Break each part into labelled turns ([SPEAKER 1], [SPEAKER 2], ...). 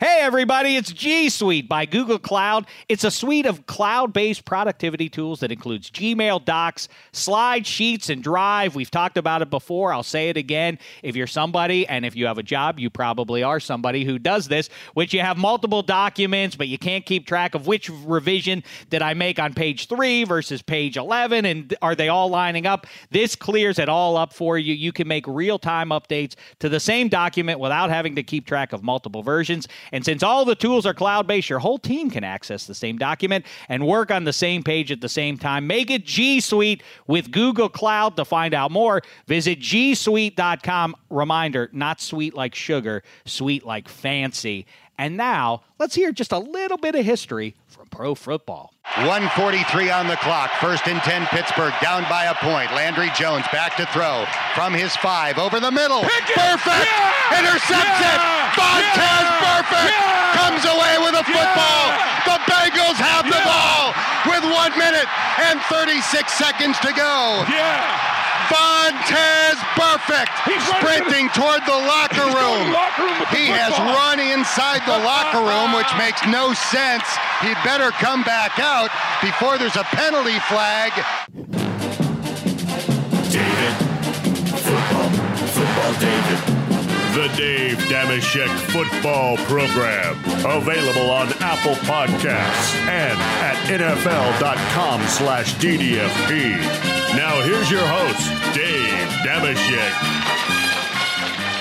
[SPEAKER 1] Hey, everybody, it's G Suite by Google Cloud. It's a suite of cloud based productivity tools that includes Gmail, Docs, Slide, Sheets, and Drive. We've talked about it before. I'll say it again. If you're somebody, and if you have a job, you probably are somebody who does this, which you have multiple documents, but you can't keep track of which revision did I make on page three versus page 11, and are they all lining up? This clears it all up for you. You can make real time updates to the same document without having to keep track of multiple versions. And since all the tools are cloud based, your whole team can access the same document and work on the same page at the same time. Make it G Suite with Google Cloud. To find out more, visit gsuite.com. Reminder not sweet like sugar, sweet like fancy. And now, let's hear just a little bit of history from pro football.
[SPEAKER 2] 143 on the clock. First and 10, Pittsburgh down by a point. Landry Jones back to throw from his five over the middle. Burfict
[SPEAKER 3] Yeah!
[SPEAKER 2] intercepts
[SPEAKER 3] Yeah!
[SPEAKER 2] it. Vontez
[SPEAKER 3] Yeah!
[SPEAKER 2] Burfict
[SPEAKER 3] Yeah!
[SPEAKER 2] comes away with a football.
[SPEAKER 3] Yeah!
[SPEAKER 2] The Bengals have the ball with one minute and 36 seconds to go.
[SPEAKER 3] Yeah.
[SPEAKER 2] Vontez Burfict
[SPEAKER 3] He's running
[SPEAKER 2] sprinting toward the locker
[SPEAKER 3] He's going to
[SPEAKER 2] room.
[SPEAKER 3] the locker room
[SPEAKER 2] He has
[SPEAKER 3] football.
[SPEAKER 2] run inside the locker room, which makes no sense. He'd better come back out before there's a penalty flag.
[SPEAKER 4] David. Football. Football David. The Dave Dameshek Football Program. Available on Apple Podcasts and at NFL.com slash DDFP. Now here's your host, Dave Dameshek.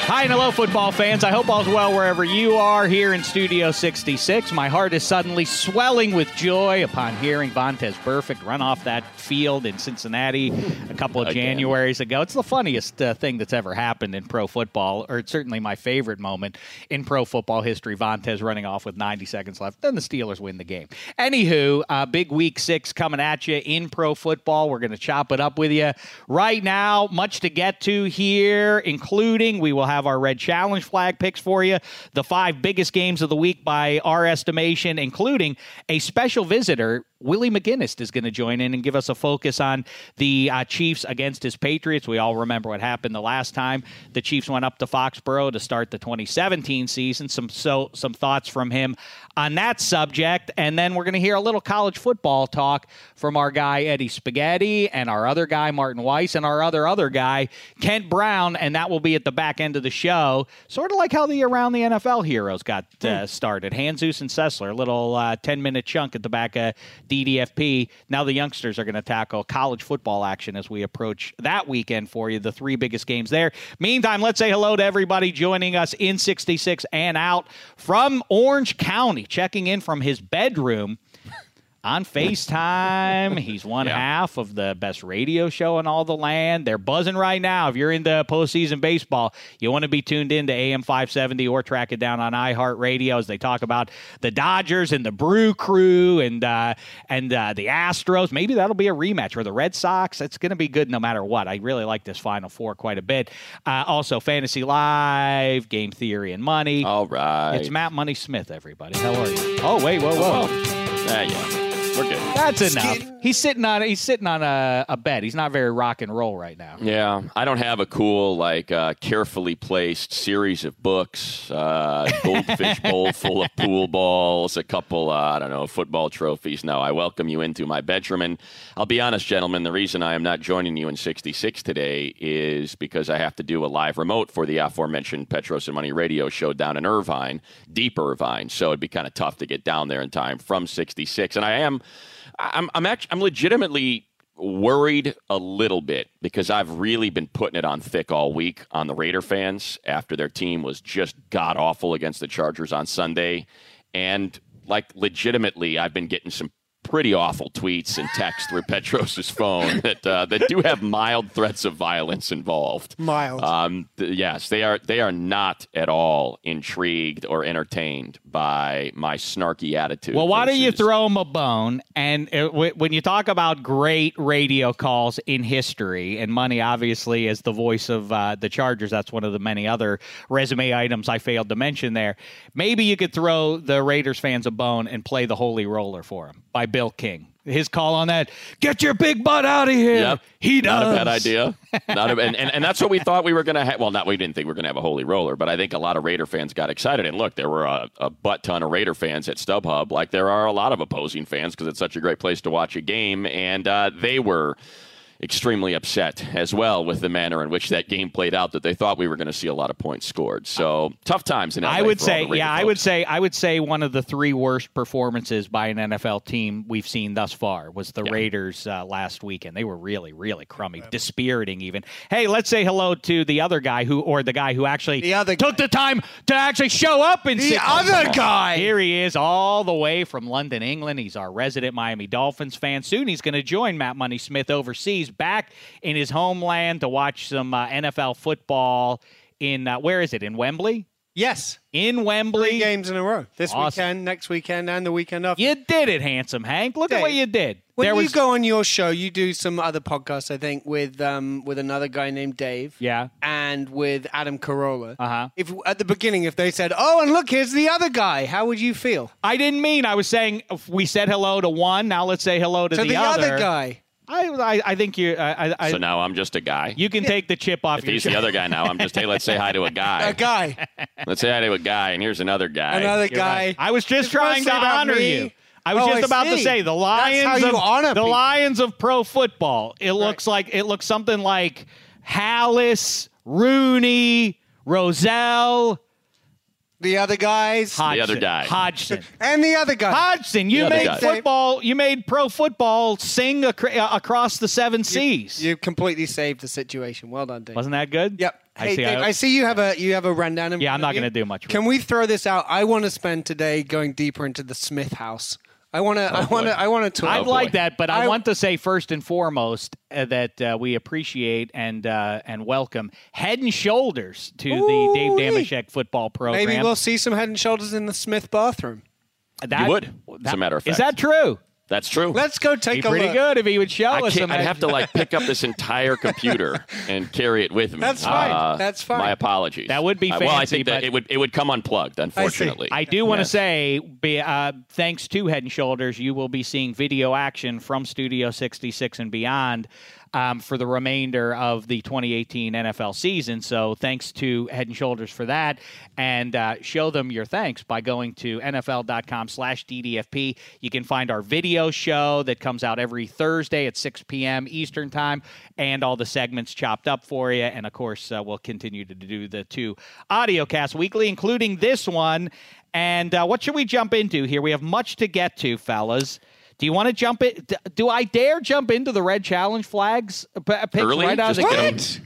[SPEAKER 1] Hi and hello, football fans. I hope all's well wherever you are here in Studio 66. My heart is suddenly swelling with joy upon hearing Vontez Burfict run off that field in Cincinnati a couple of Januaries ago. It's the funniest uh, thing that's ever happened in pro football, or it's certainly my favorite moment in pro football history. Vontez running off with 90 seconds left. Then the Steelers win the game. Anywho, uh, big week six coming at you in pro football. We're going to chop it up with you right now. Much to get to here, including we will have our Red Challenge flag picks for you. The five biggest games of the week by our estimation, including a special visitor. Willie McGinest is going to join in and give us a focus on the uh, Chiefs against his Patriots. We all remember what happened the last time the Chiefs went up to Foxborough to start the 2017 season. Some so some thoughts from him on that subject, and then we're going to hear a little college football talk from our guy Eddie Spaghetti and our other guy Martin Weiss and our other other guy Kent Brown, and that will be at the back end of the show, sort of like how the around the NFL heroes got uh, started. Hanzus and Sessler, a little uh, 10 minute chunk at the back of DDFP. Now the youngsters are going to tackle college football action as we approach that weekend for you, the three biggest games there. Meantime, let's say hello to everybody joining us in 66 and out from Orange County, checking in from his bedroom. On FaceTime. He's one
[SPEAKER 3] Yeah.
[SPEAKER 1] half of the best radio show in all the land. They're buzzing right now. If you're into postseason baseball, you want to be tuned in to AM 570 or track it down on iHeartRadio as they talk about the Dodgers and the Brew Crew and uh, and uh, the Astros. Maybe that'll be a rematch or the Red Sox. It's going to be good no matter what. I really like this Final Four quite a bit. Uh, also, Fantasy Live, Game Theory, and Money.
[SPEAKER 3] All right.
[SPEAKER 1] It's Matt Money Smith, everybody. How are you? Oh, wait, whoa, whoa.
[SPEAKER 3] Ah, yeah. We're good.
[SPEAKER 1] That's enough. He's sitting on he's sitting on a, a bed. He's not very rock and roll right now.
[SPEAKER 3] Yeah, I don't have a cool, like, uh, carefully placed series of books, uh, goldfish bowl full of pool balls, a couple, uh, I don't know, football trophies. No, I welcome you into my bedroom. And I'll be honest, gentlemen, the reason I am not joining you in 66 today is because I have to do a live remote for the aforementioned Petros and Money radio show down in Irvine, deep Irvine. So it'd be kind of tough to get down there in time from 66. And I am, I'm, I'm actually, I'm legitimately worried a little bit because I've really been putting it on thick all week on the Raider fans after their team was just god awful against the Chargers on Sunday. And like legitimately, I've been getting some pretty awful tweets and texts through Petros's phone that uh, that do have mild threats of violence involved.
[SPEAKER 5] Mild.
[SPEAKER 3] Um, th- yes, they are. They are not at all intrigued or entertained by my snarky attitude.
[SPEAKER 1] Well, why don't you throw him a bone? And uh, w- when you talk about great radio calls in history, and money obviously as the voice of uh, the Chargers, that's one of the many other resume items I failed to mention there. Maybe you could throw the Raiders fans a bone and play the Holy Roller for him by Bill King. His call on that, get your big butt out of here.
[SPEAKER 3] Yep.
[SPEAKER 1] He does.
[SPEAKER 3] Not a bad idea. Not a, and, and, and that's what we thought we were going to have. Well, not we didn't think we were going to have a holy roller, but I think a lot of Raider fans got excited. And look, there were a, a butt ton of Raider fans at StubHub, like there are a lot of opposing fans because it's such a great place to watch a game. And uh, they were extremely upset as well with the manner in which that game played out that they thought we were going to see a lot of points scored. So tough times in LA
[SPEAKER 1] I would
[SPEAKER 3] for all
[SPEAKER 1] say,
[SPEAKER 3] the Raider
[SPEAKER 1] yeah, I would say, I would say one of the three worst performances by an NFL team we've seen thus far was the Raiders uh, last weekend. They were really, really crummy, dispiriting. Even. Hey, let's say hello to the other guy who, or the guy who actually
[SPEAKER 5] The other
[SPEAKER 1] took the time to actually show up and
[SPEAKER 5] The
[SPEAKER 1] sit-
[SPEAKER 5] other guy.
[SPEAKER 1] Here he is, all the way from London, England. He's our resident Miami Dolphins fan. Soon he's going to join Matt Money Smith overseas, back in his homeland to watch some uh, NFL football. In uh, where is it? In Wembley.
[SPEAKER 5] Yes.
[SPEAKER 1] In Wembley.
[SPEAKER 5] Three games in a row. This
[SPEAKER 1] Awesome.
[SPEAKER 5] weekend, next weekend, and the weekend after.
[SPEAKER 1] You did it, handsome Hank. Look at what you did.
[SPEAKER 5] When
[SPEAKER 1] there
[SPEAKER 5] you
[SPEAKER 1] was
[SPEAKER 5] go on your show, you do some other podcasts, I think, with um, with another guy named Dave.
[SPEAKER 1] Yeah.
[SPEAKER 5] And with Adam Carolla.
[SPEAKER 1] Uh-huh.
[SPEAKER 5] If at the beginning, if they said, "Oh, and look, here's the other guy," how would you feel?
[SPEAKER 1] I didn't mean. I was saying if we said hello to one. Now let's say hello to
[SPEAKER 5] To
[SPEAKER 1] the,
[SPEAKER 5] the, other. guy.
[SPEAKER 1] I, I, I think you. I, I,
[SPEAKER 3] So now I'm just a guy.
[SPEAKER 1] you can take the chip off
[SPEAKER 3] if
[SPEAKER 1] your
[SPEAKER 3] he's the other guy now, I'm just hey, let's say hi to a guy.
[SPEAKER 5] A guy.
[SPEAKER 3] Let's say hi to a guy, and here's another guy.
[SPEAKER 5] Another
[SPEAKER 1] You're
[SPEAKER 5] guy.
[SPEAKER 1] right. I was just
[SPEAKER 5] It's
[SPEAKER 1] trying to honor
[SPEAKER 5] me.
[SPEAKER 1] you. I was
[SPEAKER 5] Oh,
[SPEAKER 1] just
[SPEAKER 5] I
[SPEAKER 1] about to say the Lions of
[SPEAKER 5] honor
[SPEAKER 1] the
[SPEAKER 5] people.
[SPEAKER 1] Lions of pro football. It looks like it looks something like Halas, Rooney, Rozelle,
[SPEAKER 5] The other guys.
[SPEAKER 1] Hodgson.
[SPEAKER 3] other guy.
[SPEAKER 1] Hodgson.
[SPEAKER 5] And the other guy.
[SPEAKER 1] Hodgson, you made
[SPEAKER 3] guy.
[SPEAKER 1] football. You made pro football sing ac- uh, across the seven seas.
[SPEAKER 5] You completely saved the situation. Well done, Dave.
[SPEAKER 1] Wasn't that good?
[SPEAKER 5] Yep.
[SPEAKER 1] I
[SPEAKER 5] Hey,
[SPEAKER 1] see.
[SPEAKER 5] Dave,
[SPEAKER 1] I-
[SPEAKER 5] I see you have a you have a rundown. In
[SPEAKER 1] Yeah, I'm not gonna do much.
[SPEAKER 5] Can we throw this out? I want to spend today going deeper into the Smith house. I want to. I want to. I want to talk.
[SPEAKER 1] I'd
[SPEAKER 3] boy.
[SPEAKER 1] like that, but I,
[SPEAKER 5] I-
[SPEAKER 1] want to say first and foremost uh, that uh, we appreciate and uh, and welcome Head and Shoulders to the Dave
[SPEAKER 5] Ooh-wee.
[SPEAKER 1] Dameshek football program.
[SPEAKER 5] Maybe we'll see some head and shoulders in the Smith bathroom.
[SPEAKER 1] That-
[SPEAKER 3] You would, as a matter of fact.
[SPEAKER 1] Is that true?
[SPEAKER 3] That's true.
[SPEAKER 5] Let's go
[SPEAKER 1] Be
[SPEAKER 5] take a
[SPEAKER 1] pretty
[SPEAKER 5] look.
[SPEAKER 1] good if he would show
[SPEAKER 3] I
[SPEAKER 1] us
[SPEAKER 3] can't. I'd have to like pick up this entire computer and carry it with me.
[SPEAKER 5] That's fine.
[SPEAKER 3] Uh,
[SPEAKER 5] That's fine.
[SPEAKER 3] My apologies.
[SPEAKER 1] That would be
[SPEAKER 3] Uh, well, I think that it would it would come unplugged. Unfortunately,
[SPEAKER 1] I do want to
[SPEAKER 3] Yes.
[SPEAKER 1] say, be, uh, thanks to Head and Shoulders, you will be seeing video action from Studio 66 and beyond um, for the remainder of the 2018 NFL season. So thanks to Head and Shoulders for that, and uh, show them your thanks by going to NFL.com/ddfp. You can find our video show that comes out every Thursday at 6 p.m. Eastern time, and all the segments chopped up for you. And of course, uh, we'll continue to do the two audio casts weekly, including this one. And uh, what should we jump into here? We have much to get to, fellas. Do you want to jump it? Do I dare jump into the red challenge flags uh, p- picks
[SPEAKER 3] Early?
[SPEAKER 1] right out of the
[SPEAKER 3] Just
[SPEAKER 1] gate?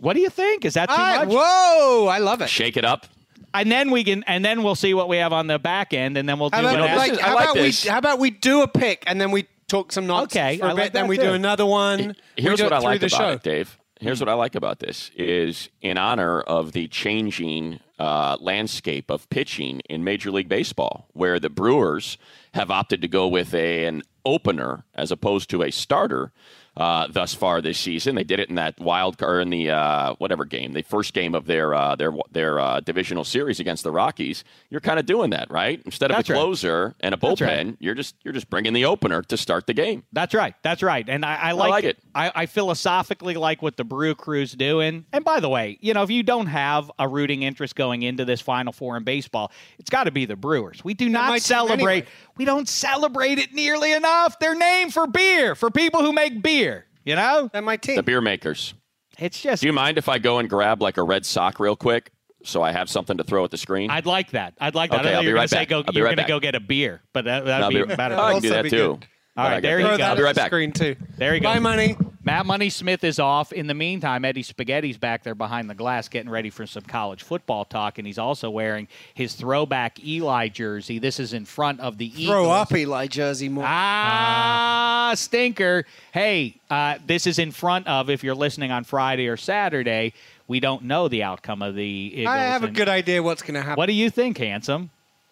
[SPEAKER 1] What do you think? Is that too
[SPEAKER 5] Ah,
[SPEAKER 1] much?
[SPEAKER 5] whoa! I love it.
[SPEAKER 3] shake it up.
[SPEAKER 1] and then we can, and then we'll see what we have on the back end, and then we'll do
[SPEAKER 5] How about,
[SPEAKER 1] an
[SPEAKER 5] like,
[SPEAKER 3] I
[SPEAKER 5] how,
[SPEAKER 3] like
[SPEAKER 5] about
[SPEAKER 3] this.
[SPEAKER 5] we, how about we do a pick and then we talk some nonsense
[SPEAKER 1] Okay,
[SPEAKER 5] for a
[SPEAKER 1] I
[SPEAKER 5] bit,
[SPEAKER 1] like
[SPEAKER 5] then we
[SPEAKER 1] too.
[SPEAKER 5] do another one.
[SPEAKER 3] Here's what I like
[SPEAKER 5] the
[SPEAKER 3] about
[SPEAKER 5] show.
[SPEAKER 3] it, Dave. Here's what I like about this is in honor of the changing uh, landscape of pitching in Major League Baseball, where the Brewers have opted to go with a, an opener as opposed to a starter. Uh, thus far this season, they did it in that wild card in the uh, whatever game, the first game of their uh, their their uh, divisional series against the Rockies. You're kind of doing that, right? Instead of
[SPEAKER 1] That's
[SPEAKER 3] a
[SPEAKER 1] right.
[SPEAKER 3] closer and a bullpen,
[SPEAKER 1] right.
[SPEAKER 3] you're just you're just bringing the opener to start the game.
[SPEAKER 1] That's right. That's right. And I, I like,
[SPEAKER 3] like it.
[SPEAKER 1] I, I philosophically like what the Brew Crew's doing. And by the way, you know, if you don't have a rooting interest going into this Final Four in baseball, it's got to be the Brewers. We do not celebrate.
[SPEAKER 5] anyway.
[SPEAKER 1] We don't celebrate it nearly enough. They're named for beer, for people who make beer. You know,
[SPEAKER 5] And my team.
[SPEAKER 3] The beer makers.
[SPEAKER 1] it's just.
[SPEAKER 3] Do you mind if I go and grab like a red sock real quick so I have something to throw at the screen?
[SPEAKER 1] I'd like that. I'd like that.
[SPEAKER 3] Okay,
[SPEAKER 1] I thought
[SPEAKER 3] I'll
[SPEAKER 1] you
[SPEAKER 3] be
[SPEAKER 1] were
[SPEAKER 3] right
[SPEAKER 1] gonna
[SPEAKER 3] back.
[SPEAKER 1] go.
[SPEAKER 3] I'll be
[SPEAKER 1] You're
[SPEAKER 3] right
[SPEAKER 1] gonna
[SPEAKER 3] back.
[SPEAKER 1] go get a beer, but that,
[SPEAKER 3] I'll
[SPEAKER 1] that'd
[SPEAKER 3] be,
[SPEAKER 1] be better.
[SPEAKER 3] I can do that too.
[SPEAKER 5] good.
[SPEAKER 1] All
[SPEAKER 3] But
[SPEAKER 1] right,
[SPEAKER 3] I got
[SPEAKER 1] there you
[SPEAKER 5] Throw
[SPEAKER 1] go.
[SPEAKER 3] I'll be right back.
[SPEAKER 5] screen too.
[SPEAKER 1] There you go.
[SPEAKER 5] Bye, money.
[SPEAKER 1] Matt Money Smith is off. In the meantime, Eddie Spaghetti's back there behind the glass getting ready for some college football talk, and he's also wearing his throwback Eli jersey. This is in front of the
[SPEAKER 5] Throw up Eli jersey more.
[SPEAKER 1] Ah, stinker. Hey, uh, this is in front of, if you're listening on Friday or Saturday, we don't know the outcome of the Eagles.
[SPEAKER 5] I have a
[SPEAKER 1] and-
[SPEAKER 5] good idea what's going to happen.
[SPEAKER 1] What do you think, handsome?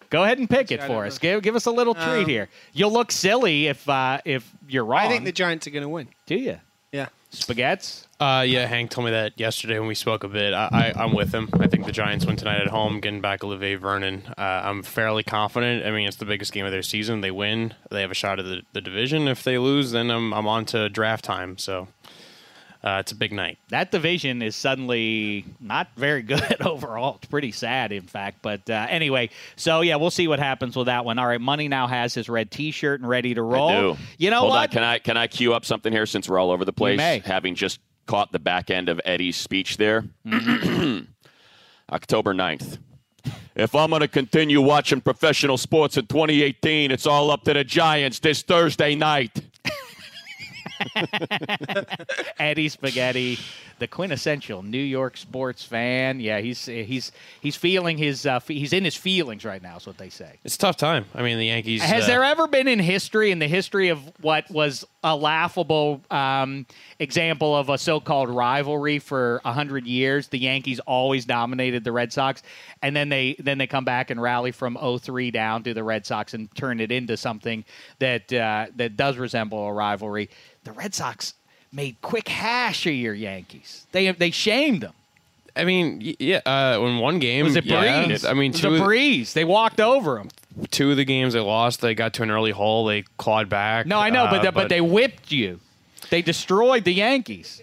[SPEAKER 1] Go ahead and pick it for us. Give, give us a little treat
[SPEAKER 5] Um,
[SPEAKER 1] here. You'll look silly if uh, if you're wrong.
[SPEAKER 5] I think the Giants are going to win.
[SPEAKER 1] Do you? Spaghettis?
[SPEAKER 6] Uh, yeah, Hank told me that yesterday when we spoke a bit. I, I, I'm with him. I think the Giants win tonight at home, getting back Olivier Vernon. Uh, I'm fairly confident. I mean, it's the biggest game of their season. They win, they have a shot at the, the division. If they lose, then I'm, I'm on to draft time. So uh, it's a big night.
[SPEAKER 1] that division is suddenly not very good overall. It's pretty sad, in fact. But uh, anyway, so yeah, we'll see what happens with that one. All right, Money now has his red T-shirt and ready to roll.
[SPEAKER 3] I do.
[SPEAKER 1] You know
[SPEAKER 3] Hold
[SPEAKER 1] what?
[SPEAKER 3] on. Can I can I cue up something here since we're all over the place?
[SPEAKER 1] may.
[SPEAKER 3] Having just caught the back end of Eddie's speech there.
[SPEAKER 1] Mm-hmm.
[SPEAKER 3] October 9th. If I'm going to continue watching professional sports in 2018, it's all up to the Giants this Thursday night.
[SPEAKER 1] Eddie Spaghetti, the quintessential New York sports fan. Yeah, he's he's he's feeling his uh, he's in his feelings right now. Is what they say.
[SPEAKER 6] It's a tough time. I mean, the Yankees.
[SPEAKER 1] Has
[SPEAKER 6] uh,
[SPEAKER 1] there ever been in history, in the history of what was a laughable um, example of a so-called rivalry for hundred years, the Yankees always dominated the Red Sox, and then they then they come back and rally from 0-3 down to the Red Sox and turn it into something that uh, that does resemble a rivalry. The Red Sox made quick hash of your Yankees. They they shamed them.
[SPEAKER 6] I mean, yeah. Uh, in one game,
[SPEAKER 1] It was a
[SPEAKER 6] yeah,
[SPEAKER 1] breeze.
[SPEAKER 6] I mean,
[SPEAKER 1] it was
[SPEAKER 6] two
[SPEAKER 1] a breeze. They walked over them.
[SPEAKER 6] two of the games they lost, they got to an early hole. They clawed back.
[SPEAKER 1] No, I know, but,
[SPEAKER 6] uh,
[SPEAKER 1] they- but they whipped you. They destroyed the Yankees.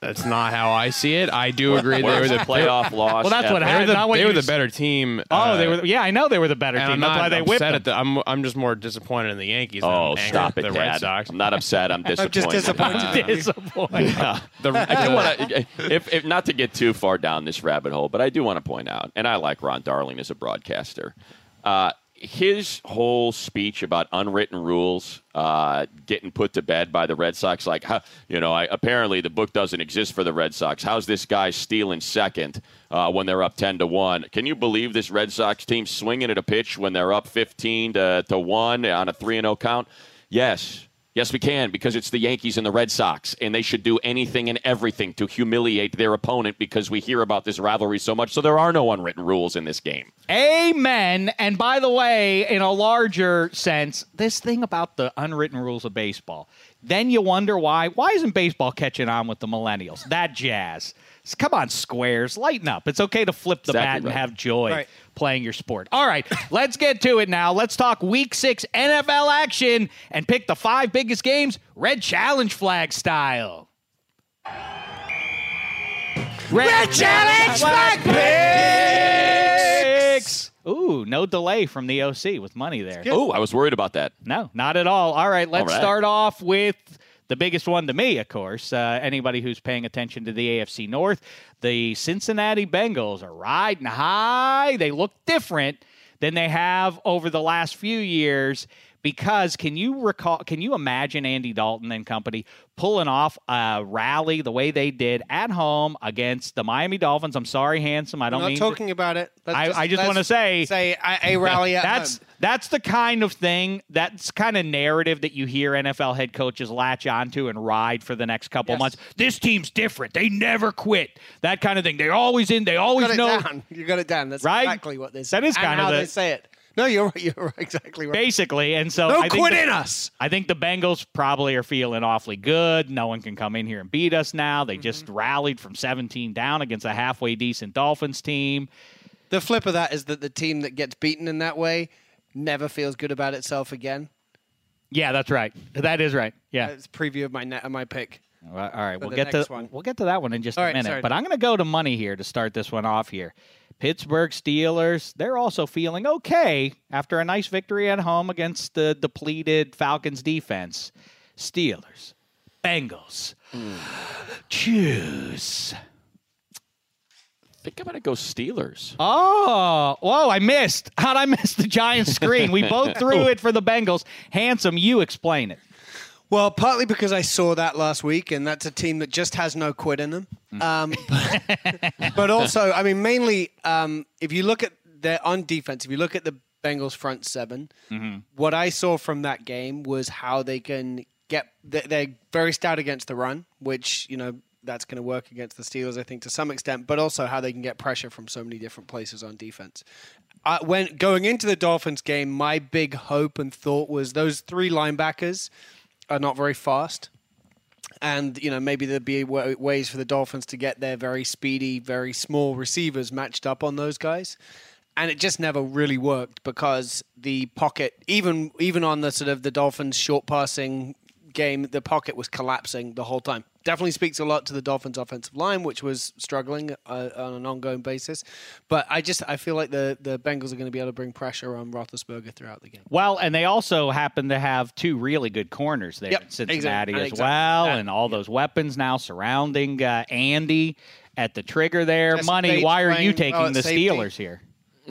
[SPEAKER 6] That's not how I see it. I do agree they were the
[SPEAKER 3] playoff loss.
[SPEAKER 1] Well, that's what
[SPEAKER 3] ever.
[SPEAKER 6] They were
[SPEAKER 1] happened.
[SPEAKER 6] the,
[SPEAKER 1] Not what
[SPEAKER 6] they were the better team.
[SPEAKER 1] Oh,
[SPEAKER 6] uh,
[SPEAKER 1] they were. Yeah, I know they were the better team.
[SPEAKER 6] I'm
[SPEAKER 1] That's
[SPEAKER 6] not
[SPEAKER 1] why they whipped
[SPEAKER 6] upset
[SPEAKER 1] them.
[SPEAKER 6] the. I'm I'm just more disappointed in the Yankees.
[SPEAKER 3] Oh, stop it,
[SPEAKER 6] the Red Sox.
[SPEAKER 3] I'm not upset. I'm disappointed.
[SPEAKER 5] just disappointed.
[SPEAKER 1] Disappointed.
[SPEAKER 6] The,
[SPEAKER 3] I do want to, if, if not to get too far down this rabbit hole, but I do want to point out, and I like Ron Darling as a broadcaster. Uh, his whole speech about unwritten rules uh, getting put to bed by the Red Sox, like, huh, you know, I, apparently the book doesn't exist for the Red Sox. How's this guy stealing second uh, when they're up ten to one? Can you believe this Red Sox team swinging at a pitch when they're up fifteen to, to one on a three and zero count? Yes. Yes, we can because it's the Yankees and the Red Sox, and they should do anything and everything to humiliate their opponent because we hear about this rivalry so much. So there are no unwritten rules in this game.
[SPEAKER 1] Amen. And by the way, in a larger sense, this thing about the unwritten rules of baseball, then you wonder why. Why isn't baseball catching on with the millennials? That jazz. Come on, squares, lighten up. It's okay to flip the
[SPEAKER 3] Exactly
[SPEAKER 1] bat and
[SPEAKER 3] right.
[SPEAKER 1] have joy
[SPEAKER 5] Right.
[SPEAKER 1] playing your sport. All right, let's get to it now. Let's talk Week Six NFL action and pick the five biggest games, red challenge flag style. Red, challenge flag picks. Ooh, no delay from the OC with money there.
[SPEAKER 3] Oh, I was worried about that.
[SPEAKER 1] No, not at all. All right, let's
[SPEAKER 3] All right.
[SPEAKER 1] start off with the biggest one to me, of course. Uh, anybody who's paying attention to the AFC North, the Cincinnati Bengals are riding high. They look different. than they have over the last few years because can you recall can you imagine Andy Dalton and company pulling off a rally the way they did at home against the Miami Dolphins? I'm sorry, handsome. I don't
[SPEAKER 5] I'm not
[SPEAKER 1] mean
[SPEAKER 5] talking
[SPEAKER 1] to,
[SPEAKER 5] about it. Let's
[SPEAKER 1] I, I just want to say
[SPEAKER 5] say a, a rally at
[SPEAKER 1] that's
[SPEAKER 5] home.
[SPEAKER 1] That's the kind of thing that's kind of narrative that you hear NFL head coaches latch onto and ride for the next couple
[SPEAKER 5] Yes.
[SPEAKER 1] months. This team's different. They never quit. That kind of thing. They're always in. They
[SPEAKER 5] You
[SPEAKER 1] always
[SPEAKER 5] got it
[SPEAKER 1] know.
[SPEAKER 5] down. You got it down. That's
[SPEAKER 1] Right?
[SPEAKER 5] exactly what they say.
[SPEAKER 1] That is kind of
[SPEAKER 5] how
[SPEAKER 1] the-
[SPEAKER 5] they say it. No, you're right. You're right, exactly right.
[SPEAKER 1] Basically, and so
[SPEAKER 5] No
[SPEAKER 1] I think
[SPEAKER 5] quit
[SPEAKER 1] the-
[SPEAKER 5] in us.
[SPEAKER 1] I think the Bengals probably are feeling awfully good. No one can come in here and beat us now. They just
[SPEAKER 5] Mm-hmm.
[SPEAKER 1] rallied from 17 down against a halfway decent Dolphins team.
[SPEAKER 5] The flip of that is that the team that gets beaten in that way never feels good about itself again.
[SPEAKER 1] Yeah, that's right. That is right. Yeah.
[SPEAKER 5] That's a preview of my net of my pick.
[SPEAKER 1] Well, all right, we'll get to
[SPEAKER 5] one.
[SPEAKER 1] we'll get to that one in just
[SPEAKER 5] All
[SPEAKER 1] a
[SPEAKER 5] right,
[SPEAKER 1] minute.
[SPEAKER 5] sorry.
[SPEAKER 1] But I'm going to go to money here to start this one off here. Pittsburgh Steelers, they're also feeling okay after a nice victory at home against the depleted Falcons defense. Steelers, Bengals.
[SPEAKER 5] Hmm.
[SPEAKER 1] Choose.
[SPEAKER 3] I think I'm going to go Steelers.
[SPEAKER 1] Oh, whoa, I missed. How'd I miss the giant screen? We both threw it for the Bengals. Handsome, you explain it.
[SPEAKER 5] Well, partly because I saw that last week, and that's a team that just has no quit in them. Um, but, but also, I mean, mainly um, if you look at their on defense, if you look at the Bengals front 7 what I saw from that game was how they can get. They're very stout against the run, which you know that's going to work against the Steelers, I think, to some extent. But also how they can get pressure from so many different places on defense. Uh, when going into the Dolphins game, my big hope and thought was those three linebackers are not very fast. And, you know, maybe there'd be wa- ways for the Dolphins to get their very speedy, very small receivers matched up on those guys. And it just never really worked because the pocket, even even on the sort of the Dolphins short passing game, the pocket was collapsing the whole time. Definitely speaks a lot to the Dolphins' offensive line, which was struggling uh, on an ongoing basis. But I just I feel like the the Bengals are going to be able to bring pressure on Roethlisberger throughout the game.
[SPEAKER 1] Well, and they also happen to have two really good corners there
[SPEAKER 5] Yep,
[SPEAKER 1] in Cincinnati
[SPEAKER 5] exactly,
[SPEAKER 1] as
[SPEAKER 5] exactly.
[SPEAKER 1] well, and all those weapons now surrounding uh, Andy at the trigger there. Money, why are you taking
[SPEAKER 5] at
[SPEAKER 1] the
[SPEAKER 5] safety.
[SPEAKER 1] Steelers here?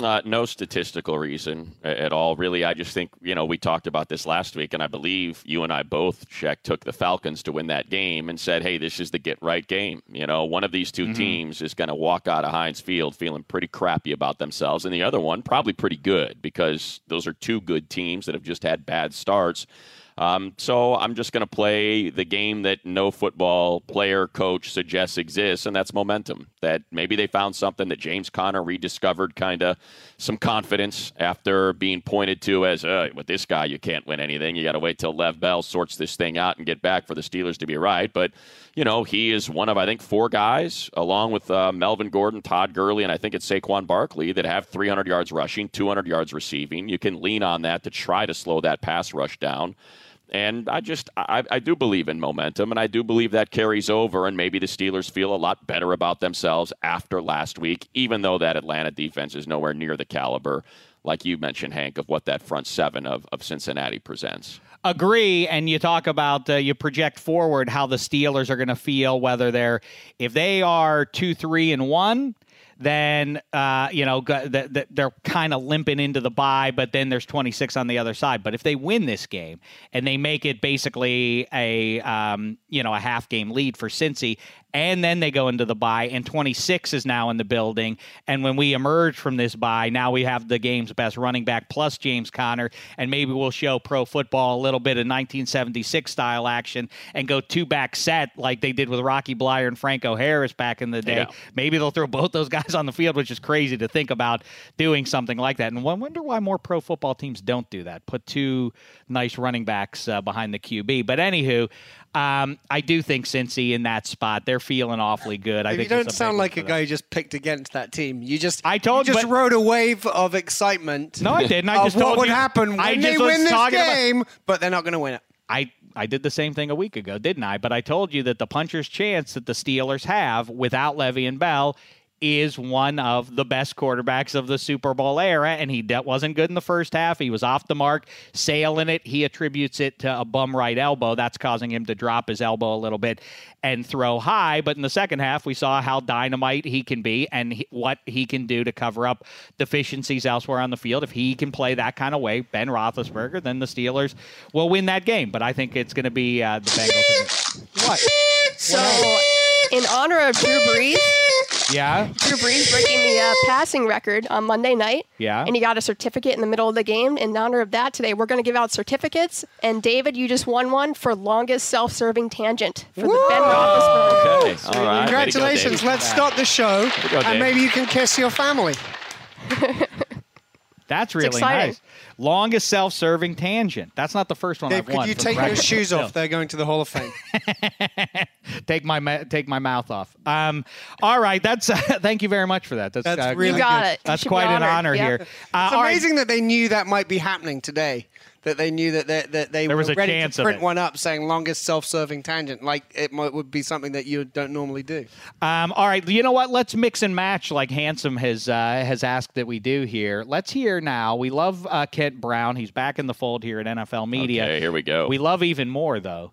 [SPEAKER 3] Uh, no statistical reason at all, really. I just think, you know, we talked about this last week, and I believe you and I both, Sheck, took the Falcons to win that game and said, hey, this is the get right game. You know, one of these 2 teams is going to walk out of Heinz Field feeling pretty crappy about themselves, and the other one probably pretty good because those are two good teams that have just had bad starts. Um, so I'm just going to play the game that no football player, coach suggests exists, and that's momentum. That maybe they found something that James Conner rediscovered, kind of some confidence after being pointed to as, uh, with this guy, you can't win anything. You got to wait till Le'Veon Bell sorts this thing out and get back for the Steelers to be right. But, you know, he is one of, I think, four guys, along with uh, Melvin Gordon, Todd Gurley, and I think it's Saquon Barkley, that have 300 yards rushing, 200 yards receiving. You can lean on that to try to slow that pass rush down. And I just, I, I do believe in momentum, and I do believe that carries over, and maybe the Steelers feel a lot better about themselves after last week, even though that Atlanta defense is nowhere near the caliber, like you mentioned, Hank, of what that front seven of, of Cincinnati presents.
[SPEAKER 1] agree and you talk about uh, you project forward how the steelers are going to feel whether they're if they are two three and one then uh, you know they're kind of limping into the bye but then there's 26 on the other side. But if they win this game and they make it basically a um, you know a half game lead for cincy and then they go into the bye and 26 is now in the building. And when we emerge from this bye now we have the game's best running back plus james conner. And maybe we'll show pro football a little bit of 1976 style action and go two back set like they did with rocky bleier and franco harris back in the day.
[SPEAKER 3] Yeah.
[SPEAKER 1] maybe they'll throw both those guys on the field which is crazy to think about doing something like that. And I wonder why more pro football teams don't do that put two nice running backs uh, behind the qb but anywho um, I do think Cincy in that spot, they're feeling awfully good. I think
[SPEAKER 5] you
[SPEAKER 1] it's
[SPEAKER 5] don't sound like a guy who just picked against that team. You just
[SPEAKER 1] I told
[SPEAKER 5] you
[SPEAKER 1] you,
[SPEAKER 5] just
[SPEAKER 1] but-
[SPEAKER 5] rode a wave of excitement.
[SPEAKER 1] No, I didn't. I
[SPEAKER 5] just
[SPEAKER 1] just
[SPEAKER 5] what
[SPEAKER 1] told
[SPEAKER 5] would
[SPEAKER 1] you-
[SPEAKER 5] happen when
[SPEAKER 1] I
[SPEAKER 5] they win this
[SPEAKER 1] talking about-
[SPEAKER 5] game, but they're not going to win it.
[SPEAKER 1] I I did the same thing a week ago, didn't I? But I told you that the puncher's chance that the Steelers have without Le'Veon Bell is one of the best quarterbacks of the Super Bowl era, and he de- wasn't good in the first half. He was off the mark, sailing it. He attributes it to a bum right elbow. That's causing him to drop his elbow a little bit and throw high. But in the second half, we saw how dynamite he can be and he, what he can do to cover up deficiencies elsewhere on the field. If he can play that kind of way, Ben Roethlisberger, then the Steelers will win that game. But I think it's going to be uh, the Bengals. what?
[SPEAKER 7] So, in honor of Drew Brees,
[SPEAKER 1] Yeah.
[SPEAKER 7] Drew Brees breaking the uh, passing record on Monday night.
[SPEAKER 1] Yeah.
[SPEAKER 7] And he got a certificate in the middle of the game. In honor of that, today we're going to give out certificates. And David, you just won one for longest self-serving tangent for the Ben Roethlisberger.
[SPEAKER 3] Okay. All right. Way to go,
[SPEAKER 5] Congratulations. Let's stop the show,
[SPEAKER 3] go,
[SPEAKER 5] and maybe you can kiss your family.
[SPEAKER 1] That's really nice. Longest self-serving tangent. That's not the first one
[SPEAKER 5] Dave,
[SPEAKER 1] I've
[SPEAKER 5] could
[SPEAKER 1] won.
[SPEAKER 5] you take your shoes off? They're going to the Hall of Fame.
[SPEAKER 1] take my ma- take my mouth off. Um, all right, that's thank you very much for that. That's,
[SPEAKER 5] That's
[SPEAKER 1] uh,
[SPEAKER 5] really
[SPEAKER 7] You got
[SPEAKER 5] good.
[SPEAKER 7] it.
[SPEAKER 1] That's quite an honor
[SPEAKER 7] Yep.
[SPEAKER 1] here. Uh,
[SPEAKER 5] It's
[SPEAKER 1] all right.
[SPEAKER 5] amazing that they knew that might be happening today. That they knew that they, that they
[SPEAKER 1] There
[SPEAKER 5] were
[SPEAKER 1] a
[SPEAKER 5] ready
[SPEAKER 1] chance
[SPEAKER 5] to print
[SPEAKER 1] it.
[SPEAKER 5] one up saying longest self-serving tangent. Like it might, would be something that you don't normally do.
[SPEAKER 1] Um, all right, you know what? Let's mix and match like Handsome has uh, has asked that we do here. Let's hear now. We love uh, Kent Brown. He's back in the fold here at NFL Media.
[SPEAKER 3] Okay, here we go.
[SPEAKER 1] We love even more though.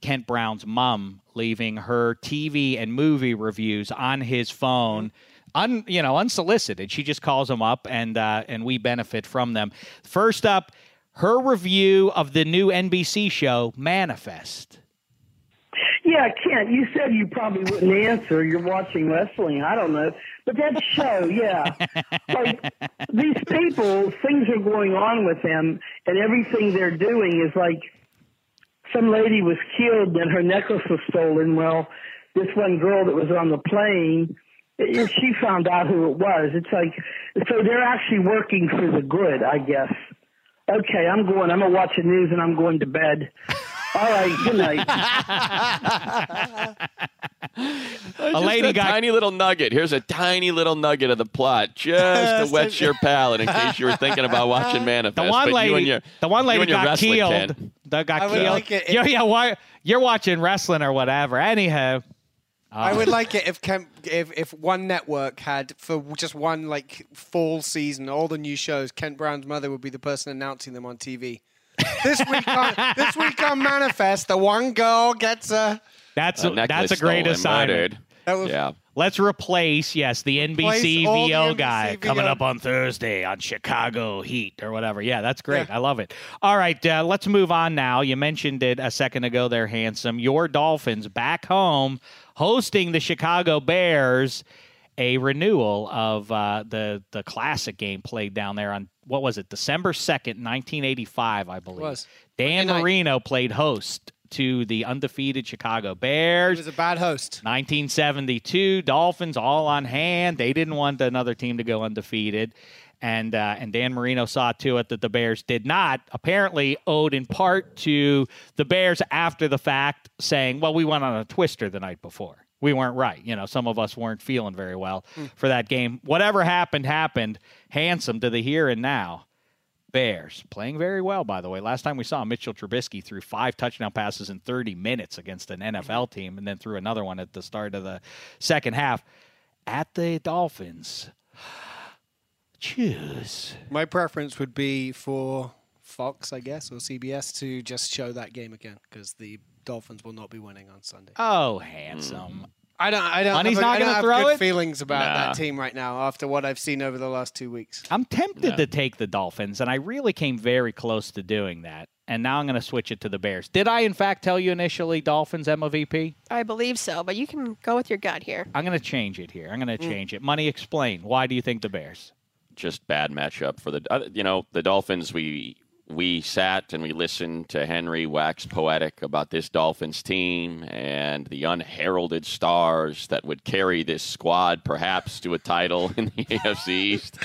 [SPEAKER 1] Kent Brown's mom leaving her TV and movie reviews on his phone, un, you know, unsolicited. She just calls them up, and uh, and we benefit from them. First up, her review of the new NBC show Manifest.
[SPEAKER 8] Yeah, Kent, you said you probably wouldn't answer. You're watching wrestling. I don't know. But that show, yeah. like, these people, things are going on with them, and everything they're doing is like some lady was killed and her necklace was stolen. Well, this one girl that was on the plane, she found out who it was. It's like, so they're actually working for the good, I guess. Okay, I'm going. I'm going to watch the news and I'm going to bed. All right, good night.
[SPEAKER 3] a
[SPEAKER 1] lady
[SPEAKER 3] a
[SPEAKER 1] got-
[SPEAKER 3] tiny little nugget. Here's a tiny little nugget of the plot, just to wet your palate in case you were thinking about watching Manifest.
[SPEAKER 1] The one
[SPEAKER 3] But
[SPEAKER 1] lady,
[SPEAKER 3] you and your,
[SPEAKER 1] the one
[SPEAKER 3] you
[SPEAKER 1] lady
[SPEAKER 3] and your
[SPEAKER 1] got killed.
[SPEAKER 3] Ken.
[SPEAKER 1] That got
[SPEAKER 5] I would
[SPEAKER 1] killed.
[SPEAKER 5] like it if-
[SPEAKER 1] yeah, yeah. Why you're watching wrestling or whatever? Anyhow,
[SPEAKER 5] I ah. would like it if Kent, if if one network had for just one like fall season all the new shows, Kent Brown's mother would be the person announcing them on TV. this week on this week on Manifest, the one girl gets a
[SPEAKER 1] that's
[SPEAKER 3] A
[SPEAKER 1] a, that's a great
[SPEAKER 3] stolen,
[SPEAKER 1] assignment.
[SPEAKER 3] murdered.
[SPEAKER 5] That was
[SPEAKER 3] Yeah.
[SPEAKER 1] Let's replace yes the NBC
[SPEAKER 5] Replace all the
[SPEAKER 1] VO
[SPEAKER 5] NBC
[SPEAKER 1] guy coming
[SPEAKER 5] VO.
[SPEAKER 1] up on Thursday on Chicago Heat or whatever. Yeah, that's great.
[SPEAKER 5] Yeah.
[SPEAKER 1] I love it. All right, uh, let's move on now. You mentioned it a second ago. There, handsome. Your Dolphins back home hosting the Chicago Bears. A renewal of uh, the the classic game played down there on what was it December second, nineteen eighty five, I believe.
[SPEAKER 5] was.
[SPEAKER 1] Dan Marino played host to the undefeated Chicago
[SPEAKER 5] he
[SPEAKER 1] Bears.
[SPEAKER 5] was a bad host.
[SPEAKER 1] 1972 Dolphins all on hand. They didn't want another team to go undefeated. And uh, and Dan Marino saw to it that the Bears did not. Apparently, owed in part to the Bears after the fact saying, "Well, we went on a twister the night before. We weren't right. You know, some of us weren't feeling very well for that game. Whatever happened, happened. Handsome to the here and now. Bears playing very well, by the way. Last time we saw Mitchell Trubisky threw five touchdown passes in 30 minutes against an NFL team, and then threw another one at the start of the second half at the Dolphins. Choose.
[SPEAKER 5] My preference would be for Fox, I guess, or CBS to just show that game again because the Dolphins will not be winning on Sunday.
[SPEAKER 1] Oh, handsome. Mm-hmm.
[SPEAKER 5] I don't. I don't.
[SPEAKER 1] Money's
[SPEAKER 5] have,
[SPEAKER 1] not
[SPEAKER 5] I don't
[SPEAKER 1] gonna
[SPEAKER 5] have
[SPEAKER 1] throw
[SPEAKER 5] good
[SPEAKER 1] it?
[SPEAKER 5] feelings about
[SPEAKER 3] Nah.
[SPEAKER 5] that team right now after what I've seen over the last two weeks.
[SPEAKER 1] I'm tempted to take the Dolphins, and I really came very close to doing that. And now I'm going to switch it to the Bears. Did I, in fact, tell you initially Dolphins MOVP?
[SPEAKER 7] I believe so, but you can go with your gut here.
[SPEAKER 1] I'm going to change it here. I'm going to change it. Money, explain. Why do you think the Bears?
[SPEAKER 3] just bad matchup for the uh, you know the Dolphins. We we sat and we listened to Henry wax poetic about this Dolphins team and the unheralded stars that would carry this squad perhaps to a title in the AFC East.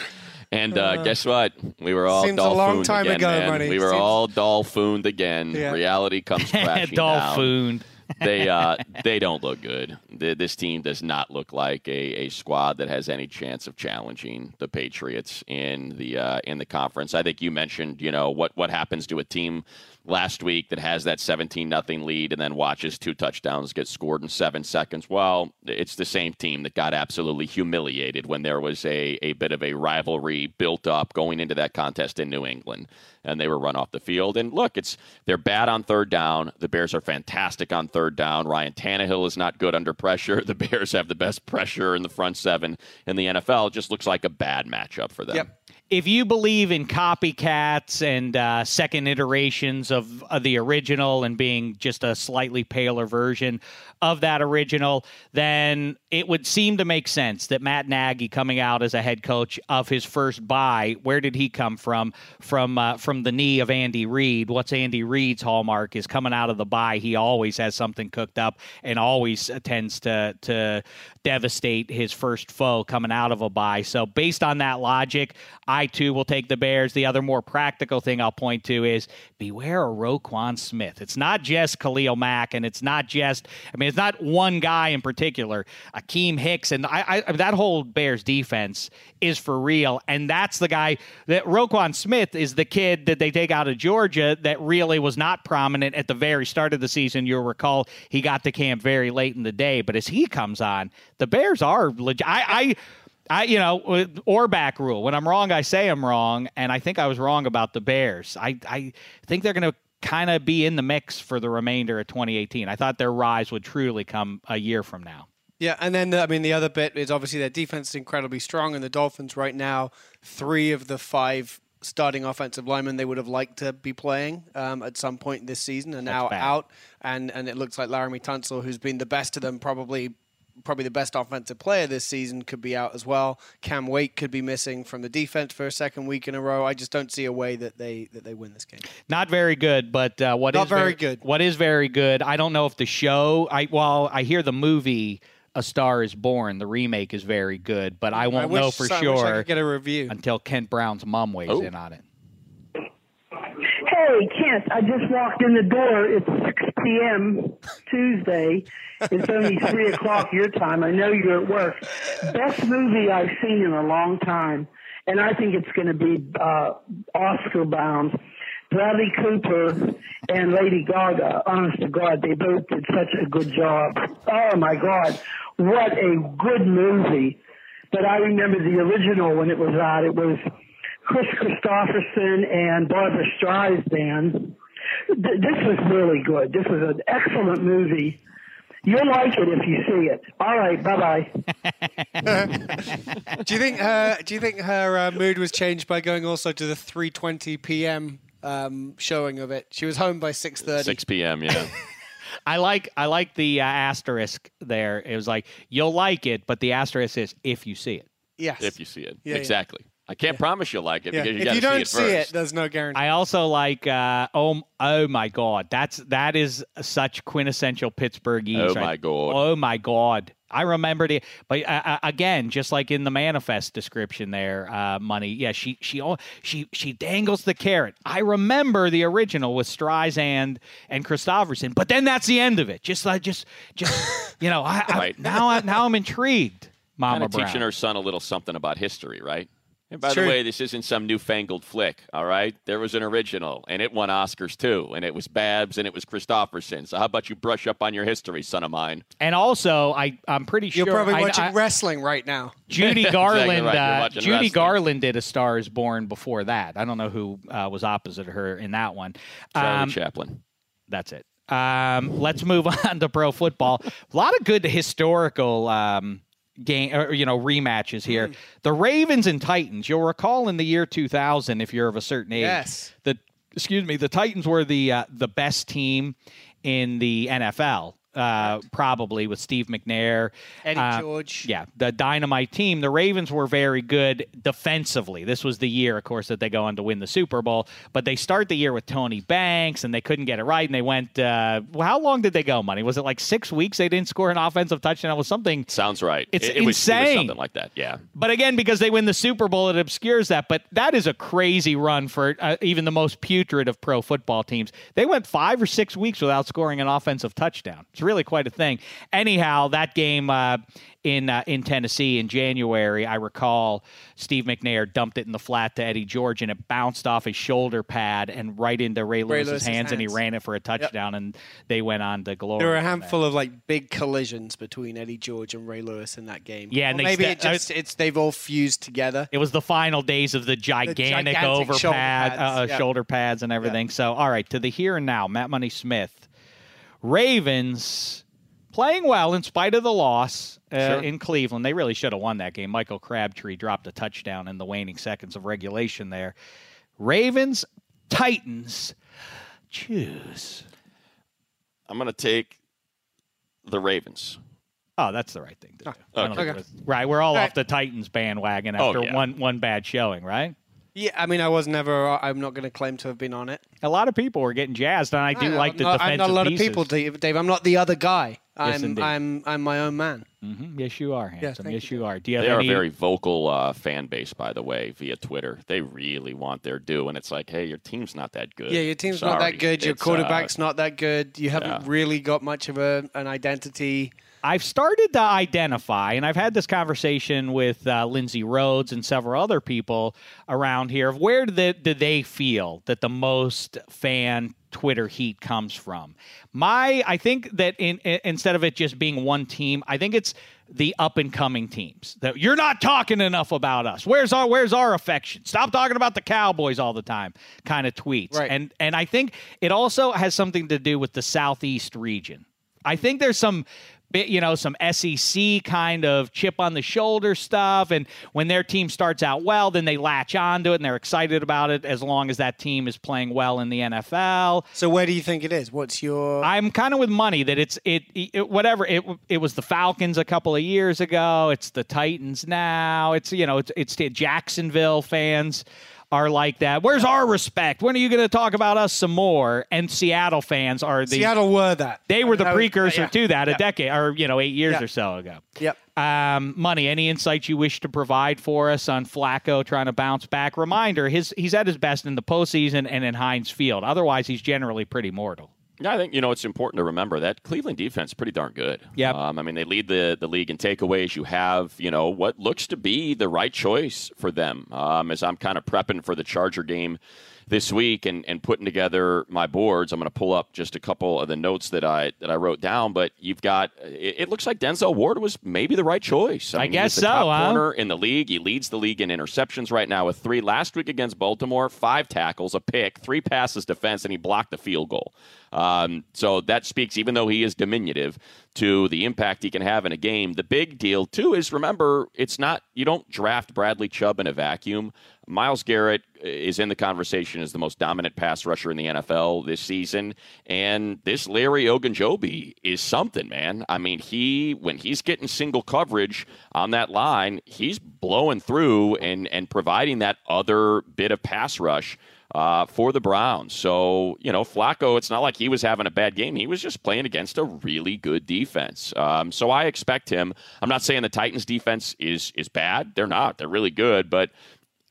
[SPEAKER 3] And uh, guess what? We were all
[SPEAKER 5] Seems a long
[SPEAKER 3] dolphooned
[SPEAKER 5] time
[SPEAKER 3] again,
[SPEAKER 5] ago,
[SPEAKER 3] man.
[SPEAKER 5] buddy.
[SPEAKER 3] We were
[SPEAKER 5] Seems-
[SPEAKER 3] all dolphooned again.
[SPEAKER 5] Yeah.
[SPEAKER 3] Reality comes crashing down
[SPEAKER 1] Dolphin.
[SPEAKER 3] They uh, they don't look good. This team does not look like a, a squad that has any chance of challenging the Patriots in the uh, in the conference. I think you mentioned, you know, what what happens to a team last week that has that 17 nothing lead and then watches two touchdowns get scored in seven seconds. Well, it's the same team that got absolutely humiliated when there was a, a bit of a rivalry built up going into that contest in New England and they were run off the field. And look, it's they're bad on third down. The Bears are fantastic on third down. Ryan Tannehill is not good under pressure. The Bears have the best pressure in the front seven in the NFL. It just looks like a bad matchup for them.
[SPEAKER 5] Yep
[SPEAKER 1] if you believe in copycats and uh, second iterations of, of, the original and being just a slightly paler version of that original, then it would seem to make sense that Matt Nagy coming out as a head coach of his first bye, where did he come from? From uh, from the knee of Andy Reid. What's Andy Reid's hallmark is coming out of the bye. He always has something cooked up and always tends to to devastate his first foe coming out of a bye. So based on that logic, I too will take the Bears. The other more practical thing I'll point to is beware of Roquan Smith. It's not just Khalil Mack, and it's not just I mean it's not one guy in particular. Akiem Hicks and I, I that whole Bears defense is for real, and that's the guy that Roquan Smith is the kid that they take out of Georgia that really was not prominent at the very start of the season. You'll recall he got to camp very late in the day, but as he comes on, the Bears are legit. I, I I, you know, or back rule. When I'm wrong, I say I'm wrong, and I think I was wrong about the Bears. I, I think they're going to kind of be in the mix for the remainder of 2018. I thought their rise would truly come a year from now.
[SPEAKER 5] Yeah, and then the, I mean the other bit is obviously their defense is incredibly strong, and the Dolphins right now three of the five starting offensive linemen they would have liked to be playing um, at some point this season are now out, and and it looks like Laremy Tunsil, who's been the best of them, probably probably the best offensive player this season could be out as well. Cam Wake could be missing from the defense for a second week in a row. I just don't see a way that they that they win this game.
[SPEAKER 1] Not very good, but uh, what
[SPEAKER 5] Not
[SPEAKER 1] is
[SPEAKER 5] very, very good.
[SPEAKER 1] What is very good? I don't know if the show. I well, I hear the movie. A Star Is Born, the remake is very good, but I won't
[SPEAKER 5] I wish,
[SPEAKER 1] know for
[SPEAKER 5] I
[SPEAKER 1] sure
[SPEAKER 5] get a review
[SPEAKER 1] until Kent Brown's mom weighs oh. in on it.
[SPEAKER 8] Hey, Kent, I just walked in the door. It's 6 p.m. Tuesday. It's only 3 o'clock your time. I know you're at work. Best movie I've seen in a long time. And I think it's going to be uh, Oscar bound. Bradley Cooper and Lady Gaga, honest to God, they both did such a good job. Oh my God, what a good movie. But I remember the original when it was out. It was Kris Kristofferson and Barbara Streisand. This was really good. This was an excellent movie. You'll like it if you see it. All right, bye
[SPEAKER 5] bye. do you think her? Do you think her uh, mood was changed by going also to the 3:20 p.m. Um, showing of it? She was home by 6:30.
[SPEAKER 3] 6 p.m. Yeah.
[SPEAKER 1] I like I like the uh, asterisk there. It was like you'll like it, but the asterisk is if you see it.
[SPEAKER 5] Yes.
[SPEAKER 3] If you see it. Yeah, exactly. Yeah. I can't yeah. promise you'll like it yeah. because you
[SPEAKER 5] if you don't
[SPEAKER 3] see it,
[SPEAKER 5] see it, there's no guarantee.
[SPEAKER 1] I also like uh, oh oh my god, that's that is such quintessential Pittsburgh.
[SPEAKER 3] Oh
[SPEAKER 1] right?
[SPEAKER 3] my god.
[SPEAKER 1] Oh my god. I remembered it, but uh, uh, again, just like in the manifest description there, uh, money. Yeah, she she she she dangles the carrot. I remember the original with Streisand and Kristofferson, but then that's the end of it. Just like just just you know, I, right. I, now I, now I'm intrigued. Mama
[SPEAKER 3] kind of
[SPEAKER 1] Brown.
[SPEAKER 3] teaching her son a little something about history, right? And by
[SPEAKER 5] sure.
[SPEAKER 3] the way, this isn't some newfangled flick, all right? There was an original, and it won Oscars too, and it was Babs and it was Kristofferson. So how about you brush up on your history, son of mine?
[SPEAKER 1] And also, I I'm pretty
[SPEAKER 5] sure
[SPEAKER 1] you're
[SPEAKER 5] probably watching
[SPEAKER 1] I,
[SPEAKER 5] wresling right now.
[SPEAKER 1] Judy Garland,
[SPEAKER 3] exactly right.
[SPEAKER 1] uh, Judy
[SPEAKER 3] wrestling.
[SPEAKER 1] Garland did A Star Is Born before that. I don't know who uh, was opposite her in that one.
[SPEAKER 3] Charlie
[SPEAKER 1] um,
[SPEAKER 3] Chaplin.
[SPEAKER 1] That's it. Um, let's move on to pro football. A lot of good historical. Um, game or you know rematches here. Mm. The Ravens and Titans. You'll recall in the year 2000, if you're of a certain age,
[SPEAKER 5] yes.
[SPEAKER 1] the excuse me, the Titans were the uh, the best team in the NFL uh, probably with Steve McNair,
[SPEAKER 5] Eddie
[SPEAKER 1] uh,
[SPEAKER 5] George.
[SPEAKER 1] Yeah, the dynamite team. The Ravens were very good defensively. This was the year, of course, that they go on to win the Super Bowl. But they start the year with Tony Banks, and they couldn't get it right. And they went. Uh, well, how long did they go? Money was it like six weeks? They didn't score an offensive touchdown. It was something.
[SPEAKER 3] Sounds right.
[SPEAKER 1] It's
[SPEAKER 3] it,
[SPEAKER 1] it
[SPEAKER 3] insane.
[SPEAKER 1] Was, it was
[SPEAKER 3] something like that. Yeah.
[SPEAKER 1] But again, because they win the Super Bowl, it obscures that. But that is a crazy run for uh, even the most putrid of pro football teams. They went five or six weeks without scoring an offensive touchdown. It's really quite a thing. Anyhow, that game uh, in uh, in Tennessee in January, I recall Steve McNair dumped it in the flat to Eddie George, and it bounced off his shoulder pad and right into Ray,
[SPEAKER 5] Ray
[SPEAKER 1] Lewis's,
[SPEAKER 5] Lewis's
[SPEAKER 1] hands, and he ran it for a touchdown, and they went on to glory.
[SPEAKER 5] There were a handful of like big collisions between Eddie George and Ray Lewis in that game.
[SPEAKER 1] Yeah, and
[SPEAKER 5] Or
[SPEAKER 1] they
[SPEAKER 5] maybe
[SPEAKER 1] sta-
[SPEAKER 5] it just it's they've all fused together.
[SPEAKER 1] It was the final days of the gigantic,
[SPEAKER 5] shoulder
[SPEAKER 1] pad,
[SPEAKER 5] pads,
[SPEAKER 1] uh,
[SPEAKER 5] yeah.
[SPEAKER 1] shoulder pads and everything. So, all right, to the here and now, Matt Money Smith. Ravens playing well in spite of the loss uh,
[SPEAKER 3] Sure.
[SPEAKER 1] in Cleveland. They really should have won that game. Michael Crabtree dropped a touchdown in the waning seconds of regulation there. Ravens, Titans, choose.
[SPEAKER 3] I'm going to take the Ravens.
[SPEAKER 1] Oh, that's the right thing to do. I
[SPEAKER 3] okay.
[SPEAKER 1] think it Right, we're all
[SPEAKER 5] All
[SPEAKER 1] off
[SPEAKER 5] right.
[SPEAKER 1] the Titans bandwagon
[SPEAKER 3] Oh,
[SPEAKER 1] after
[SPEAKER 3] yeah.
[SPEAKER 1] one one bad showing, right?
[SPEAKER 5] Yeah, I mean, I was never. I'm not going to claim to have been on it.
[SPEAKER 1] A lot of people were getting jazzed, and I do
[SPEAKER 5] I-
[SPEAKER 1] like
[SPEAKER 5] I'm
[SPEAKER 1] the
[SPEAKER 5] not,
[SPEAKER 1] defensive
[SPEAKER 5] I'm not a lot
[SPEAKER 1] pieces.
[SPEAKER 5] of people, Dave. Dave. I'm not the other guy.
[SPEAKER 1] Yes,
[SPEAKER 5] I'm
[SPEAKER 1] indeed.
[SPEAKER 5] I'm I'm my own man.
[SPEAKER 1] hmm Yes, you are handsome.
[SPEAKER 5] thank
[SPEAKER 1] yes,
[SPEAKER 5] you.
[SPEAKER 1] you are. Do you have
[SPEAKER 3] They are a very vocal uh, fan base, by the way, via Twitter. They really want their due, and it's like, hey, your team's not that good.
[SPEAKER 5] Yeah, your team's not that good. Your
[SPEAKER 3] It's, uh,
[SPEAKER 5] quarterback's not that good. You haven't
[SPEAKER 3] yeah.
[SPEAKER 5] really got much of a, an identity.
[SPEAKER 1] I've started to identify, and I've had this conversation with uh, Lindsay Rhoads and several other people around here of where do they, do they feel that the most fan Twitter heat comes from. My, I think that in, in- instead of it just being one team, I think it's the up and coming teams. That you're not talking enough about us. Where's our Where's our affection? Stop talking about the Cowboys all the time. Kind of tweets.
[SPEAKER 5] Right.
[SPEAKER 1] And and I think it also has something to do with the Southeast region. I think there's some you know, some SEC kind of chip on the shoulder stuff. And when their team starts out well, then they latch onto it and they're excited about it as long as that team is playing well in the NFL.
[SPEAKER 5] So where do you think it is? What's your?
[SPEAKER 1] I'm kind of with money that it's it, it whatever it it was the Falcons a couple of years ago. It's the Titans now. It's you know it's it's the Jacksonville fans are like that. Where's our respect? When are you going to talk about us some more? And Seattle fans are the
[SPEAKER 5] Seattle were that.
[SPEAKER 1] they were the precursor
[SPEAKER 5] yeah,
[SPEAKER 1] to that a decade or you know eight years
[SPEAKER 5] Yeah.
[SPEAKER 1] or so ago.
[SPEAKER 5] Yep.
[SPEAKER 1] Um, money. Any insights you wish to provide for us on Flacco trying to bounce back? Reminder: his he's at his best in the postseason and in Heinz Field. Otherwise, he's generally pretty mortal.
[SPEAKER 3] Yeah, I think you know it's important to remember that Cleveland defense is pretty darn good.
[SPEAKER 1] Yep.
[SPEAKER 3] Um, I mean, they lead the the league in takeaways. You have you know what looks to be the right choice for them. Um, as I'm kind of prepping for the Charger game this week and, and putting together my boards, I'm going to pull up just a couple of the notes that I that I wrote down. But you've got it, it looks like Denzel Ward was maybe the right choice.
[SPEAKER 1] I
[SPEAKER 3] mean,
[SPEAKER 1] guess so, huh?
[SPEAKER 3] corner in the league. He leads the league in interceptions right now with three. Last week against Baltimore, five tackles, a pick, three passes defense, and he blocked the field goal. Um, so that speaks, even though he is diminutive, to the impact he can have in a game. The big deal too is remember, it's not you don't draft Bradley Chubb in a vacuum. Myles Garrett is in the conversation as the most dominant pass rusher in the NFL this season, and this Larry Ogunjobi is something, man. I mean, he when he's getting single coverage on that line, he's blowing through and and providing that other bit of pass rush uh, for the Browns. So, you know, Flacco, it's not like he was having a bad game. He was just playing against a really good defense. Um, so I expect him. I'm not saying the Titans defense is is bad. They're not. They're really good, but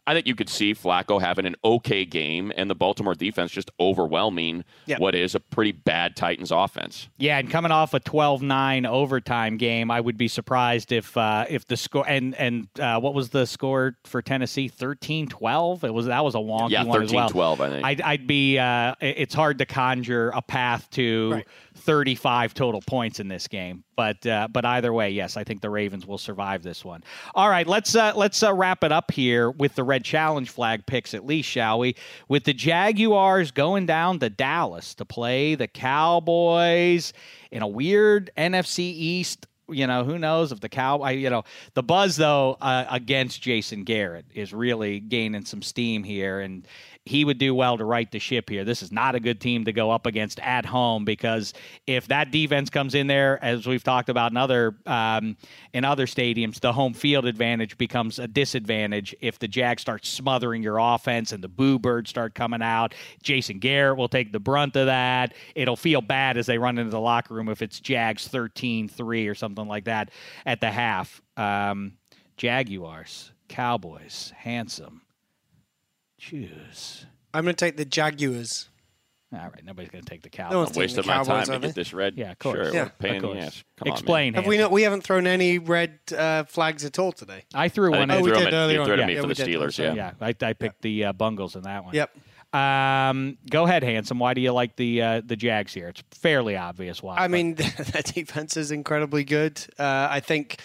[SPEAKER 3] I think you could see Flacco having an okay game and the Baltimore defense just overwhelming
[SPEAKER 5] Yeah.
[SPEAKER 3] what is a pretty bad Titans offense.
[SPEAKER 1] Yeah, and coming off a 12-9 overtime game, I would be surprised if uh, if the score and and uh, what was the score for Tennessee? 13-12? It was that was a wonky
[SPEAKER 3] Yeah,
[SPEAKER 1] one as well.
[SPEAKER 3] 13-12, I think.
[SPEAKER 1] I'd, I'd be uh, it's hard to conjure a path to
[SPEAKER 5] Right.
[SPEAKER 1] 35 total points in this game. But uh, but either way, yes, I think the Ravens will survive this one. All right, let's uh, let's uh, wrap it up here with the red challenge flag picks at least, shall we? With the Jaguars going down to Dallas to play the Cowboys in a weird NFC East you know, who knows if the cow, you know, the buzz though uh, against Jason Garrett is really gaining some steam here, and he would do well to right the ship here. This is not a good team to go up against at home because if that defense comes in there, as we've talked about in other um, in other stadiums, the home field advantage becomes a disadvantage if the Jags start smothering your offense and the boo birds start coming out. Jason Garrett will take the brunt of that. It'll feel bad as they run into the locker room if it's Jags 13-3 or something like that at the half. Um, Jaguars, Cowboys, handsome. Choose.
[SPEAKER 5] I'm going to take the Jaguars.
[SPEAKER 1] All right, nobody's going to take the
[SPEAKER 5] No
[SPEAKER 1] Cowboys.
[SPEAKER 5] one's
[SPEAKER 3] I'm
[SPEAKER 5] taking
[SPEAKER 3] wasting
[SPEAKER 5] the
[SPEAKER 3] my
[SPEAKER 5] Cowboys,
[SPEAKER 3] time
[SPEAKER 5] are
[SPEAKER 3] to get
[SPEAKER 5] they?
[SPEAKER 3] this red.
[SPEAKER 1] Yeah, of course.
[SPEAKER 3] Sure,
[SPEAKER 5] Yeah.
[SPEAKER 3] what a pain
[SPEAKER 1] Of
[SPEAKER 3] in the
[SPEAKER 1] course.
[SPEAKER 3] ass. Come on.
[SPEAKER 1] Explain.
[SPEAKER 5] Have we not? We haven't thrown any red uh, flags at all today.
[SPEAKER 1] I threw
[SPEAKER 3] I
[SPEAKER 1] one.
[SPEAKER 3] think
[SPEAKER 5] Oh,
[SPEAKER 3] you
[SPEAKER 5] we did earlier
[SPEAKER 3] you
[SPEAKER 5] on.
[SPEAKER 3] threw it
[SPEAKER 5] Yeah, yeah,
[SPEAKER 3] for the. Steelers. Yeah.
[SPEAKER 1] Yeah, I, I picked the uh, Bungles in that one.
[SPEAKER 5] Yep.
[SPEAKER 1] Um, go ahead, Handsome. Why do you like the uh, the Jags here? It's fairly obvious why.
[SPEAKER 5] I
[SPEAKER 1] but-
[SPEAKER 5] mean, their defense is incredibly good. Uh, I think,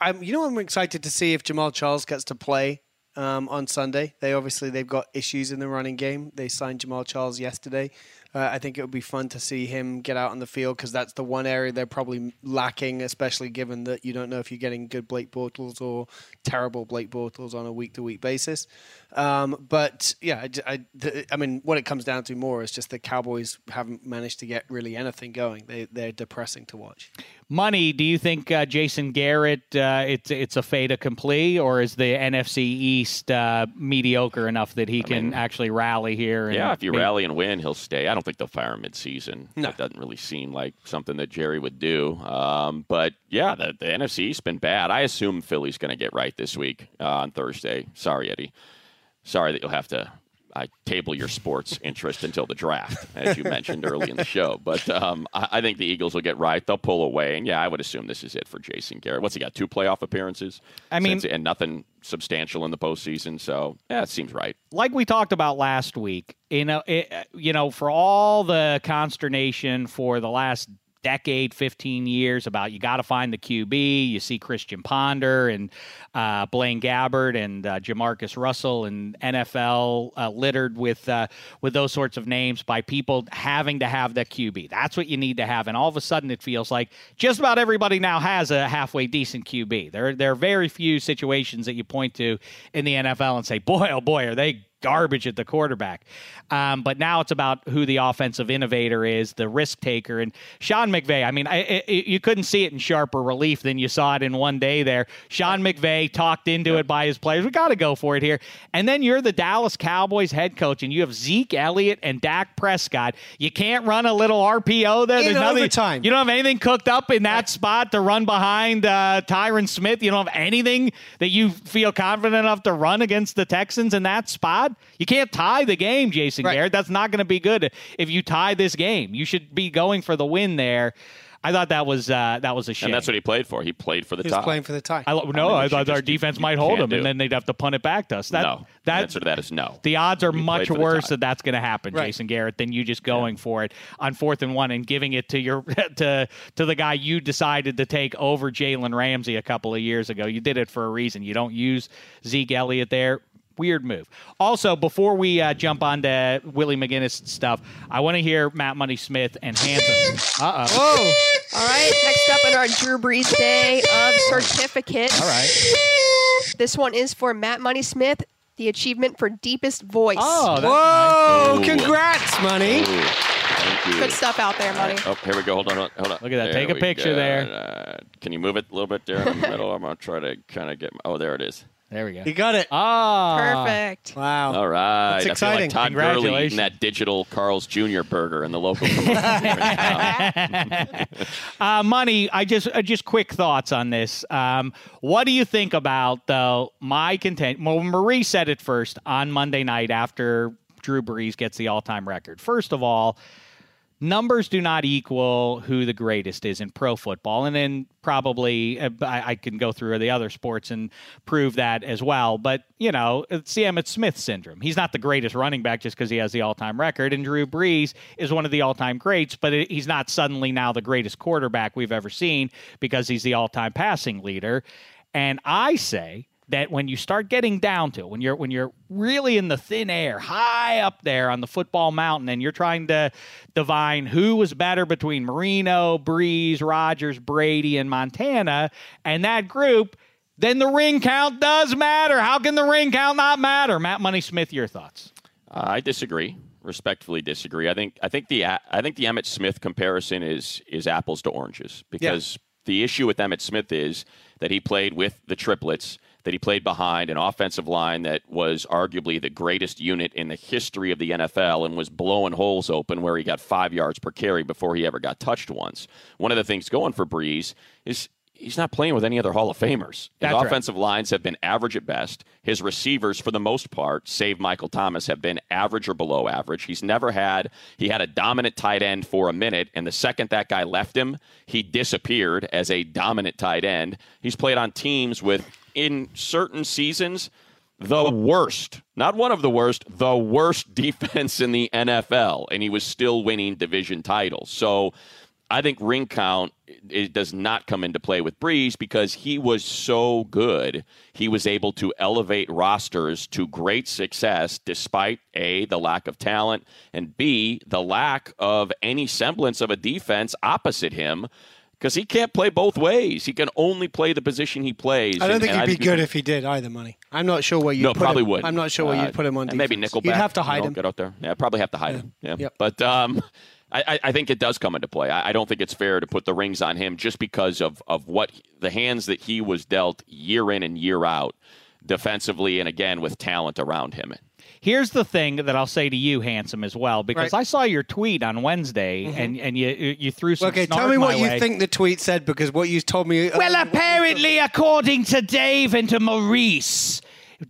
[SPEAKER 5] I'm, you know, I'm excited to see if Jamaal Charles gets to play um, on Sunday. They obviously they've got issues in the running game. They signed Jamaal Charles yesterday. Uh, I think it would be fun to see him get out on the field because that's the one area they're probably lacking, especially given that you don't know if you're getting good Blake Bortles or terrible Blake Bortles on a week to week basis. Um, but yeah, I, I- I mean, what it comes down to more is just the Cowboys haven't managed to get really anything going. They, they're depressing to watch.
[SPEAKER 1] Money. Do you think uh, Jason Garrett? Uh, it's it's a fait accompli, or is the NFC East uh, mediocre enough that he can
[SPEAKER 3] mean,
[SPEAKER 1] actually rally here? And
[SPEAKER 3] Yeah, if you
[SPEAKER 1] be-
[SPEAKER 3] rally and win, he'll stay. I don't think they'll fire him mid-season.
[SPEAKER 5] No.
[SPEAKER 3] That doesn't really seem like something that Jerry would do. Um, but yeah, the, the NFC East's been bad. I assume Philly's going to get right this week uh, on Thursday. Sorry, Eddie. Sorry that you'll have to. I table your sports interest until the draft, as you mentioned early in the show. But um, I, I think the Eagles will get right. They'll pull away, and yeah, I would assume this is it for Jason Garrett. What's he got? Two playoff appearances.
[SPEAKER 1] I mean-
[SPEAKER 3] Since- and nothing substantial in the postseason. So yeah, it seems right.
[SPEAKER 1] like we talked about last week, you know, it, you know, for all the consternation for the last decade, 15 years about you got to find the QB. You see Christian Ponder and uh, Blaine Gabbert and uh, JaMarcus Russell and NFL uh, littered with uh, with those sorts of names by people having to have the QB. That's what you need to have. And all of a sudden, it feels like just about everybody now has a halfway decent QB. There, there are very few situations that you point to in the NFL and say, boy, oh boy, are they garbage at the quarterback. Um, but now it's about who the offensive innovator is, the risk taker. And Sean McVay, I mean, I, I, you couldn't see it in sharper relief than you saw it in one day there. Sean McVay talked into it by his players. We got to go for it here. And then you're the Dallas Cowboys head coach, and you have Zeke Elliott and Dak Prescott. You can't run a little RPO there. There's nothing,
[SPEAKER 5] overtime.
[SPEAKER 1] You don't have anything cooked up in that spot to run behind uh, Tyron Smith. You don't have anything that you feel confident enough to run against the Texans in that spot. You can't tie the game, Jason
[SPEAKER 5] Right.
[SPEAKER 1] Garrett. That's not going to be good if you tie this game. You should be going for the win there. I thought that was uh, that was a shame.
[SPEAKER 3] And that's what he played for. He played for the
[SPEAKER 5] He
[SPEAKER 3] top.
[SPEAKER 5] was playing for the tie.
[SPEAKER 1] I, lo- no,
[SPEAKER 3] mean,
[SPEAKER 1] I, thought our defense
[SPEAKER 3] you
[SPEAKER 1] might hold
[SPEAKER 3] can't
[SPEAKER 1] them,
[SPEAKER 3] do
[SPEAKER 1] and then they'd have to punt it back to us. That,
[SPEAKER 3] no.
[SPEAKER 1] that,
[SPEAKER 3] the answer to that is no.
[SPEAKER 1] the odds are
[SPEAKER 3] You
[SPEAKER 1] much
[SPEAKER 3] played for the
[SPEAKER 1] worse that that's going to happen,
[SPEAKER 5] Right.
[SPEAKER 1] Jason Garrett, than you just going for it on fourth and one and giving it to your to to the guy you decided to take over Jalen Ramsey a couple of years ago. You did it for a reason. You don't use Zeke Elliott there. Weird move. Also, before we uh, jump on to Willie McGinest stuff, I want to hear Matt Money Smith and Hanson. Uh oh.
[SPEAKER 7] All right, next up in our Drew Brees Day of certificates.
[SPEAKER 1] All right.
[SPEAKER 7] This one is for Matt Money Smith, the achievement for deepest voice.
[SPEAKER 1] Oh, that's
[SPEAKER 5] Whoa!
[SPEAKER 3] Ooh.
[SPEAKER 5] Congrats, money.
[SPEAKER 3] Ooh, thank you.
[SPEAKER 7] Good stuff out there, Money.
[SPEAKER 3] Oh, here we go. Hold on. Hold on.
[SPEAKER 1] Look at that.
[SPEAKER 3] There
[SPEAKER 1] Take a picture
[SPEAKER 3] go.
[SPEAKER 1] there.
[SPEAKER 3] Uh, can you move it a little bit there in the middle? I'm going to try to kind of get. Oh, there it is.
[SPEAKER 1] There we go.
[SPEAKER 5] You got it.
[SPEAKER 1] Ah,
[SPEAKER 7] Perfect.
[SPEAKER 5] Wow.
[SPEAKER 3] All right.
[SPEAKER 5] That's
[SPEAKER 3] I feel
[SPEAKER 5] exciting.
[SPEAKER 3] like Todd Gurley
[SPEAKER 1] Congratulations.
[SPEAKER 3] eating that digital Carl's Jr. burger in the local community.
[SPEAKER 1] Uh, money. I just uh, just quick thoughts on this. Um, what do you think about though? My content. Well, Marie said it first on Monday night after Drew Brees gets the all-time record. First of all, numbers do not equal who the greatest is in pro football, and then probably uh, I, I can go through the other sports and prove that as well. But you know, the Emmitt Smith syndrome. He's not the greatest running back just because he has the all-time record, and Drew Brees is one of the all-time greats, but it, he's not suddenly now the greatest quarterback we've ever seen because he's the all-time passing leader. And I say that when you start getting down to it, when you're when you're really in the thin air, high up there on the football mountain, and you're trying to divine who was better between Marino, Brees, Rodgers, Brady, and Montana, and that group, then the ring count does matter. How can the ring count not matter? Matt Money Smith, your thoughts?
[SPEAKER 3] Uh, I disagree. Respectfully disagree. I think I think the I think the Emmitt Smith comparison is is apples to oranges because the issue with Emmitt Smith is that he played with the triplets, that he played behind an offensive line that was arguably the greatest unit in the history of the NFL and was blowing holes open where he got five yards per carry before he ever got touched once. One of the things going for Brees is he's not playing with any other Hall of Famers. His
[SPEAKER 1] That's right.
[SPEAKER 3] offensive lines have been average at best. His receivers, for the most part, save Michael Thomas, have been average or below average. He's never had he had a dominant tight end for a minute, and the second that guy left him, he disappeared as a dominant tight end. He's played on teams with in certain seasons the worst, not one of the worst, the worst defense in the NFL, and he was still winning division titles. So I think ring count it does not come into play with Brees because he was so good. He was able to elevate rosters to great success despite A, the lack of talent, and B, the lack of any semblance of a defense opposite him. Because he can't play both ways. He can only play the position he plays.
[SPEAKER 5] I don't
[SPEAKER 3] And-
[SPEAKER 5] think he'd be good if he did either, money. I'm not sure where you
[SPEAKER 3] no,
[SPEAKER 5] put
[SPEAKER 3] probably
[SPEAKER 5] him.
[SPEAKER 3] would.
[SPEAKER 5] I'm not sure where
[SPEAKER 3] Uh,
[SPEAKER 5] you'd put him on defense.
[SPEAKER 3] Maybe nickelback.
[SPEAKER 5] You'd have to
[SPEAKER 3] you
[SPEAKER 5] hide
[SPEAKER 3] know,
[SPEAKER 5] him.
[SPEAKER 3] Get out there. Yeah, probably have to hide him. Yeah.
[SPEAKER 5] Yep.
[SPEAKER 3] But um, I, I- I think it does come into play. I, I don't think it's fair to put the rings on him just because of, of what the hands that he was dealt year in and year out defensively and again with talent around him.
[SPEAKER 1] Here's the thing that I'll say to you, handsome, as well, because
[SPEAKER 5] Right.
[SPEAKER 1] I saw your tweet on Wednesday, and, and you you threw some.
[SPEAKER 5] Okay, tell me what you
[SPEAKER 1] way.
[SPEAKER 5] think the tweet said because what you told me. uh,
[SPEAKER 1] Well, apparently, according to Dave and to Maurice,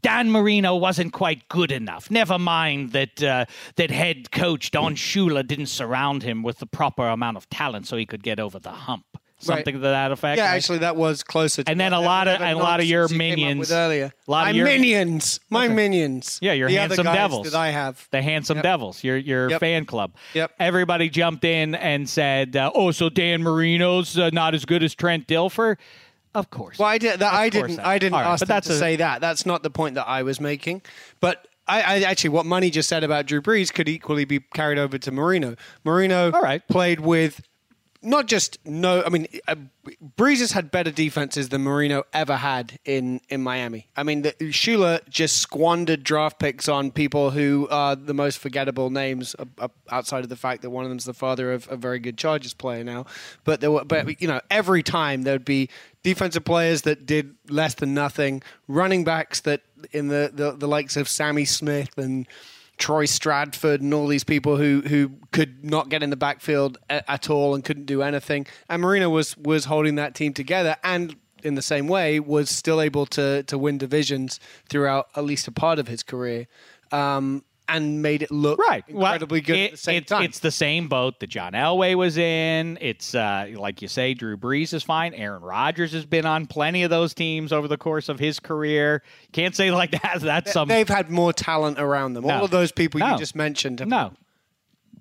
[SPEAKER 1] Dan Marino wasn't quite good enough. Never mind that uh, that head coach Don Shula didn't surround him with the proper amount of talent so he could get over the hump. Something to that effect.
[SPEAKER 5] Yeah,
[SPEAKER 1] right?
[SPEAKER 5] actually, that was closer. to
[SPEAKER 1] And then a lot of- and a lot of your
[SPEAKER 5] nonsense you came up
[SPEAKER 1] minions-
[SPEAKER 5] with earlier.
[SPEAKER 1] a lot of
[SPEAKER 5] my
[SPEAKER 1] your-
[SPEAKER 5] minions, my minions.
[SPEAKER 1] Yeah, your
[SPEAKER 5] the
[SPEAKER 1] handsome devils
[SPEAKER 5] that I have.
[SPEAKER 1] the handsome
[SPEAKER 5] Yep.
[SPEAKER 1] devils, your your
[SPEAKER 5] Yep.
[SPEAKER 1] fan club.
[SPEAKER 5] Yep.
[SPEAKER 1] Everybody jumped in and said, uh, "Oh, so Dan Marino's uh, not as good as Trent Dilfer." Of course.
[SPEAKER 5] Well, I did. That, I didn't. I didn't
[SPEAKER 1] right,
[SPEAKER 5] ask
[SPEAKER 1] but that's
[SPEAKER 5] to
[SPEAKER 1] a-
[SPEAKER 5] say that. That's not the point that I was making. But I, I actually, what Money just said about Drew Brees could equally be carried over to Marino. Marino
[SPEAKER 1] All right.
[SPEAKER 5] played with not just no. I mean, uh, Brees has had better defenses than Marino ever had in in Miami. I mean, the, Shula just squandered draft picks on people who are the most forgettable names uh, uh, outside of the fact that one of them's the father of a very good Chargers player now. But there were, but you know, every time there'd be defensive players that did less than nothing, running backs that in the the, the likes of Sammy Smith and. Troy Stradford and all these people who who could not get in the backfield a- at all and couldn't do anything. And Marino was was holding that team together and in the same way was still able to to win divisions throughout at least a part of his career. Um, and made it look
[SPEAKER 1] right.
[SPEAKER 5] incredibly
[SPEAKER 1] well,
[SPEAKER 5] good
[SPEAKER 1] it-
[SPEAKER 5] at the same
[SPEAKER 1] it's,
[SPEAKER 5] time.
[SPEAKER 1] It's the same boat that John Elway was in. It's uh, like you say, Drew Brees is fine. Aaron Rodgers has been on plenty of those teams over the course of his career. Can't say like that. That's some.
[SPEAKER 5] They've had more talent around them.
[SPEAKER 1] No.
[SPEAKER 5] All of those people
[SPEAKER 1] No.
[SPEAKER 5] you just mentioned. have-
[SPEAKER 1] no.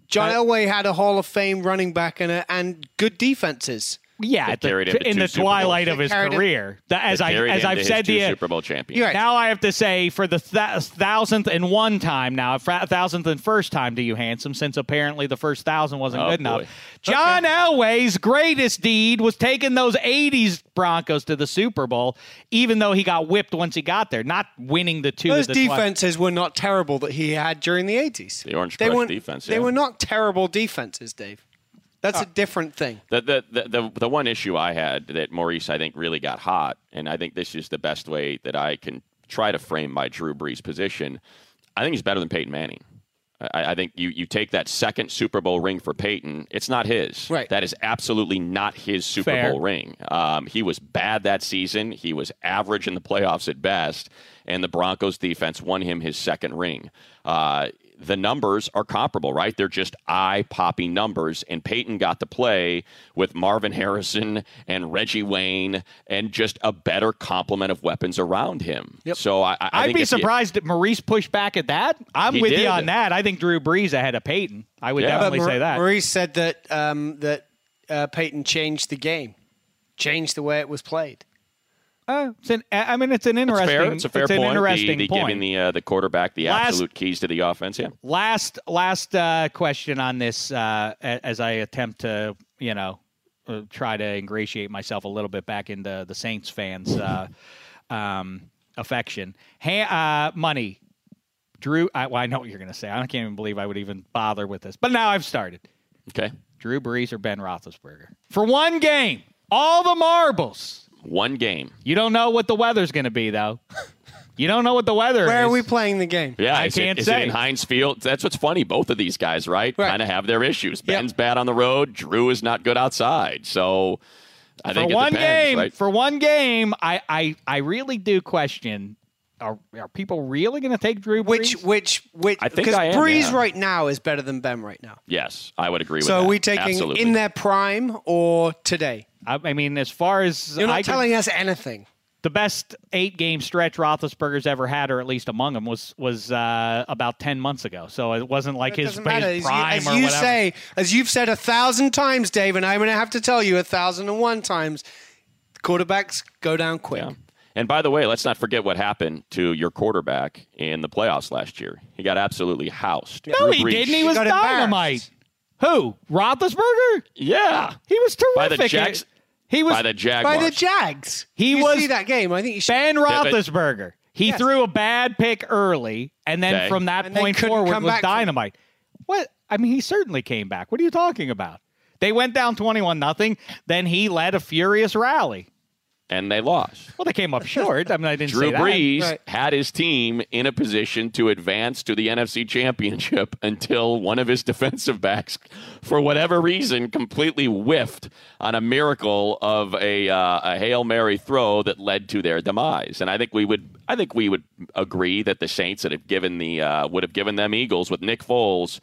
[SPEAKER 5] John
[SPEAKER 1] Uh,
[SPEAKER 5] Elway had a Hall of Fame running back and a, and good defenses.
[SPEAKER 1] Yeah, the-
[SPEAKER 3] carried him
[SPEAKER 1] in the twilight of his
[SPEAKER 5] carried him-
[SPEAKER 1] career. As I as I've said to
[SPEAKER 3] two
[SPEAKER 1] you,
[SPEAKER 3] Super Bowl
[SPEAKER 5] champion. Right.
[SPEAKER 1] Now I have to say for the th- thousandth and one time now, fra- thousandth and first time to you, handsome, since apparently the first thousand wasn't
[SPEAKER 3] Oh,
[SPEAKER 1] good enough.
[SPEAKER 3] boy.
[SPEAKER 1] John Elway's greatest deed was taking those '80s Broncos to the Super Bowl, even though he got whipped once he got there, not winning the two.
[SPEAKER 5] Those
[SPEAKER 1] of the twi-
[SPEAKER 5] defenses were not terrible that he had during the 80s.
[SPEAKER 3] The Orange
[SPEAKER 5] they
[SPEAKER 3] Crush
[SPEAKER 5] weren't,
[SPEAKER 3] defense,
[SPEAKER 5] They were not terrible defenses, Dave. That's
[SPEAKER 1] Uh,
[SPEAKER 5] a different thing.
[SPEAKER 3] The, the, the, the, the one issue I had that Maurice, I think, really got hot, and I think this is the best way that I can try to frame my Drew Brees position. I think he's better than Peyton Manning. I, I think you, you take that second Super Bowl ring for Peyton, it's not his.
[SPEAKER 5] Right.
[SPEAKER 3] That is absolutely not his Super
[SPEAKER 1] Fair.
[SPEAKER 3] Bowl ring. Um, he was bad that season. He was average in the playoffs at best, and the Broncos defense won him his second ring. Uh, the numbers are comparable, right? They're just eye popping numbers. And Peyton got to play with Marvin Harrison and Reggie Wayne and just a better complement of weapons around him. So I, I
[SPEAKER 1] I'd
[SPEAKER 3] think
[SPEAKER 1] be
[SPEAKER 3] if you-
[SPEAKER 1] surprised if Maurice pushed back at that. I'm with
[SPEAKER 3] did.
[SPEAKER 1] you on that. I think Drew Brees ahead of Peyton. I would
[SPEAKER 3] Yeah.
[SPEAKER 1] definitely
[SPEAKER 5] Mar-
[SPEAKER 1] say that.
[SPEAKER 5] Maurice said that um, that uh, Peyton changed the game, changed the way it was played.
[SPEAKER 1] Uh, it's an, I mean, it's an
[SPEAKER 3] it's
[SPEAKER 1] interesting.
[SPEAKER 3] fair. It's a fair
[SPEAKER 1] an
[SPEAKER 3] point.
[SPEAKER 1] interesting
[SPEAKER 3] the, the
[SPEAKER 1] point.
[SPEAKER 3] giving the uh, the quarterback the
[SPEAKER 1] Last-
[SPEAKER 3] absolute keys to the offense. Yeah.
[SPEAKER 1] last last uh, question on this uh, as I attempt to you know uh, try to ingratiate myself a little bit back into the Saints fans uh, um, affection. Hey, uh, money, Drew. I, well, I know what you're going to say. I can't even believe I would even bother with this, but now I've started.
[SPEAKER 3] Okay.
[SPEAKER 1] Drew Brees or Ben Roethlisberger for one game. All the marbles.
[SPEAKER 3] One game.
[SPEAKER 1] You don't know what the weather's going to be though. You don't know what the weather
[SPEAKER 5] Where
[SPEAKER 1] is.
[SPEAKER 5] are we playing the game?
[SPEAKER 3] Yeah,
[SPEAKER 1] I
[SPEAKER 3] is
[SPEAKER 1] can't
[SPEAKER 3] it, is
[SPEAKER 1] say.
[SPEAKER 3] it in Heinz Field? That's what's funny. Both of these guys, right,
[SPEAKER 5] Right.
[SPEAKER 3] kind of have their issues.
[SPEAKER 5] Yep.
[SPEAKER 3] Ben's bad on the road. Drew is not good outside. So I
[SPEAKER 1] for
[SPEAKER 3] think it
[SPEAKER 1] one
[SPEAKER 3] depends,
[SPEAKER 1] game,
[SPEAKER 3] right?
[SPEAKER 1] for one game, I, I, I really do question: Are, are people really going to take Drew Brees?
[SPEAKER 5] Which which which
[SPEAKER 3] I think
[SPEAKER 5] because
[SPEAKER 3] I am,
[SPEAKER 5] Brees
[SPEAKER 3] yeah.
[SPEAKER 5] right now is better than Ben right now.
[SPEAKER 3] Yes, I would agree with
[SPEAKER 5] So
[SPEAKER 3] that.
[SPEAKER 5] are we taking
[SPEAKER 3] Absolutely.
[SPEAKER 5] in their prime or today?
[SPEAKER 1] I, I mean, as far as
[SPEAKER 5] You're not
[SPEAKER 1] I can-
[SPEAKER 5] telling us anything.
[SPEAKER 1] the best eight game stretch Roethlisberger's ever had, or at least among them, was was uh, about ten months ago. So it wasn't like
[SPEAKER 5] It
[SPEAKER 1] his,
[SPEAKER 5] doesn't matter.
[SPEAKER 1] his
[SPEAKER 5] As you,
[SPEAKER 1] prime
[SPEAKER 5] as
[SPEAKER 1] or
[SPEAKER 5] you
[SPEAKER 1] whatever.
[SPEAKER 5] say, as you've said a thousand times, Dave, and I'm going to have to tell you a thousand and one times, quarterbacks go down quick.
[SPEAKER 3] Yeah. And by the way, let's not forget what happened to your quarterback in the playoffs last year. He got absolutely housed.
[SPEAKER 1] no,
[SPEAKER 3] Drew
[SPEAKER 1] he
[SPEAKER 3] Brees.
[SPEAKER 1] didn't. He was
[SPEAKER 5] got embarrassed.
[SPEAKER 1] dynamite. Who? Roethlisberger?
[SPEAKER 3] Yeah.
[SPEAKER 1] He was
[SPEAKER 3] By
[SPEAKER 1] terrific.
[SPEAKER 3] the Jags.
[SPEAKER 1] He was
[SPEAKER 3] By the Jaguars.
[SPEAKER 5] By the Jags.
[SPEAKER 1] He
[SPEAKER 5] you
[SPEAKER 1] was-
[SPEAKER 5] see that game. I think you should.
[SPEAKER 1] Ben Roethlisberger. He
[SPEAKER 5] Yes.
[SPEAKER 1] threw a bad pick early, and then
[SPEAKER 3] Okay.
[SPEAKER 1] from that
[SPEAKER 5] And
[SPEAKER 1] point forward was
[SPEAKER 5] from-
[SPEAKER 1] dynamite. What? I mean, he certainly came back. What are you talking about? They went down twenty-one nothing. Then he led a furious rally.
[SPEAKER 3] And they lost.
[SPEAKER 1] Well, they came up short. I mean, I didn't
[SPEAKER 3] Drew
[SPEAKER 1] say that.
[SPEAKER 3] Brees
[SPEAKER 5] Right.
[SPEAKER 3] had his team in a position to advance to the NFC Championship until one of his defensive backs, for whatever reason, completely whiffed on a miracle of a, uh, a hail mary throw that led to their demise. And I think we would, I think we would agree that the Saints that have given the uh, would have given them Eagles with Nick Foles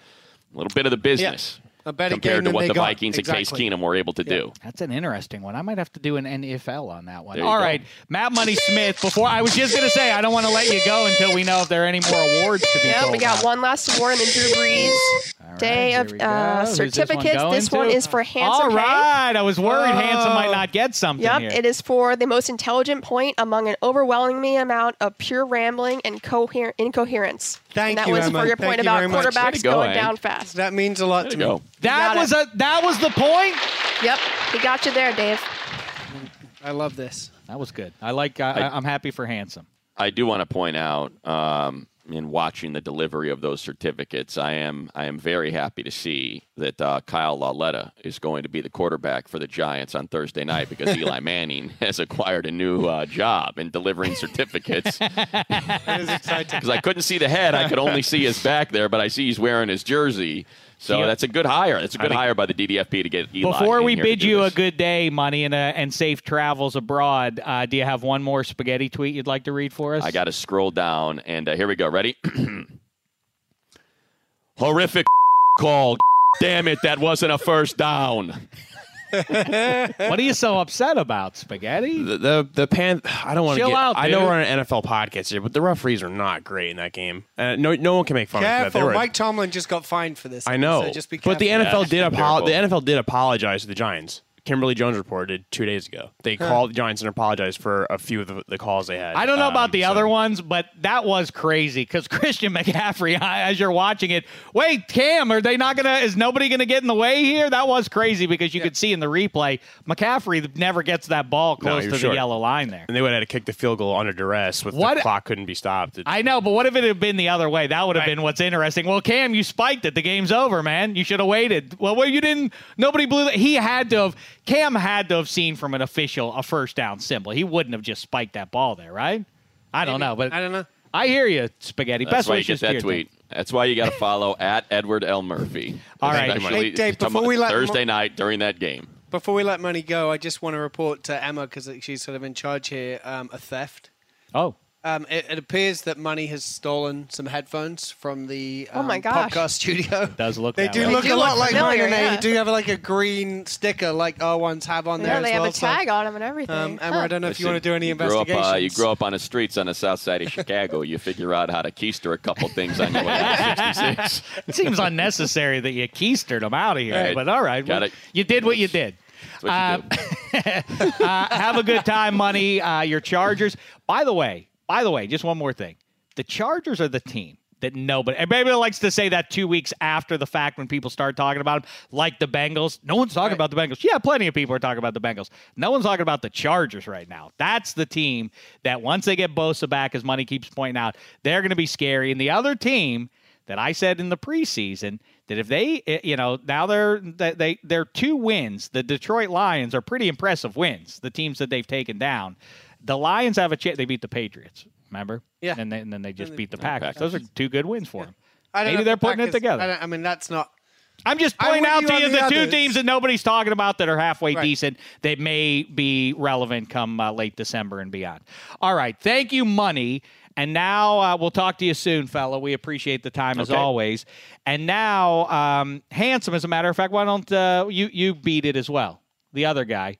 [SPEAKER 3] a little bit of the business.
[SPEAKER 5] A better game
[SPEAKER 3] compared to
[SPEAKER 5] than
[SPEAKER 3] what
[SPEAKER 5] they
[SPEAKER 3] the
[SPEAKER 5] got.
[SPEAKER 3] Vikings and Case Keenum were able to do.
[SPEAKER 1] That's an interesting one. I might have to do an NFL on that one.
[SPEAKER 3] There you
[SPEAKER 1] All
[SPEAKER 3] go.
[SPEAKER 1] right, Matt Money Smith. Before I was just going to say, I don't want to let you go until we know if there are any more awards to be.
[SPEAKER 7] Yep, we got
[SPEAKER 1] out.
[SPEAKER 7] one last award in the Drew Brees
[SPEAKER 1] right,
[SPEAKER 7] Day
[SPEAKER 1] here
[SPEAKER 7] of uh,
[SPEAKER 1] Who's this one
[SPEAKER 7] certificates. This one is for Handsome
[SPEAKER 1] All
[SPEAKER 7] Hank.
[SPEAKER 1] right, I was worried Handsome might not get something
[SPEAKER 7] Yep,
[SPEAKER 1] here.
[SPEAKER 7] it is for the most intelligent point among an overwhelming amount of pure rambling and coher- incoherence.
[SPEAKER 5] Thank
[SPEAKER 7] and that
[SPEAKER 5] you,
[SPEAKER 7] was
[SPEAKER 5] Emma.
[SPEAKER 7] for your
[SPEAKER 5] Thank
[SPEAKER 7] point
[SPEAKER 5] you
[SPEAKER 7] about
[SPEAKER 5] very
[SPEAKER 7] quarterbacks
[SPEAKER 3] go,
[SPEAKER 7] going
[SPEAKER 3] Hank.
[SPEAKER 7] down fast.
[SPEAKER 5] That means a lot
[SPEAKER 3] There
[SPEAKER 5] to
[SPEAKER 3] you
[SPEAKER 5] me.
[SPEAKER 1] that was
[SPEAKER 7] it.
[SPEAKER 1] a that was the point.
[SPEAKER 7] Yep, he got you there, Dave.
[SPEAKER 5] I love this.
[SPEAKER 1] That was good. I like. I, I, I'm happy for Handsome.
[SPEAKER 3] I do want to point out um, in watching the delivery of those certificates, I am I am very happy to see that uh, Kyle Lauletta is going to be the quarterback for the Giants on Thursday night because Eli Manning has acquired a new uh, job in delivering certificates.
[SPEAKER 5] That is exciting.
[SPEAKER 3] Because I couldn't see the head, I could only see his back there, but I see he's wearing his jersey. So
[SPEAKER 1] Yeah.
[SPEAKER 3] that's a good hire. That's a good hire by the DDFP to get Eli.
[SPEAKER 1] Before we bid you
[SPEAKER 3] this.
[SPEAKER 1] a good day, money, and, uh, and safe travels abroad, uh, do you have one more spaghetti tweet you'd like to read for us?
[SPEAKER 3] I got to scroll down, and uh, here we go. Ready? Horrific call. Damn it, that wasn't a first down.
[SPEAKER 1] What are you so upset about, spaghetti?
[SPEAKER 6] The the, the pan. I don't want to
[SPEAKER 1] Chill
[SPEAKER 6] get.
[SPEAKER 1] out,
[SPEAKER 6] I know
[SPEAKER 1] dude.
[SPEAKER 6] we're on an NFL podcast here, but the referees are not great in that game. Uh, no, no one can make fun of them.
[SPEAKER 5] Careful. Mike Tomlin just got fined for this.
[SPEAKER 6] I know,
[SPEAKER 5] So just be careful.
[SPEAKER 6] but the NFL
[SPEAKER 3] Yeah,
[SPEAKER 6] did
[SPEAKER 3] be
[SPEAKER 6] apolo- The. NFL did apologize to the Giants. Kimberly Jones reported two days ago. They called the Giants and apologized for a few of the, the calls they had.
[SPEAKER 1] I don't know about
[SPEAKER 6] Um,
[SPEAKER 1] the
[SPEAKER 6] so-
[SPEAKER 1] other ones, but that was crazy because Christian McCaffrey, as you're watching it, wait, Cam, are they not gonna? Is nobody gonna get in the way here? That was crazy because you could see in the replay, McCaffrey never gets that ball close
[SPEAKER 6] you're
[SPEAKER 1] to
[SPEAKER 6] sure.
[SPEAKER 1] the yellow line there.
[SPEAKER 6] And they would have had to kick the field goal under duress with
[SPEAKER 1] What-
[SPEAKER 6] the clock couldn't be stopped. It-
[SPEAKER 1] I know, but what if it had been the other way? That would have been what's interesting. Well, Cam, you spiked it. The game's over, man. You should have waited. Well, well, you didn't. Nobody blew. that. he had to have. Cam had to have seen from an official a first down symbol. He wouldn't have just spiked that ball there, right? I don't know, but
[SPEAKER 5] I don't know.
[SPEAKER 1] I hear you, Spaghetti.
[SPEAKER 3] That's
[SPEAKER 1] Best
[SPEAKER 3] why you
[SPEAKER 1] wishes
[SPEAKER 3] get that
[SPEAKER 1] your
[SPEAKER 3] tweet. That's why you got to follow at Edward L. Murphy.
[SPEAKER 1] All right.
[SPEAKER 5] Hey, Dave, before we let
[SPEAKER 3] Thursday
[SPEAKER 5] Mo-
[SPEAKER 3] night during that game.
[SPEAKER 5] Before we let money go, I just want to report to Emma because she's sort of in charge here. Um, a theft.
[SPEAKER 1] Oh,
[SPEAKER 5] Um, it, it appears that money has stolen some headphones from the um,
[SPEAKER 7] Oh my gosh.
[SPEAKER 5] podcast studio.
[SPEAKER 1] does look
[SPEAKER 5] They
[SPEAKER 1] that
[SPEAKER 5] do
[SPEAKER 1] way.
[SPEAKER 5] look
[SPEAKER 7] do
[SPEAKER 5] a lot
[SPEAKER 7] look
[SPEAKER 5] like
[SPEAKER 7] familiar,
[SPEAKER 5] mine, and
[SPEAKER 7] yeah.
[SPEAKER 5] they do have like a green sticker like our ones have on there
[SPEAKER 7] Yeah,
[SPEAKER 5] as
[SPEAKER 7] they have
[SPEAKER 5] well.
[SPEAKER 7] a tag on them and everything.
[SPEAKER 5] So, um, Emma,
[SPEAKER 7] Huh.
[SPEAKER 5] I don't know if you
[SPEAKER 3] Listen,
[SPEAKER 5] want to do any
[SPEAKER 3] you grew up,
[SPEAKER 5] investigations.
[SPEAKER 3] uh, you grew up on the streets on the south side of Chicago. You figure out how to keister a couple things on your way out of 66.
[SPEAKER 1] it seems unnecessary that you keistered them out of here.
[SPEAKER 3] Right.
[SPEAKER 1] But all right,
[SPEAKER 3] Got
[SPEAKER 1] well,
[SPEAKER 3] it.
[SPEAKER 1] you did what you did.
[SPEAKER 3] That's what you do.
[SPEAKER 1] uh, have a good time, money. Uh, your Chargers. By the way, by the way, just one more thing. The Chargers are the team that nobody, everybody likes to say that two weeks after the fact when people start talking about them, like the Bengals. No one's talking about the Bengals. Yeah, plenty of people are talking about the Bengals. No one's talking about the Chargers right now. That's the team that once they get Bosa back, as money keeps pointing out, they're going to be scary. And the other team that I said in the preseason that if they, eh, you know, now they're they they they're two wins. The Detroit Lions are pretty impressive wins. The teams that they've taken down, the Lions have a chance. They beat the Patriots. Remember?
[SPEAKER 5] Yeah.
[SPEAKER 1] And, they, and then they just
[SPEAKER 5] And
[SPEAKER 1] beat the
[SPEAKER 5] the
[SPEAKER 1] Packers.
[SPEAKER 3] Packers.
[SPEAKER 1] Those are two good wins for them.
[SPEAKER 5] I don't
[SPEAKER 1] Maybe
[SPEAKER 5] if
[SPEAKER 1] they're
[SPEAKER 5] the
[SPEAKER 1] putting it together.
[SPEAKER 5] I, don't- I mean, that's not
[SPEAKER 1] I'm just
[SPEAKER 9] I'm
[SPEAKER 1] pointing out
[SPEAKER 9] you
[SPEAKER 1] to you
[SPEAKER 9] the
[SPEAKER 1] the, two
[SPEAKER 9] others.
[SPEAKER 1] teams that nobody's talking about that are halfway
[SPEAKER 9] Right.
[SPEAKER 1] decent that may be relevant come uh, late December and beyond. All right. Thank you, Money. And now uh, we'll talk to you soon, fella. We appreciate the time as
[SPEAKER 3] Okay.
[SPEAKER 1] always. And now, um, handsome. As a matter of fact, why don't uh, you you beat it as well? The other guy.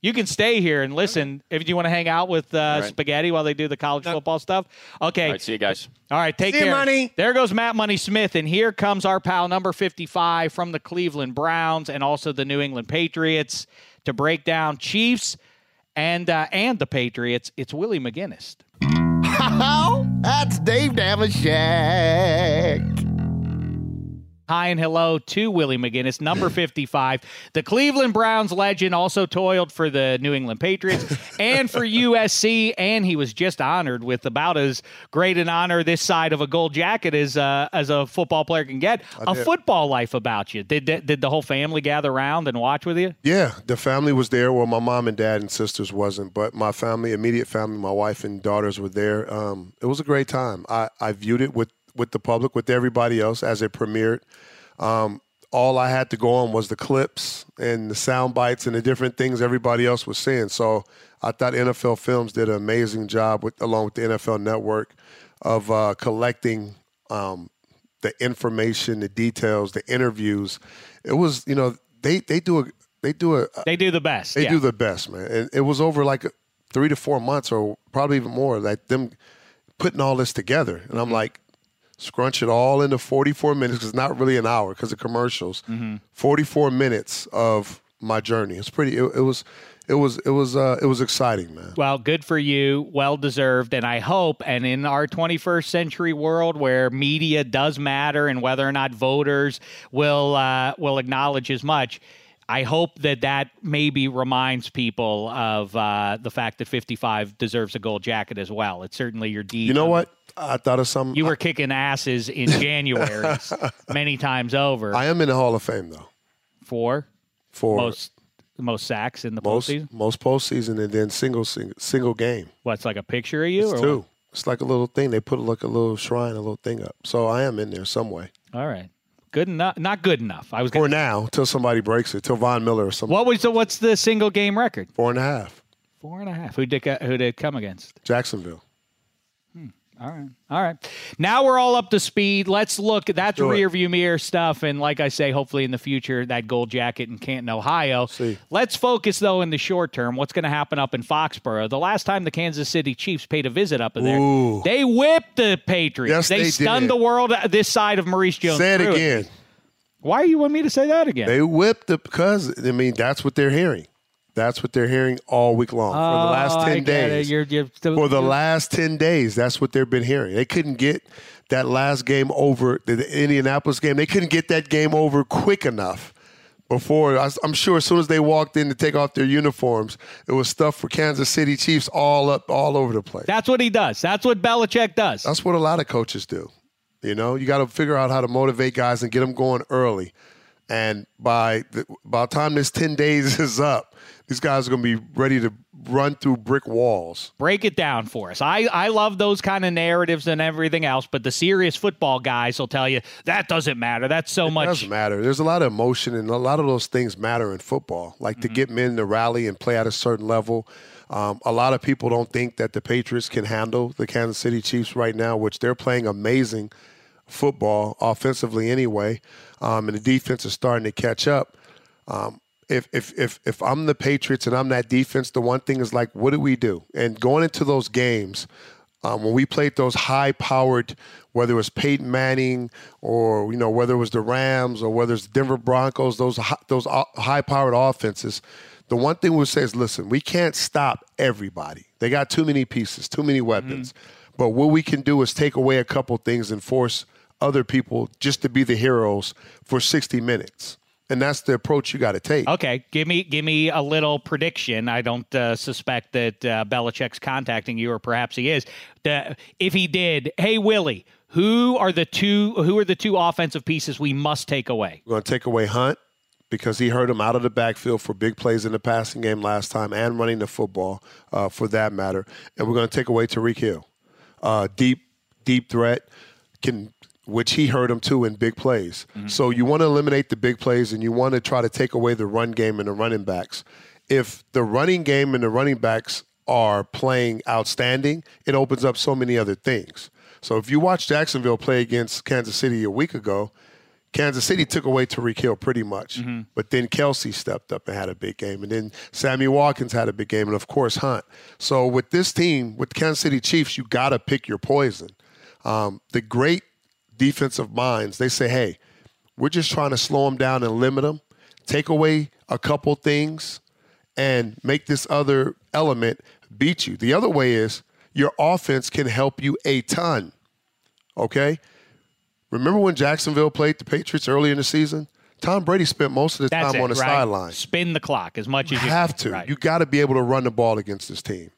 [SPEAKER 1] You can stay here and listen if you want to hang out with uh,
[SPEAKER 3] right.
[SPEAKER 1] Spaghetti while they do the college football stuff. Okay.
[SPEAKER 3] All right, see you guys.
[SPEAKER 1] All right, take
[SPEAKER 5] See you,
[SPEAKER 1] care.
[SPEAKER 5] Money.
[SPEAKER 1] There goes Matt Money Smith, and here comes our pal number 55 from the Cleveland Browns and also the New England Patriots to break down Chiefs and uh, and the Patriots. It's Willie McGinest.
[SPEAKER 10] That's Dave Dameshek.
[SPEAKER 1] Hi and hello to Willie McGinest, number 55. The Cleveland Browns legend also toiled for the New England Patriots and for USC, and he was just honored with about as great an honor this side of a gold jacket as uh, as a football player can get. A
[SPEAKER 11] did.
[SPEAKER 1] football life about you. Did, did did the whole family gather around and watch with you?
[SPEAKER 11] Yeah, the family was there. Well, my mom and dad and sisters wasn't, but my family, immediate family, my wife and daughters were there. Um, it was a great time. I, I viewed it with with the public, with everybody else as it premiered. Um, all I had to go on was the clips and the sound bites and the different things everybody else was seeing. So I thought NFL Films did an amazing job with, along with the NFL Network, of uh, collecting um, the information, the details, the interviews. It was, you know, they they do a they do a
[SPEAKER 1] They do the best.
[SPEAKER 11] they
[SPEAKER 1] yeah.
[SPEAKER 11] do the best, man. And it was over like three to four months, or probably even more. Like them putting all this together, and
[SPEAKER 1] Mm-hmm.
[SPEAKER 11] I'm like, scrunch it all into 44 minutes because it's not really an hour because of commercials.
[SPEAKER 1] Mm-hmm.
[SPEAKER 11] 44 minutes of my journey. It's pretty. It, it was. It was. It was. Uh, it was exciting, man.
[SPEAKER 1] Well, good for you. Well deserved. And I hope, and in our 21st century world where media does matter and whether or not voters will uh, will acknowledge as much, I hope that that maybe reminds people of uh, the fact that 55 deserves a gold jacket as well. It's certainly your deed.
[SPEAKER 11] You know what? I thought of some.
[SPEAKER 1] You were kicking asses in January many times over
[SPEAKER 11] I am in the Hall of Fame though.
[SPEAKER 1] for
[SPEAKER 11] For
[SPEAKER 1] most most sacks in the
[SPEAKER 11] most
[SPEAKER 1] postseason.
[SPEAKER 11] most postseason and then single single, single game.
[SPEAKER 1] What's like a picture of you?
[SPEAKER 11] It's
[SPEAKER 1] or
[SPEAKER 11] two.
[SPEAKER 1] what?
[SPEAKER 11] It's like a little thing. They put like a little shrine, a little thing up. So I am in there some way.
[SPEAKER 1] All right. Good enough. Not good enough. I was
[SPEAKER 11] For now, till somebody breaks it, till Von Miller or something.
[SPEAKER 1] What was the what's the single game record?
[SPEAKER 11] Four and a half.
[SPEAKER 1] Four and a half. Who did who did it come against?
[SPEAKER 11] Jacksonville.
[SPEAKER 1] All right. All right. Now we're all up to speed. Let's look. That's
[SPEAKER 11] it.
[SPEAKER 1] rear view mirror stuff. And like I say, hopefully in the future, that gold jacket in Canton, Ohio.
[SPEAKER 11] See.
[SPEAKER 1] Let's focus, though, in the short term. What's going to happen up in Foxborough? The last time the Kansas City Chiefs paid a visit up in there,
[SPEAKER 11] Ooh.
[SPEAKER 1] they whipped the Patriots.
[SPEAKER 11] Yes,
[SPEAKER 1] they,
[SPEAKER 11] they
[SPEAKER 1] stunned
[SPEAKER 11] did.
[SPEAKER 1] the world this side of Maurice Jones.
[SPEAKER 11] Say it again.
[SPEAKER 1] Why do you want me to say that again?
[SPEAKER 11] They whipped it because I mean that's what they're hearing. That's what they're hearing all week long for the last
[SPEAKER 1] Oh,
[SPEAKER 11] ten days.
[SPEAKER 1] You're, you're,
[SPEAKER 11] for the last ten days, that's what they've been hearing. They couldn't get that last game over, the, the Indianapolis game. They couldn't get that game over quick enough. Before I- I'm sure, as soon as they walked in to take off their uniforms, it was stuff for Kansas City Chiefs all up, all over the place.
[SPEAKER 1] That's what he does. That's what Belichick does.
[SPEAKER 11] That's what a lot of coaches do. You know, you got to figure out how to motivate guys and get them going early. And by the, by the time this 10 days is up, these guys are going to be ready to run through brick walls.
[SPEAKER 1] Break it down for us. I, I love those kind of narratives and everything else, but the serious football guys will tell you that doesn't matter. That's so
[SPEAKER 11] It
[SPEAKER 1] much.
[SPEAKER 11] doesn't matter. There's a lot of emotion, and a lot of those things matter in football. Like
[SPEAKER 1] Mm-hmm.
[SPEAKER 11] to get men to rally and play at a certain level. Um, a lot of people don't think that the Patriots can handle the Kansas City Chiefs right now, which they're playing amazing football offensively anyway, um, and the defense is starting to catch up. Um, if, if if if I'm the Patriots and I'm that defense, the one thing is like, what do we do? And going into those games, um, when we played those high-powered, whether it was Peyton Manning or you know whether it was the Rams or whether it's Denver Broncos, those those high-powered offenses, the one thing we would say is, listen, we can't stop everybody. They got too many pieces, too many weapons. But what we can do is take away a couple things and force other people just to be the heroes for 60 minutes. And that's the approach you got to take.
[SPEAKER 1] Okay, give me give me a little prediction. I don't uh, suspect that uh, Belichick's contacting you, or perhaps he is. The, if he did, hey Willie, who are the two who are the two offensive pieces we must take away?
[SPEAKER 11] We're going to take away Hunt because he hurt him out of the backfield for big plays in the passing game last time and running the football uh, for that matter. And we're going to take away Tyreek Hill. Uh, deep, deep threat. Can which he hurt him too in big plays. So you want to eliminate the big plays and you want to try to take away the run game and the running backs. If the running game and the running backs are playing outstanding, it opens up so many other things. So if you watch Jacksonville play against Kansas City a week ago, Kansas City took away Tyreek Hill pretty much. But then Kelce stepped up and had a big game. And then Sammy Watkins had a big game. And of course, Hunt. So with this team, with the Kansas City Chiefs, you got to pick your poison. Um, the great defensive minds, they say, hey, we're just trying to slow them down and limit them, take away a couple things, and make this other element beat you. The other way is your offense can help you a ton. Okay? Remember when Jacksonville played the Patriots early in the season? Tom Brady spent most of the
[SPEAKER 1] That's
[SPEAKER 11] time
[SPEAKER 1] it,
[SPEAKER 11] on the
[SPEAKER 1] right?
[SPEAKER 11] sideline.
[SPEAKER 1] Spin the clock as much as you
[SPEAKER 11] have to.
[SPEAKER 1] Right.
[SPEAKER 11] You got to be able to run the ball against this team.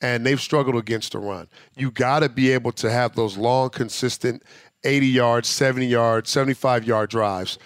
[SPEAKER 11] And they've struggled against the run. You got to be able to have those long, consistent 80 yard, 70 yard, 75 yard drives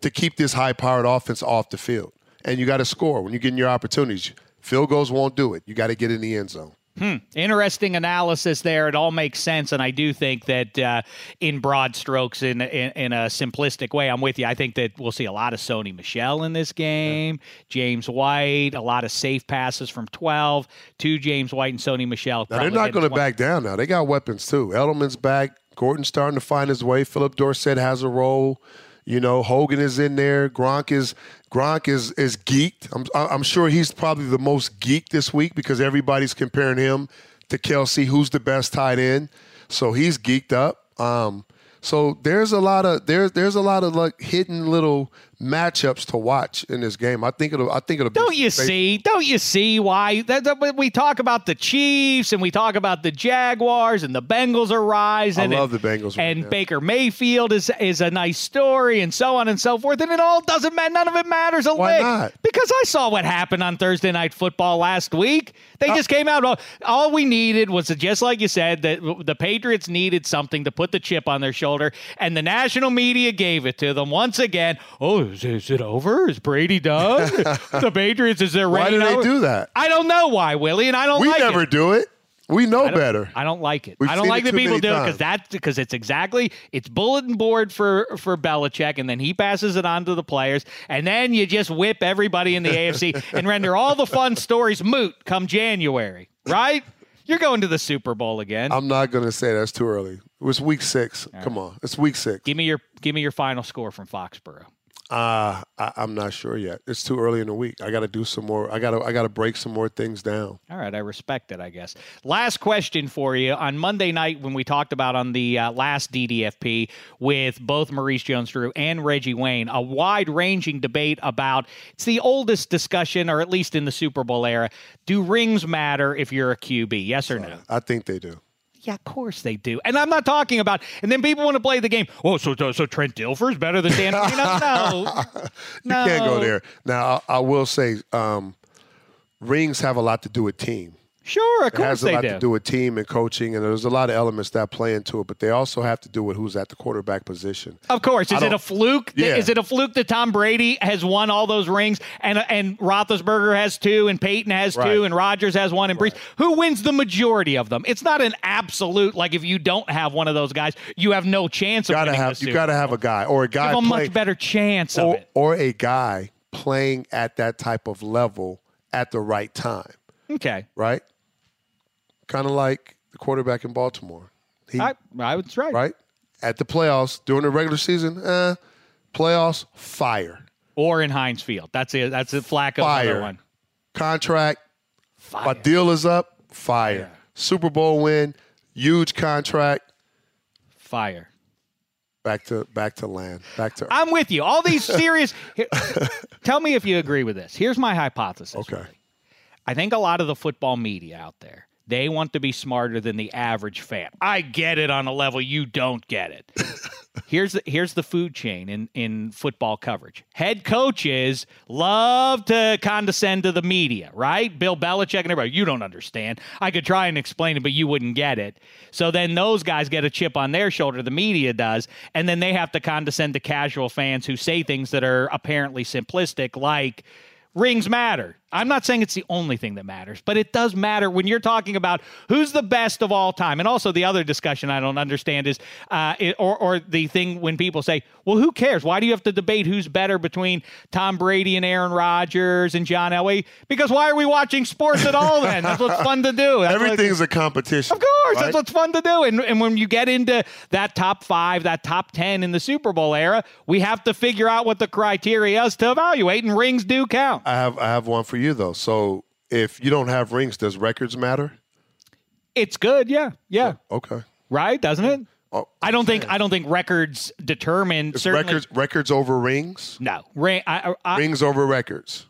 [SPEAKER 11] to keep this high powered offense off the field. And you got to score when you get in your opportunities. Field goals won't do it. You got to get in the end zone.
[SPEAKER 1] Hmm. Interesting analysis there. It all makes sense, and I do think that uh, in broad strokes, in, in in a simplistic way, I'm with you. I think that we'll see a lot of Sony Michel in this game, James White, a lot of safe passes from 12 to James White and Sony Michel.
[SPEAKER 11] Now they're not going to back down. Now they got weapons too. Edelman's back. Gordon's starting to find his way. Phillip Dorsett has a role. You know, Hogan is in there. Gronk is Gronk is is geeked. I'm I'm sure he's probably the most geeked this week because everybody's comparing him to Kelce, who's the best tight end. So he's geeked up. Um, so there's a lot of there's there's a lot of like hidden little matchups to watch in this game. I think it'll I think it'll
[SPEAKER 1] Don't you see? Don't you see why that, that- we talk about the Chiefs and we talk about the Jaguars and the Bengals are rising?
[SPEAKER 11] I love
[SPEAKER 1] and,
[SPEAKER 11] the Bengals
[SPEAKER 1] and
[SPEAKER 11] now.
[SPEAKER 1] Baker Mayfield is is a nice story and so on and so forth. And it all doesn't matter. None of it matters a
[SPEAKER 11] Why
[SPEAKER 1] lick
[SPEAKER 11] not?
[SPEAKER 1] because I saw what happened on Thursday Night Football last week. They uh, just came out. All, all we needed was just like you said that the Patriots needed something to put the chip on their shoulder, and the national media gave it to them once again. Oh, is, is it over? Is Brady done? the Patriots is there?
[SPEAKER 11] Why do they
[SPEAKER 1] over?
[SPEAKER 11] do that?
[SPEAKER 1] I don't know why, Willie, and I don't
[SPEAKER 11] We
[SPEAKER 1] like
[SPEAKER 11] never
[SPEAKER 1] it.
[SPEAKER 11] do it. We know
[SPEAKER 1] I
[SPEAKER 11] better.
[SPEAKER 1] I don't like it.
[SPEAKER 11] We've
[SPEAKER 1] I don't like that people do it because that's because it's exactly it's bulletin board for for Belichick, and then he passes it on to the players, and then you just whip everybody in the AFC and render all the fun stories moot come January, right? You're going to the Super Bowl again.
[SPEAKER 11] I'm not going to say that's too early. It was week six. Come on, it's week six.
[SPEAKER 1] give me your give me your final score from Foxborough.
[SPEAKER 11] Uh, I, I'm not sure yet. It's too early in the week. I got to do some more. I got to. I got to break some more things down.
[SPEAKER 1] All right, I respect it, I guess. Last question for you. On Monday night, when we talked about on the uh, last DDFP with both Maurice Jones Drew and Reggie Wayne, a wide ranging debate about it's the oldest discussion, or at least in the Super Bowl era. Do rings matter if you're a QB? Yes or no?
[SPEAKER 11] I think they do.
[SPEAKER 1] Yeah, of course they do. And I'm not talking about. And then people want to play the game. Oh, so so, Trent Dilfer's better than Dan? Marino? no, no.
[SPEAKER 11] You can't go there. Now, I, I will say, um, rings have a lot to do with team.
[SPEAKER 1] Sure, of
[SPEAKER 11] It
[SPEAKER 1] course
[SPEAKER 11] has a lot
[SPEAKER 1] do.
[SPEAKER 11] to do with team and coaching, and there's a lot of elements that play into it. But they also have to do with who's at the quarterback position.
[SPEAKER 1] Of course, is it a fluke?
[SPEAKER 11] Yeah.
[SPEAKER 1] Is it a fluke that Tom Brady has won all those rings, and and Roethlisberger has two, and Peyton has
[SPEAKER 11] Right.
[SPEAKER 1] two, and Rodgers has one, and Brees? Who wins the majority of them? It's not an absolute like if you don't have one of those guys, you have no chance of
[SPEAKER 11] Gotta
[SPEAKER 1] winning
[SPEAKER 11] have
[SPEAKER 1] the
[SPEAKER 11] you got to have a guy or a guy
[SPEAKER 1] Give a
[SPEAKER 11] play-
[SPEAKER 1] much better chance of it.
[SPEAKER 11] or a guy playing at that type of level at the right time,
[SPEAKER 1] Okay,
[SPEAKER 11] right? Kind of like the quarterback in Baltimore. He,
[SPEAKER 1] I, I was right.
[SPEAKER 11] right? At the playoffs during the regular season, eh, playoffs, fire.
[SPEAKER 1] Or in Heinz Field. That's it. That's a Flacco
[SPEAKER 11] Fire.
[SPEAKER 1] other one.
[SPEAKER 11] Contract,
[SPEAKER 1] Fire.
[SPEAKER 11] my deal is up, fire. Super Bowl win, huge contract,
[SPEAKER 1] Fire.
[SPEAKER 11] back to back to land, back to
[SPEAKER 1] I'm with you. All these serious. Here- tell me if you agree with this. Here's my hypothesis.
[SPEAKER 11] Okay.
[SPEAKER 1] I think a lot of the football media out there, they want to be smarter than the average fan. I get it on a level you don't get it. here's the here's the food chain in in football coverage. Head coaches love to condescend to the media, right? Bill Belichick and everybody. You don't understand. I could try and explain it, but you wouldn't get it. So then those guys get a chip on their shoulder. The media does, and then they have to condescend to casual fans who say things that are apparently simplistic, like rings matter. I'm not saying it's the only thing that matters, but it does matter when you're talking about who's the best of all time. And also, the other discussion I don't understand is, uh, it, or, or the thing when people say, well, who cares? Why do you have to debate who's better between Tom Brady and Aaron Rodgers and John Elway? Because why are we watching sports at all then? That's what's fun to do. That's what-
[SPEAKER 11] Everything's a competition.
[SPEAKER 1] of course,
[SPEAKER 11] right?
[SPEAKER 1] that's what's fun to do. And, and when you get into that top five, that top 10 in the Super Bowl era, we have to figure out what the criteria is to evaluate, and rings do count.
[SPEAKER 11] I have I have one for you though. So if you don't have rings, does records matter?
[SPEAKER 1] It's good, yeah, yeah,
[SPEAKER 11] Okay.
[SPEAKER 1] right, doesn't it?
[SPEAKER 11] Oh,
[SPEAKER 1] I don't think I don't think records determine
[SPEAKER 11] Is
[SPEAKER 1] certainly.
[SPEAKER 11] records records over rings?
[SPEAKER 1] No, ring. I, I,
[SPEAKER 11] rings over records.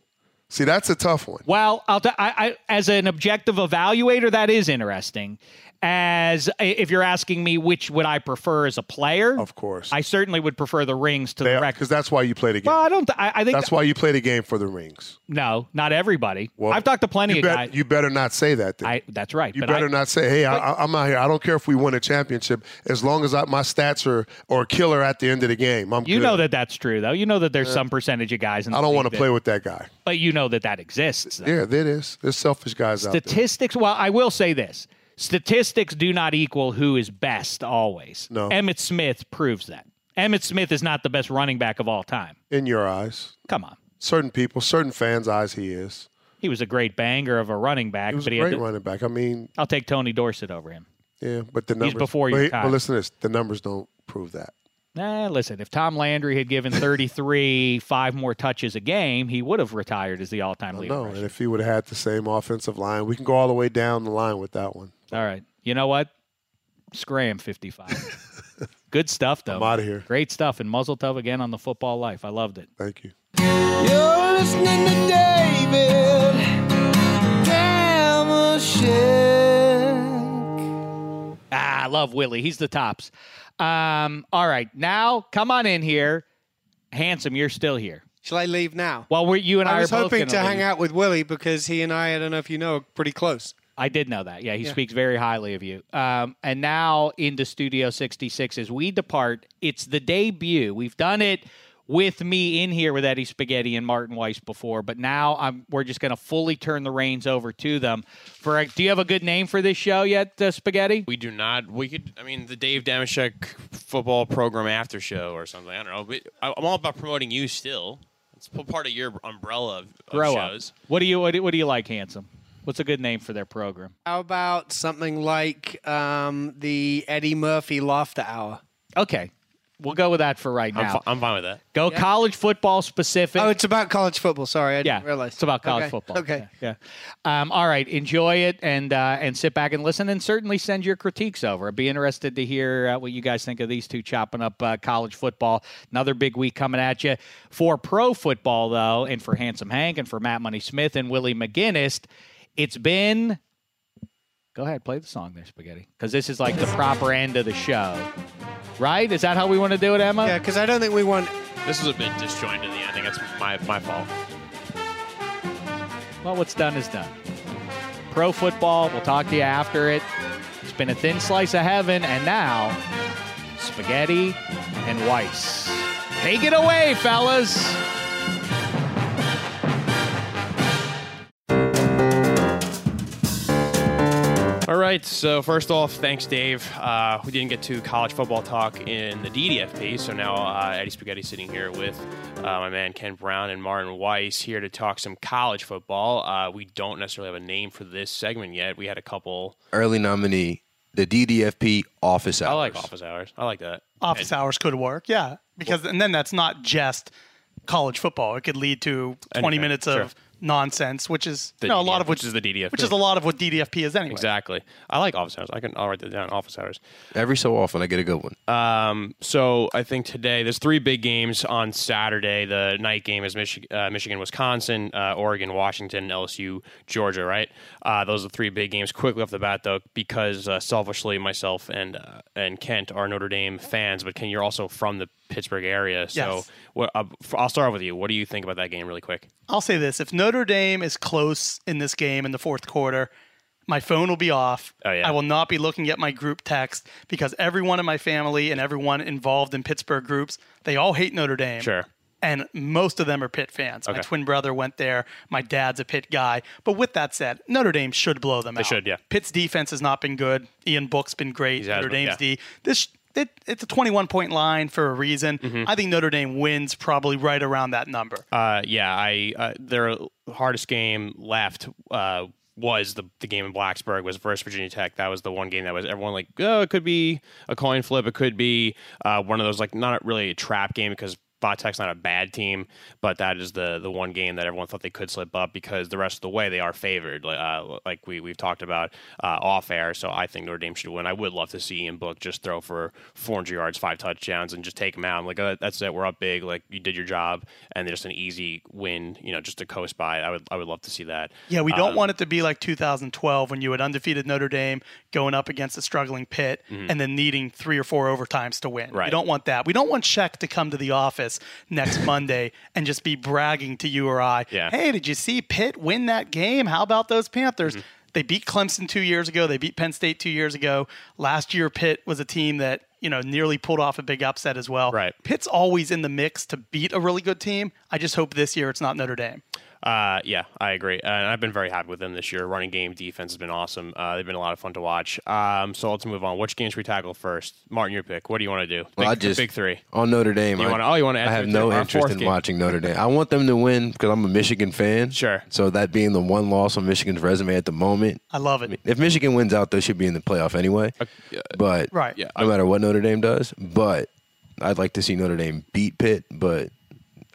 [SPEAKER 11] See, that's a tough one.
[SPEAKER 1] Well, I'll t- I, I, as an objective evaluator, that is interesting. As if you're asking me which would I prefer as a player,
[SPEAKER 11] Of course.
[SPEAKER 1] I certainly would prefer the rings to the record.
[SPEAKER 11] Because that's why you play the game.
[SPEAKER 1] Well, I don't. th- I, I think
[SPEAKER 11] That's why you play the game for the rings.
[SPEAKER 1] No, not everybody.
[SPEAKER 11] Well,
[SPEAKER 1] I've talked to plenty
[SPEAKER 11] you
[SPEAKER 1] of
[SPEAKER 11] bet-
[SPEAKER 1] guys.
[SPEAKER 11] You better not say that.
[SPEAKER 1] I, that's right.
[SPEAKER 11] You
[SPEAKER 1] but
[SPEAKER 11] better
[SPEAKER 1] I,
[SPEAKER 11] not say, "Hey, I, I- I'm out here. I don't care if we win a championship, as long as I, my stats are or killer at the end of the game. I'm
[SPEAKER 1] You
[SPEAKER 11] good.
[SPEAKER 1] know that that's true, though. You know that there's some percentage of guys in.
[SPEAKER 11] I don't want to play with that guy.
[SPEAKER 1] but you know that that exists. though.
[SPEAKER 11] Yeah, there is. There's selfish guys out there.
[SPEAKER 1] Statistics. Well, I will say this: statistics do not equal who is best always.
[SPEAKER 11] No.
[SPEAKER 1] Emmitt Smith proves that. Emmitt Smith is not the best running back of all time.
[SPEAKER 11] In your eyes,
[SPEAKER 1] Come on,
[SPEAKER 11] certain people, certain fans' eyes, he is.
[SPEAKER 1] he was a great banger of a running back,
[SPEAKER 11] He was
[SPEAKER 1] but
[SPEAKER 11] a
[SPEAKER 1] he
[SPEAKER 11] great
[SPEAKER 1] to-
[SPEAKER 11] running back. I mean,
[SPEAKER 1] I'll take Tony Dorsett over him.
[SPEAKER 11] yeah, but the numbers.
[SPEAKER 1] He's before
[SPEAKER 11] but,
[SPEAKER 1] your
[SPEAKER 11] he-
[SPEAKER 1] time.
[SPEAKER 11] But listen to this: the numbers don't prove that.
[SPEAKER 1] Nah, listen, if Tom Landry had given 33 five more touches a game, he would have retired as the all-time leader.
[SPEAKER 11] No, and if he would have had the same offensive line, we can go all the way down the line with that one.
[SPEAKER 1] All right. You know what? Scram 55. Good stuff, though.
[SPEAKER 11] I'm outta here.
[SPEAKER 1] Great stuff. And muzzle tub again on the football life. I loved it.
[SPEAKER 11] Thank you.
[SPEAKER 9] You're listening to David Dameshek.
[SPEAKER 1] Ah, I love Willie. He's the tops. Um, all right. Now, come on in here. Handsome, you're still here.
[SPEAKER 5] Shall I leave now?
[SPEAKER 1] Well, we're, you and I,
[SPEAKER 5] I was
[SPEAKER 1] are
[SPEAKER 5] hoping
[SPEAKER 1] gonna
[SPEAKER 5] to hang out with Willie because he and I, I don't know if you know, are pretty close.
[SPEAKER 1] I did know that. Yeah, he
[SPEAKER 5] Yeah.
[SPEAKER 1] speaks very highly of you. Um, and now into Studio 66 as we depart. It's the debut. We've done it with me in here with Eddie Spaghetti and Martin Weiss before, but now I'm, we're just going to fully turn the reins over to them. For do you have a good name for this show yet, uh, Spaghetti?
[SPEAKER 6] We do not. We could. I mean, the Dave Dameshek football program after show or something. I don't know. But I- I'm all about promoting you still. It's part of your umbrella of, of
[SPEAKER 1] Grow up. What do you what do, what do you like, Handsome? What's a good name for their program?
[SPEAKER 5] How about something like um, the Eddie Murphy Laughter Hour?
[SPEAKER 1] Okay, we'll go with that for right
[SPEAKER 6] I'm,
[SPEAKER 1] now.
[SPEAKER 6] fi- I'm fine with that.
[SPEAKER 1] Go college football specific.
[SPEAKER 5] Oh, it's about college football. Sorry, I
[SPEAKER 1] yeah,
[SPEAKER 5] didn't realize.
[SPEAKER 1] it's about college
[SPEAKER 5] Okay,
[SPEAKER 1] football.
[SPEAKER 5] Okay.
[SPEAKER 1] Yeah. yeah. Um, all right. Enjoy it and uh, and sit back and listen, and certainly send your critiques over. I'd be interested to hear uh, what you guys think of these two chopping up uh, college football. Another big week coming at you for pro football, though, and for Handsome Hank and for Matt Money Smith and Willie McGinest. It's been. Go ahead, play the song there, Spaghetti, because this is like the proper end of the show, right? Is that how we want to do it, Emma?
[SPEAKER 5] Yeah, because I don't think we want.
[SPEAKER 6] This is a bit disjointed in the end ending. That's my my fault.
[SPEAKER 1] Well, what's done is done. Pro football, we'll talk to you after it. It's been a thin slice of heaven, and now spaghetti and Weiss. Take it away, fellas.
[SPEAKER 6] All right. So first off, thanks, Dave. Uh, we didn't get to college football talk in the DDFP, so now uh, Eddie Spaghetti sitting here with uh, my man Ken Brown and Martin Weiss here to talk some college football. Uh, we don't necessarily have a name for this segment yet. We had a couple.
[SPEAKER 10] Early nominee, the DDFP office hours.
[SPEAKER 6] I like office hours. I like that.
[SPEAKER 12] Office hours could work, yeah. Because and then that's not just college football. It could lead to 20
[SPEAKER 6] Anything,
[SPEAKER 12] minutes
[SPEAKER 6] sure.
[SPEAKER 12] Of nonsense, which is
[SPEAKER 6] The
[SPEAKER 12] you know, a lot
[SPEAKER 6] DDF
[SPEAKER 12] of which
[SPEAKER 6] which is the DDFP.
[SPEAKER 12] which is a lot of what DDFP is anyway.
[SPEAKER 6] Exactly. I like office hours. I can. I'll write that down. Office hours.
[SPEAKER 10] Every so often, I get a good one.
[SPEAKER 6] Um, so I think today there's three big games on Saturday. The night game is Michi- uh, Michigan, Wisconsin, uh, Oregon, Washington, and LSU, Georgia. Right? Uh, those are the three big games. Quickly off the bat, though, because uh, selfishly myself and uh, and Kent are Notre Dame fans, but Ken, you're also from the Pittsburgh area. So
[SPEAKER 12] Yes.
[SPEAKER 6] What, uh, I'll start with you. What do you think about that game, really quick?
[SPEAKER 12] I'll say this: if Notre Dame is close in this game in the fourth quarter, my phone will be off.
[SPEAKER 6] Oh, yeah.
[SPEAKER 12] I will not be looking at my group text because everyone in my family and everyone involved in Pittsburgh groups, they all hate Notre Dame.
[SPEAKER 6] Sure.
[SPEAKER 12] and most of them are Pitt fans.
[SPEAKER 6] Okay.
[SPEAKER 12] My twin brother went there. My dad's a Pitt guy. But with that said, Notre Dame should blow them
[SPEAKER 6] They
[SPEAKER 12] out.
[SPEAKER 6] They should, yeah.
[SPEAKER 12] Pitt's defense has not been good. Ian Book's been great.
[SPEAKER 6] He's
[SPEAKER 12] Notre Dame's
[SPEAKER 6] yeah.
[SPEAKER 12] D. This it, it's a 21 point line for a reason.
[SPEAKER 6] Mm-hmm.
[SPEAKER 12] I think Notre Dame wins probably right around that number.
[SPEAKER 6] Uh, yeah, I uh, their hardest game left uh, was the the game in Blacksburg was versus Virginia Tech. That was the one game that was everyone like, oh, it could be a coin flip. It could be uh, one of those like not really a trap game because. Tech's not a bad team, but that is the the one game that everyone thought they could slip up because the rest of the way they are favored, like, uh, like we we've talked about uh, off air. So I think Notre Dame should win. I would love to see Ian Book just throw for 400 yards, five touchdowns, and just take them out. I'm like, oh, that's it. We're up big. Like you did your job, and just an easy win. You know, just to coast by. I would I would love to see that.
[SPEAKER 12] Yeah, we don't
[SPEAKER 6] Um,
[SPEAKER 12] want it to be like 2012 when you had undefeated Notre Dame going up against a struggling Pitt
[SPEAKER 6] Mhm.
[SPEAKER 12] and then needing three or four overtimes to win.
[SPEAKER 6] Right.
[SPEAKER 12] We don't want that. We don't want Sheck to come to the office next Monday and just be bragging to you or I.
[SPEAKER 6] Yeah.
[SPEAKER 12] Hey, did you see Pitt win that game? How about those Panthers?
[SPEAKER 6] Mm-hmm.
[SPEAKER 12] They beat Clemson two years ago. They beat Penn State two years ago. Last year, Pitt was a team that you know nearly pulled off a big upset as well.
[SPEAKER 6] Right.
[SPEAKER 12] Pitt's always in the mix to beat a really good team. I just hope this year it's not Notre Dame.
[SPEAKER 6] Uh, yeah, I agree, and I've been very happy with them this year. Running game, defense has been awesome. Uh, they've been a lot of fun to watch. Um, so let's move on. Which games should we tackle first? Martin, your pick. What do you want to do? Big,
[SPEAKER 10] Well, I just
[SPEAKER 6] big three.
[SPEAKER 10] on Notre Dame.
[SPEAKER 6] You
[SPEAKER 10] I,
[SPEAKER 6] wanna- oh, you wanna add
[SPEAKER 10] I have no
[SPEAKER 6] our
[SPEAKER 10] interest in
[SPEAKER 6] game.
[SPEAKER 10] watching Notre Dame. I want them to win because I'm a Michigan fan.
[SPEAKER 6] Sure.
[SPEAKER 10] So that being the one loss on Michigan's resume at the moment,
[SPEAKER 12] I love it.
[SPEAKER 10] if Michigan wins out, they should be in the playoff anyway. But
[SPEAKER 12] Right.
[SPEAKER 6] Yeah,
[SPEAKER 10] no matter what Notre Dame does, but I'd like to see Notre Dame beat Pitt, but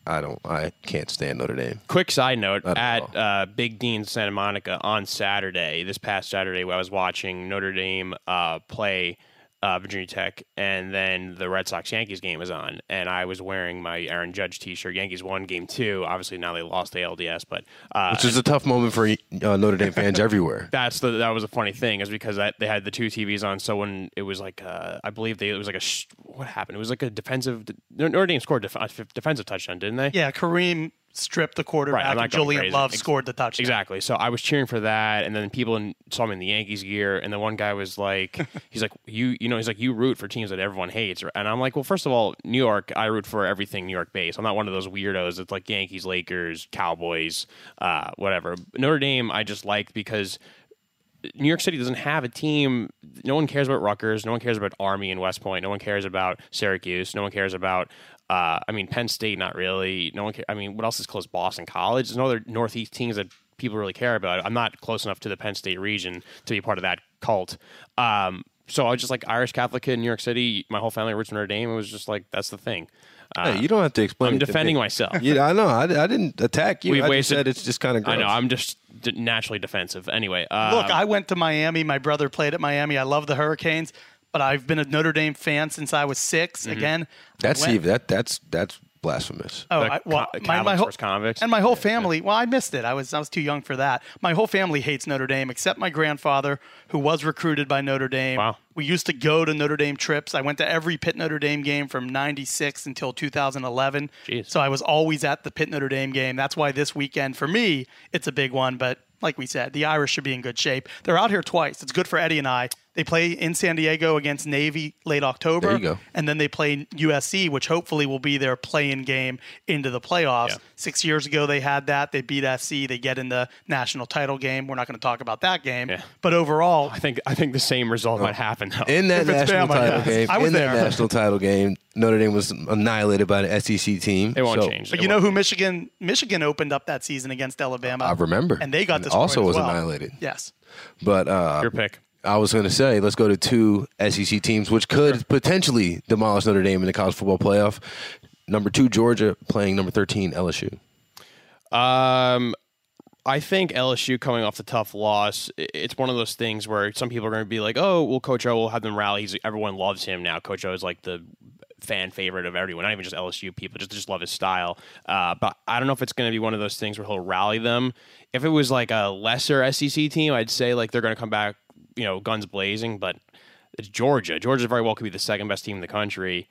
[SPEAKER 10] I don't. I can't stand Notre Dame.
[SPEAKER 6] Quick side note:
[SPEAKER 10] at
[SPEAKER 6] uh, Big Dean Santa Monica on Saturday, this past Saturday, I was watching Notre Dame uh, play uh, Virginia Tech, and then the Red Sox Yankees game was on, and I was wearing my Aaron Judge T-shirt. Yankees won Game Two. Obviously, now they lost the LDS, but uh,
[SPEAKER 10] Which is a tough moment for uh, Notre Dame fans everywhere.
[SPEAKER 6] that's the that was a funny thing is because I, they had the two TVs on. So when it was like uh, I believe they it was like a sh- what happened? It was like a defensive. Notre Dame scored def- a defensive touchdown, didn't they?
[SPEAKER 12] Yeah, Kareem stripped the quarterback.
[SPEAKER 6] Right,
[SPEAKER 12] Julian
[SPEAKER 6] crazy.
[SPEAKER 12] Love
[SPEAKER 6] Ex-
[SPEAKER 12] scored the touchdown.
[SPEAKER 6] Exactly. So I was cheering for that, and then people in, saw me in the Yankees gear, and the one guy was like, "He's like, you, you know, he's like, you root for teams that everyone hates," and I'm like, "Well, first of all, New York, I root for everything New York based. I'm not one of those weirdos that's like Yankees, Lakers, Cowboys, uh, whatever. Notre Dame, I just like because." New York City doesn't have a team. No one cares about Rutgers. No one cares about Army and West Point. No one cares about Syracuse. No one cares about. Uh, I mean, Penn State, not really. No one. Ca- I mean, what else is close? Boston College. There's no other Northeast teams that people really care about. I'm not close enough to the Penn State region to be part of that cult. Um, so I was just like Irish Catholic kid in New York City. My whole family roots for Notre Dame. It was just like that's the thing. Uh,
[SPEAKER 10] hey, you don't have to explain.
[SPEAKER 6] I'm
[SPEAKER 10] it to
[SPEAKER 6] defending
[SPEAKER 10] me.
[SPEAKER 6] myself.
[SPEAKER 10] Yeah, I know. I, I didn't attack you.
[SPEAKER 6] We've
[SPEAKER 10] I just
[SPEAKER 6] wasted-
[SPEAKER 10] said it's just kind of.
[SPEAKER 6] I know. I'm just d- naturally defensive. Anyway, uh,
[SPEAKER 12] Look, I went to Miami. My brother played at Miami. I love the Hurricanes, but I've been a Notre Dame fan since I was 6
[SPEAKER 6] Mm-hmm.
[SPEAKER 12] Again,
[SPEAKER 10] That's
[SPEAKER 12] I went-
[SPEAKER 10] Steve. That that's that's blasphemous.
[SPEAKER 12] Oh, I, well,
[SPEAKER 6] co-
[SPEAKER 12] my, my whole
[SPEAKER 6] convicts.
[SPEAKER 12] and my whole family. Well, I missed it. I was I was too young for that. My whole family hates Notre Dame, except my grandfather, who was recruited by Notre Dame.
[SPEAKER 6] Wow.
[SPEAKER 12] We used to go to Notre Dame trips. I went to every Pitt Notre Dame game from '96 until 2011.
[SPEAKER 6] Jeez.
[SPEAKER 12] So I was always at the Pitt Notre Dame game. That's why this weekend for me it's a big one. But like we said, the Irish should be in good shape. They're out here twice. It's good for Eddie and I. They play in San Diego against Navy late October.
[SPEAKER 10] There you go.
[SPEAKER 12] And then they play USC, which hopefully will be their play-in game into the playoffs.
[SPEAKER 6] Yeah.
[SPEAKER 12] Six years ago, they had that. They beat SC. They get in the national title game. We're not going to talk about that game.
[SPEAKER 6] Yeah.
[SPEAKER 12] But overall,
[SPEAKER 6] I think I think the same result might happen though.
[SPEAKER 10] In that national
[SPEAKER 12] Bama,
[SPEAKER 10] title
[SPEAKER 12] yes.
[SPEAKER 10] game,
[SPEAKER 12] I was
[SPEAKER 10] in
[SPEAKER 12] there.
[SPEAKER 10] that national title game, Notre Dame was annihilated by an SEC team.
[SPEAKER 6] it won't
[SPEAKER 10] So,
[SPEAKER 6] change.
[SPEAKER 12] but
[SPEAKER 6] It
[SPEAKER 12] you know
[SPEAKER 6] won't.
[SPEAKER 12] who Michigan Michigan opened up that season against Alabama.
[SPEAKER 10] I remember.
[SPEAKER 12] and they got
[SPEAKER 10] And
[SPEAKER 12] destroyed
[SPEAKER 10] also was
[SPEAKER 12] well.
[SPEAKER 10] annihilated.
[SPEAKER 12] Yes.
[SPEAKER 10] But uh,
[SPEAKER 6] Your pick.
[SPEAKER 10] I was going to say, let's go to two SEC teams, which could potentially demolish Notre Dame in the college football playoff. Number two, Georgia playing number thirteen, LSU.
[SPEAKER 6] Um, I think LSU coming off the tough loss, it's one of those things where some people are going to be like, "Oh, well, Coach O will have them rally." He's, everyone loves him now. Coach O is like the fan favorite of everyone, not even just LSU people, just just love his style. Uh, but I don't know if it's going to be one of those things where he'll rally them. If it was like a lesser SEC team, I'd say like they're going to come back, you know, guns blazing. But it's Georgia. Georgia very well could be the second best team in the country.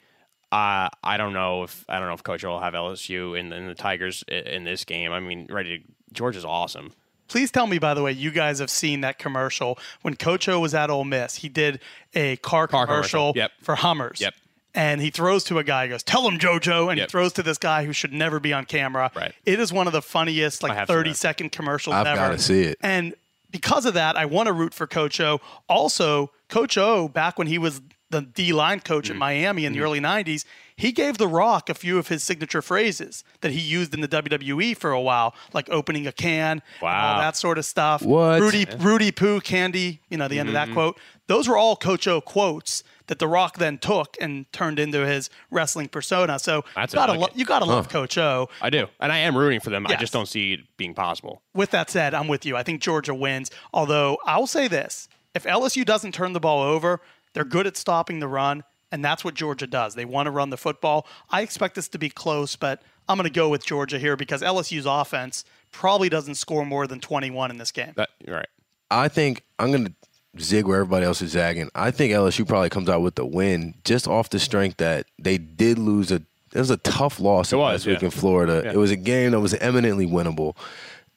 [SPEAKER 6] Uh, I don't know if I don't know if Coach O will have LSU and, in the Tigers i- in this game. I mean, ready to, Georgia's awesome.
[SPEAKER 12] Please tell me, by the way, you guys have seen that commercial when Coach O was at Ole Miss. He did a car,
[SPEAKER 6] Car
[SPEAKER 12] commercial,
[SPEAKER 6] commercial. Yep.
[SPEAKER 12] for Hummers.
[SPEAKER 6] Yep.
[SPEAKER 12] and he throws to a guy. He goes, "Tell him, JoJo," and
[SPEAKER 6] Yep.
[SPEAKER 12] he throws to this guy who should never be on camera.
[SPEAKER 6] Right.
[SPEAKER 12] It is one of the funniest like
[SPEAKER 6] thirty-second commercials
[SPEAKER 12] thirty
[SPEAKER 6] that.
[SPEAKER 12] second commercials
[SPEAKER 10] I've gotta see it.
[SPEAKER 12] And because of that, I want to root for Coach O. Also, Coach O, back when he was the D line coach
[SPEAKER 6] Mm-hmm.
[SPEAKER 12] at Miami in the early 90s, he gave The Rock a few of his signature phrases that he used in the WWE for a while, like opening a can, and all
[SPEAKER 6] Wow.
[SPEAKER 12] that sort of stuff.
[SPEAKER 10] What?
[SPEAKER 12] Rudy, Rudy Poo, Candy, you know, the end of
[SPEAKER 6] Mm-hmm.
[SPEAKER 12] that quote. Those were all Coach O quotes that The Rock then took and turned into his wrestling persona. So
[SPEAKER 6] That's
[SPEAKER 12] you gotta, lo- you gotta love Coach O.
[SPEAKER 6] I do, and I am rooting for them. I just don't see it being possible.
[SPEAKER 12] With that said, I'm with you. I think Georgia wins. Although I'll say this: if LSU doesn't turn the ball over, they're good at stopping the run, and that's what Georgia does. They want to run the football. I expect this to be close, but I'm going to go with Georgia here because LSU's offense probably doesn't score more than 21 in this game.
[SPEAKER 6] That right.
[SPEAKER 10] I think I'm going to zig where everybody else is zagging. I think LSU probably comes out with the win just off the strength that they did lose a. It was a tough loss
[SPEAKER 6] It was,
[SPEAKER 10] last week
[SPEAKER 6] yeah.
[SPEAKER 10] in Florida.
[SPEAKER 6] Yeah.
[SPEAKER 10] It was a game that was eminently winnable,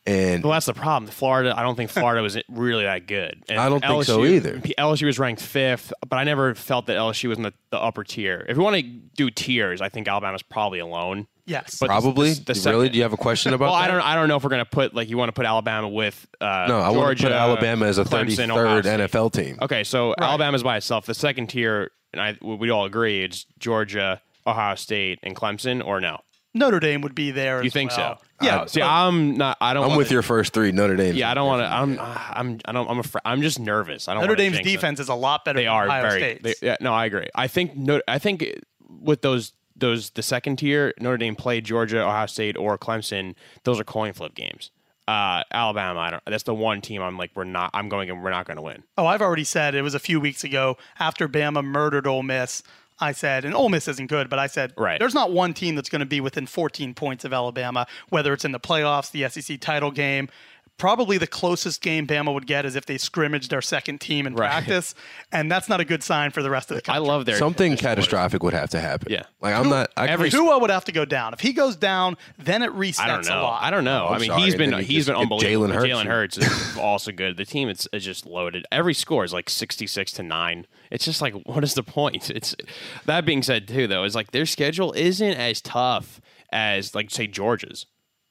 [SPEAKER 10] and
[SPEAKER 6] Well, that's the problem. Florida, I don't think Florida was really that good. And
[SPEAKER 10] I don't think so either.
[SPEAKER 6] LSU was ranked fifth, but I never felt that LSU was in the, the upper tier. If you want to do tiers, I think Alabama's probably alone.
[SPEAKER 12] Yes.
[SPEAKER 6] But
[SPEAKER 10] probably.
[SPEAKER 6] the- the
[SPEAKER 10] really? Do you have a question about
[SPEAKER 6] well,
[SPEAKER 10] that?
[SPEAKER 6] I don't. I don't know if we're gonna put like you want to put Alabama with. Uh,
[SPEAKER 10] No, I want to put Alabama as a
[SPEAKER 6] Clemson,
[SPEAKER 10] 33rd NFL team.
[SPEAKER 6] Okay, so Alabama's by itself. The second tier, and I we all agree, it's Georgia, Ohio State, and Clemson, or no?
[SPEAKER 12] Notre Dame would be there.
[SPEAKER 6] You
[SPEAKER 12] as
[SPEAKER 6] think
[SPEAKER 12] well.
[SPEAKER 6] so?
[SPEAKER 12] Yeah.
[SPEAKER 6] Uh, see, I'm not. I don't.
[SPEAKER 10] I'm
[SPEAKER 6] wanna-
[SPEAKER 10] with your first three Notre Dame.
[SPEAKER 6] Yeah, I don't want to. I'm. I'm. I don't. I'm. Afraid, I'm just nervous. I don't.
[SPEAKER 12] Notre Dame's
[SPEAKER 6] jinx it.
[SPEAKER 12] defense is a lot better
[SPEAKER 6] They
[SPEAKER 12] than
[SPEAKER 6] are
[SPEAKER 12] Ohio
[SPEAKER 6] very. They, yeah, no, I agree. I think. No, I think with those those the second tier, Notre Dame played Georgia, Ohio State, or Clemson. Those are coin flip games. Uh, Alabama, I don't. That's the one team I'm like, we're not. I'm going and we're not going to win.
[SPEAKER 12] Oh, I've already said it was a few weeks ago after Bama murdered Ole Miss. I said, and Ole Miss isn't good, but I said,
[SPEAKER 6] Right.
[SPEAKER 12] there's not one team that's going to be within 14 points of Alabama, whether it's in the playoffs, the SEC title game. Probably the closest game Bama would get is if they scrimmaged their second team in
[SPEAKER 6] Right.
[SPEAKER 12] practice, and that's not a good sign for the rest of the
[SPEAKER 6] I love their
[SPEAKER 10] Something catastrophic would have to happen.
[SPEAKER 6] Yeah.
[SPEAKER 10] Like I'm not. I
[SPEAKER 6] Every-
[SPEAKER 10] can't-
[SPEAKER 12] Tua would have to go down. If he goes down, then it resets
[SPEAKER 6] I don't
[SPEAKER 12] a
[SPEAKER 6] know.
[SPEAKER 12] lot.
[SPEAKER 6] I don't know.
[SPEAKER 10] Oh,
[SPEAKER 6] I
[SPEAKER 10] I'm
[SPEAKER 6] mean,
[SPEAKER 10] sorry.
[SPEAKER 6] he's
[SPEAKER 10] I
[SPEAKER 6] been
[SPEAKER 10] think he
[SPEAKER 6] he's
[SPEAKER 10] just
[SPEAKER 6] been
[SPEAKER 10] get
[SPEAKER 6] unbelievable.
[SPEAKER 10] Jalen Hurts.
[SPEAKER 6] Jalen Hurts is also good. The team is, is just loaded. Every score is like sixty six to nine. It's just like, what is the point? It's that being said too, though, is like their schedule isn't as tough as like say Georgia's.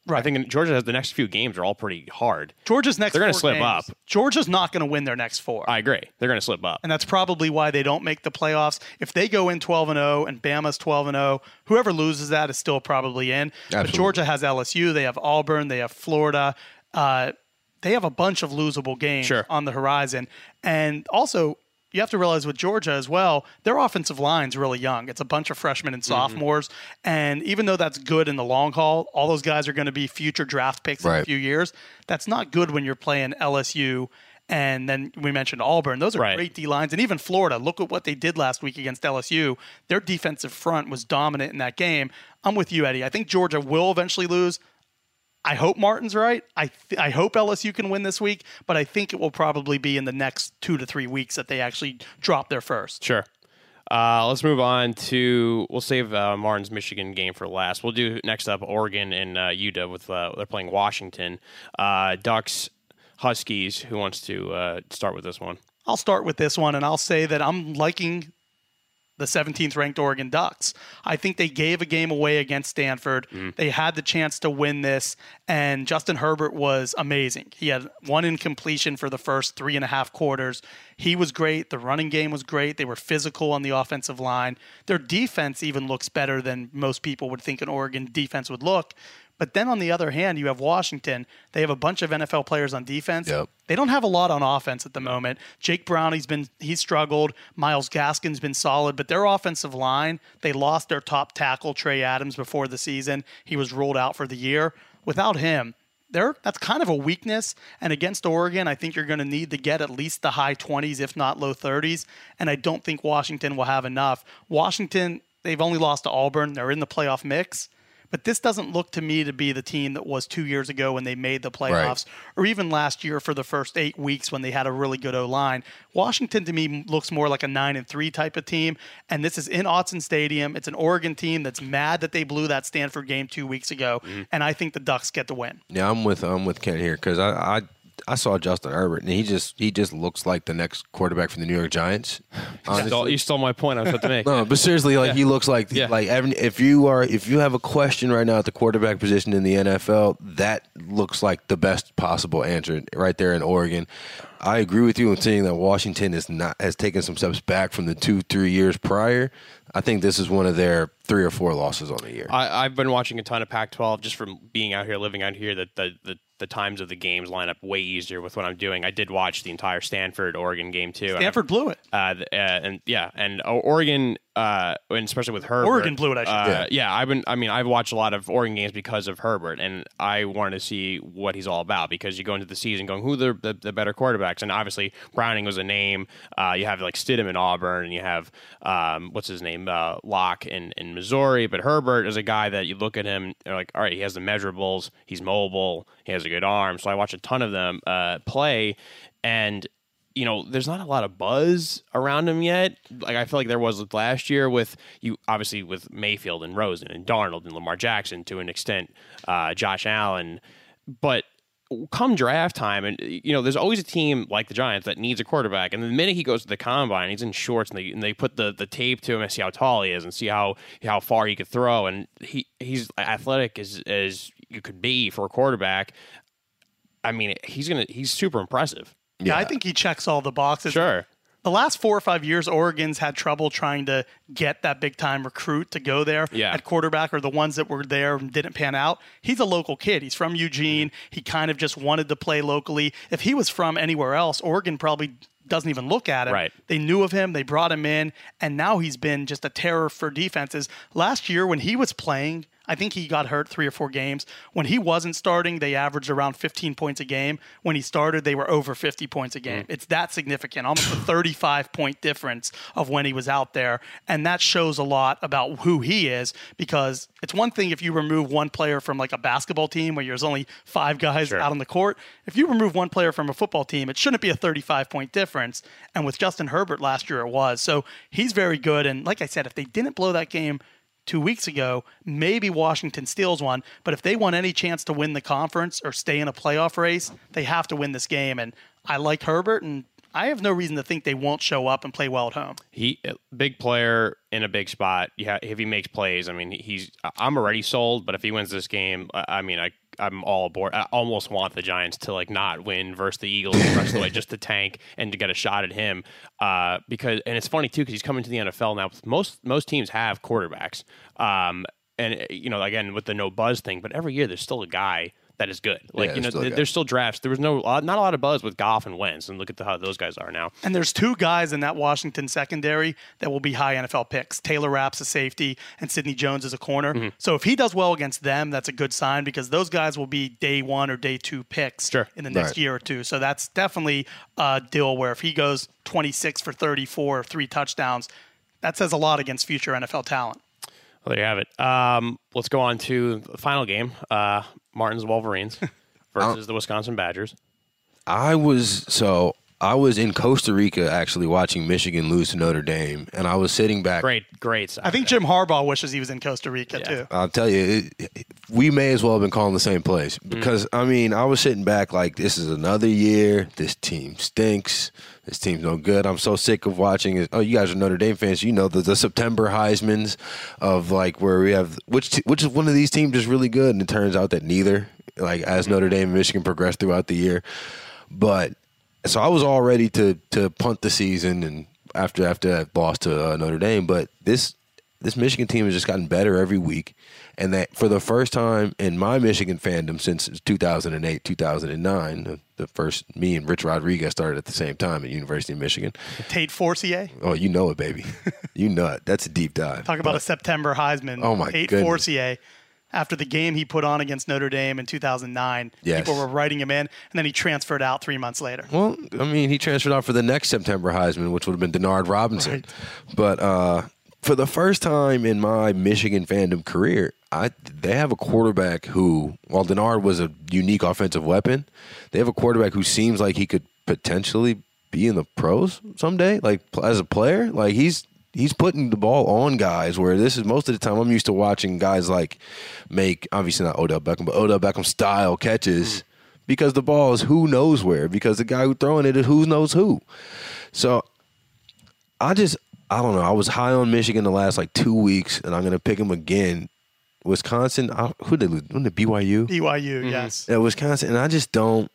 [SPEAKER 6] Right. I think Georgia has the next few games are all pretty hard.
[SPEAKER 12] Georgia's next
[SPEAKER 6] They're gonna slip
[SPEAKER 12] games-
[SPEAKER 6] up.
[SPEAKER 12] Georgia's not going to win their next four.
[SPEAKER 6] I agree. They're going to slip up.
[SPEAKER 12] and that's probably why they don't make the playoffs. If they go in 12 and 0 and Bama's 12 and 0, whoever loses that is still probably in. But Georgia has LSU, they have Auburn, they have Florida. Uh, they have a bunch of losable games
[SPEAKER 6] Sure.
[SPEAKER 12] on the horizon. And also, you have to realize with Georgia as well, their offensive line's really young. It's a bunch of freshmen and
[SPEAKER 6] Mm-hmm.
[SPEAKER 12] sophomores. And even though that's good in the long haul, all those guys are going to be future draft picks in a few years. That's not good when you're playing LSU. And then we mentioned Auburn. Those are
[SPEAKER 6] Right.
[SPEAKER 12] great D lines. And even Florida, look at what they did last week against LSU. Their defensive front was dominant in that game. I'm with you, Eddie. I think Georgia will eventually lose. I hope Martin's right. I th- I hope LSU can win this week, but I think it will probably be in the next two to three weeks that they actually drop their first.
[SPEAKER 6] Sure. Uh, let's move on to. We'll save uh, Martin's Michigan game for last. We'll do next up Oregon and uh, UW with uh, they're playing Washington. Uh, Ducks, Huskies. Who wants to uh, start with this one?
[SPEAKER 12] I'll start with this one, and I'll say that I'm liking the 17th ranked Oregon Ducks. I think they gave a game away against Stanford. Mm-hmm. They had the chance to win this, and Justin Herbert was amazing. He had one incompletion for the first three and a half quarters. He was great. The running game was great. They were physical on the offensive line. Their defense even looks better than most people would think an Oregon defense would look. But then on the other hand, you have Washington. They have a bunch of NFL players on defense.
[SPEAKER 10] Yep.
[SPEAKER 12] They don't have a lot on offense at the moment. Jake Browning's been he's struggled. Myles Gaskin's been solid, but their offensive line, they lost their top tackle Trey Adams before the season. He was ruled out for the year. Without him, there that's kind of a weakness. And against Oregon, I think you're going to need to get at least the high 20s, if not low 30s. And I don't think Washington will have enough. Washington, they've only lost to Auburn. They're in the playoff mix. But this doesn't look to me to be the team that was two years ago when they made the playoffs, or even last year for the first eight weeks when they had a really good O line. Washington to me looks more like a nine and three type of team, and this is in Autzen Stadium. It's an Oregon team that's mad that they blew that Stanford game two weeks ago, mm-hmm. and I think the Ducks get the win.
[SPEAKER 10] Yeah, I'm with I'm with Ken here because I, I I saw Justin Herbert, and he just he just looks like the next quarterback for the New York Giants.
[SPEAKER 6] You stole, you stole my point. I was about to make.
[SPEAKER 10] No, but seriously, like
[SPEAKER 6] Yeah.
[SPEAKER 10] he looks like
[SPEAKER 6] Yeah.
[SPEAKER 10] like if you are if you have a question right now at the quarterback position in the NFL, that looks like the best possible answer right there in Oregon. I agree with you in saying that Washington is not has taken some steps back from the two three years prior. I think this is one of their three or four losses on the year.
[SPEAKER 6] I, I've been watching a ton of Pac-12 just from being out here, living out here. That the, the the times of the games line up way easier with what I'm doing. I did watch the entire Stanford Oregon game too.
[SPEAKER 12] Stanford blew it.
[SPEAKER 6] Uh, uh, and yeah, and Oregon, uh, and especially with Herbert.
[SPEAKER 12] Oregon blew it, I should
[SPEAKER 6] uh,
[SPEAKER 12] say.
[SPEAKER 6] yeah. I've been. I mean, I've watched a lot of Oregon games because of Herbert, and I wanted to see what he's all about because you go into the season going, who are the, the, the better quarterbacks? And obviously, Browning was a name. Uh, you have like Stidham in Auburn, and you have um, what's his name, uh, Lock in, in Missouri. But Herbert is a guy that you look at him, you're like, all right, he has the measurables, he's mobile, he has a good arm. So I watch a ton of them uh, play, and you know, there's not a lot of buzz around him yet. Like I feel like there was last year with you, obviously with Mayfield and Rosen and Darnold and Lamar Jackson to an extent, uh, Josh Allen, but come draft time and you know there's always a team like the giants that needs a quarterback. And the minute he goes to the combine he's in shorts and they, and they put the, the tape to him and see how tall he is and see how how far he could throw. And he he's athletic as as you could be for a quarterback. I mean he's gonna he's super impressive
[SPEAKER 12] Yeah, I think he checks all the boxes.
[SPEAKER 6] Sure.
[SPEAKER 12] The last four or five years, Oregon's had trouble trying to get that big time recruit to go there
[SPEAKER 6] Yeah.
[SPEAKER 12] at quarterback, or the ones that were there and didn't pan out. He's a local kid. He's from Eugene. He kind of just wanted to play locally. If he was from anywhere else, Oregon probably doesn't even look at him.
[SPEAKER 6] Right.
[SPEAKER 12] They knew of him. They brought him in, and now he's been just a terror for defenses. Last year, when he was playing, I think he got hurt three or four games. When he wasn't starting, they averaged around 15 points a game. When he started, they were over 50 points a game. Mm. It's that significant, almost a 35 point difference of when he was out there. And that shows a lot about who he is because it's one thing if you remove one player from like a basketball team where there's only five guys out on the court. If you remove one player from a football team, it shouldn't be a 35 point difference. And with Justin Herbert last year, it was. So he's very good. And like I said, if they didn't blow that game, two weeks ago, maybe Washington steals one. But if they want any chance to win the conference or stay in a playoff race, they have to win this game. And I like Herbert, and I have no reason to think they won't show up and play well at home.
[SPEAKER 6] he uh, big player in a big spot. Yeah, if he makes plays, I mean, he's. I'm already sold. But if he wins this game, I mean, I I'm all aboard. I almost want the Giants to like not win versus the Eagles the rest of the way, just to tank and to get a shot at him. Uh, because and it's funny too because he's coming to the NFL now. Most most teams have quarterbacks. Um, and you know, again with the no buzz thing, but every year there's still a guy. That is good. Like
[SPEAKER 10] Yeah,
[SPEAKER 6] you know,
[SPEAKER 10] there's still
[SPEAKER 6] th- there's still drafts. There was no uh, not a lot of buzz with Goff and Wentz, and look at the, how those guys are now.
[SPEAKER 12] And there's two guys in that Washington secondary that will be high NFL picks. Taylor Rapp's a safety and Sidney Jones is a corner.
[SPEAKER 6] Mm-hmm.
[SPEAKER 12] So if he does well against them, that's a good sign because those guys will be day one or day two picks in the next
[SPEAKER 10] Right.
[SPEAKER 12] year or two. So that's definitely a deal where if he goes 26 for 34, three touchdowns, that says a lot against future NFL talent.
[SPEAKER 6] Well, there you have it. Um, let's go on to the final game: uh, Martin's Wolverines versus the Wisconsin Badgers.
[SPEAKER 10] I was so I was in Costa Rica actually watching Michigan lose to Notre Dame, and I was sitting back.
[SPEAKER 6] Great, great.
[SPEAKER 12] I think Jim Harbaugh wishes he was in Costa Rica too.
[SPEAKER 10] I'll tell you, it, it- we may as well have been calling the same place because I mean, I was sitting back like, this is another year. This team stinks. This team's no good. I'm so sick of watching it. Oh, you guys are Notre Dame fans. You know the, the September Heisman's of like where we have which t- which is one of these teams is really good, and it turns out that neither. Like as Notre Dame and Michigan progress throughout the year, but so I was all ready to to punt the season and after after that loss to uh, Notre Dame, but this this Michigan team has just gotten better every week, and that for the first time in my Michigan fandom since 2008 2009, the, the first me and Rich Rodriguez started at the same time at University of Michigan.
[SPEAKER 12] Tate Forcier.
[SPEAKER 10] Oh, you know it, baby. you know it. That's a deep dive.
[SPEAKER 12] Talk about
[SPEAKER 10] But-
[SPEAKER 12] a September Heisman.
[SPEAKER 10] Oh, my
[SPEAKER 12] Tate
[SPEAKER 10] goodness.
[SPEAKER 12] Forcier. After the game he put on against Notre Dame in 2009,
[SPEAKER 10] Yes.
[SPEAKER 12] people were writing him in, and then he transferred out three months later.
[SPEAKER 10] Well, I mean, he transferred out for the next September Heisman, which would have been Denard Robinson. But uh, for the first time in my Michigan fandom career, I they have a quarterback who, while Denard was a unique offensive weapon, they have a quarterback who seems like he could potentially be in the pros someday, like as a player. Like he's he's putting the ball on guys where this is most of the time I'm used to watching guys like make obviously not Odell Beckham, but Odell Beckham style catches hmm. because the ball is who knows where because the guy who throwing it is who knows who. So I just I don't know. I was high on Michigan the last like two weeks, and I'm gonna pick them again. Wisconsin, I, who did they lose? Wasn't it BYU?
[SPEAKER 12] BYU, yes.
[SPEAKER 10] Yeah, Wisconsin, and I just don't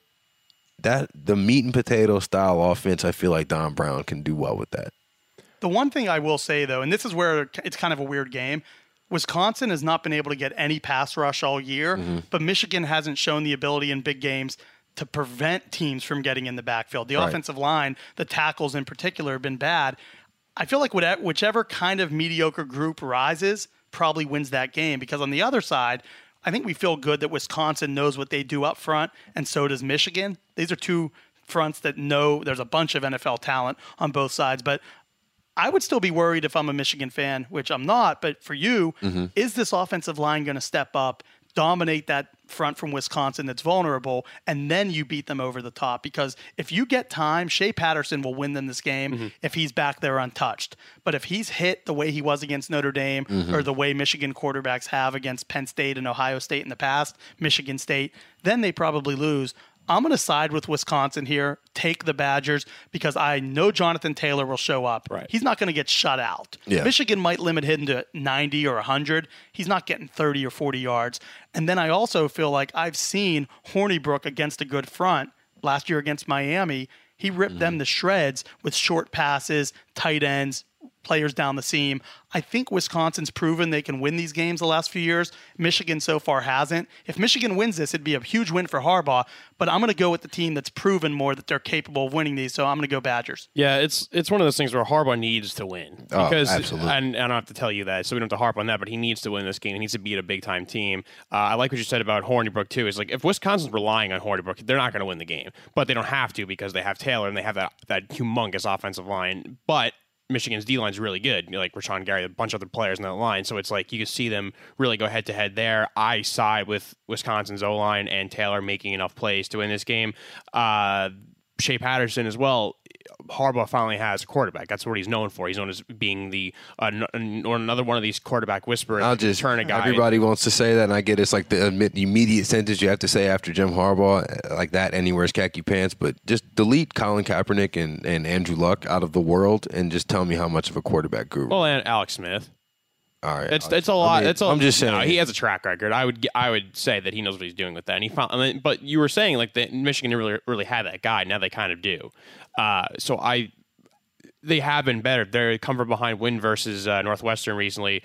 [SPEAKER 10] that the meat and potato style offense. I feel like Don Brown can do well with that.
[SPEAKER 12] The one thing I will say though, and this is where it's kind of a weird game. Wisconsin has not been able to get any pass rush all year,
[SPEAKER 10] Mm-hmm.
[SPEAKER 12] but Michigan hasn't shown the ability in big games to prevent teams from getting in the backfield. The
[SPEAKER 10] Right.
[SPEAKER 12] offensive line, the tackles in particular, have been bad. I feel like whate- whichever kind of mediocre group rises probably wins that game because on the other side, I think we feel good that Wisconsin knows what they do up front, and so does Michigan. These are two fronts that know there's a bunch of NFL talent on both sides, but I would still be worried if I'm a Michigan fan, which I'm not. But for you,
[SPEAKER 10] Mhm.
[SPEAKER 12] is this offensive line going to step up, dominate that front from Wisconsin that's vulnerable, and then you beat them over the top? Because if you get time, Shea Patterson will win them this game if he's back there untouched. But if he's hit the way he was against Notre Dame
[SPEAKER 13] Mhm.
[SPEAKER 12] or the way Michigan quarterbacks have against Penn State and Ohio State in the past, Michigan State, then they probably lose. I'm going to side with Wisconsin here, take the Badgers because I know Jonathan Taylor will show up. Right. He's not going to get shut out.
[SPEAKER 10] Yeah.
[SPEAKER 12] Michigan might limit him to 90 or 100. He's not getting 30 or 40 yards. And then I also feel like I've seen Hornibrook against a good front last year against Miami. He ripped them mm-hmm. to shreds with short passes, tight ends, players down the seam. I think Wisconsin's proven they can win these games the last few years. Michigan so far hasn't. If Michigan wins this, it'd be a huge win for Harbaugh. But I'm going to go with the team that's proven more that they're capable of winning these. So I'm going to go Badgers.
[SPEAKER 6] Yeah, it's it's one of those things where Harbaugh needs to win
[SPEAKER 10] Oh,
[SPEAKER 6] because
[SPEAKER 10] absolutely.
[SPEAKER 6] And, and I don't have to tell you that, so we don't have to harp on that. But he needs to win this game. He needs to beat a big time team. Uh, I like what you said about Hornibrook too. Is like if Wisconsin's relying on Hornibrook, they're not going to win the game, but they don't have to because they have Taylor and they have that that humongous offensive line. But Michigan's D line's really good. You know, like Rashan Gary, a bunch of other players in that line. So it's like you can see them really go head to head there. I side with Wisconsin's O line and Taylor making enough plays to win this game. Uh, Shea Patterson as well. Harbaugh finally has a quarterback. That's what he's known for. He's known as being the uh, n- or another one of these quarterback whisperers.
[SPEAKER 10] I'll just
[SPEAKER 6] turn a guy.
[SPEAKER 10] everybody wants to say that, and I get it's like the immediate sentence you have to say after Jim Harbaugh, uh, like that, and he wears khaki pants. But just delete Colin Kaepernick and, and Andrew Luck out of the world, and just tell me how much of a quarterback guru.
[SPEAKER 6] Well, and Alex Smith.
[SPEAKER 10] All right,
[SPEAKER 6] It's
[SPEAKER 10] I-
[SPEAKER 6] it's a
[SPEAKER 10] I
[SPEAKER 6] lot.
[SPEAKER 10] mean,
[SPEAKER 6] it's a,
[SPEAKER 10] I'm just saying.
[SPEAKER 6] no, he has a track record. I would I would say that he knows what he's doing with that. And he found, I mean, but you were saying like that Michigan really really had that guy. Now they kind of do. Uh, so I they have been better. They come from behind win versus uh, Northwestern recently.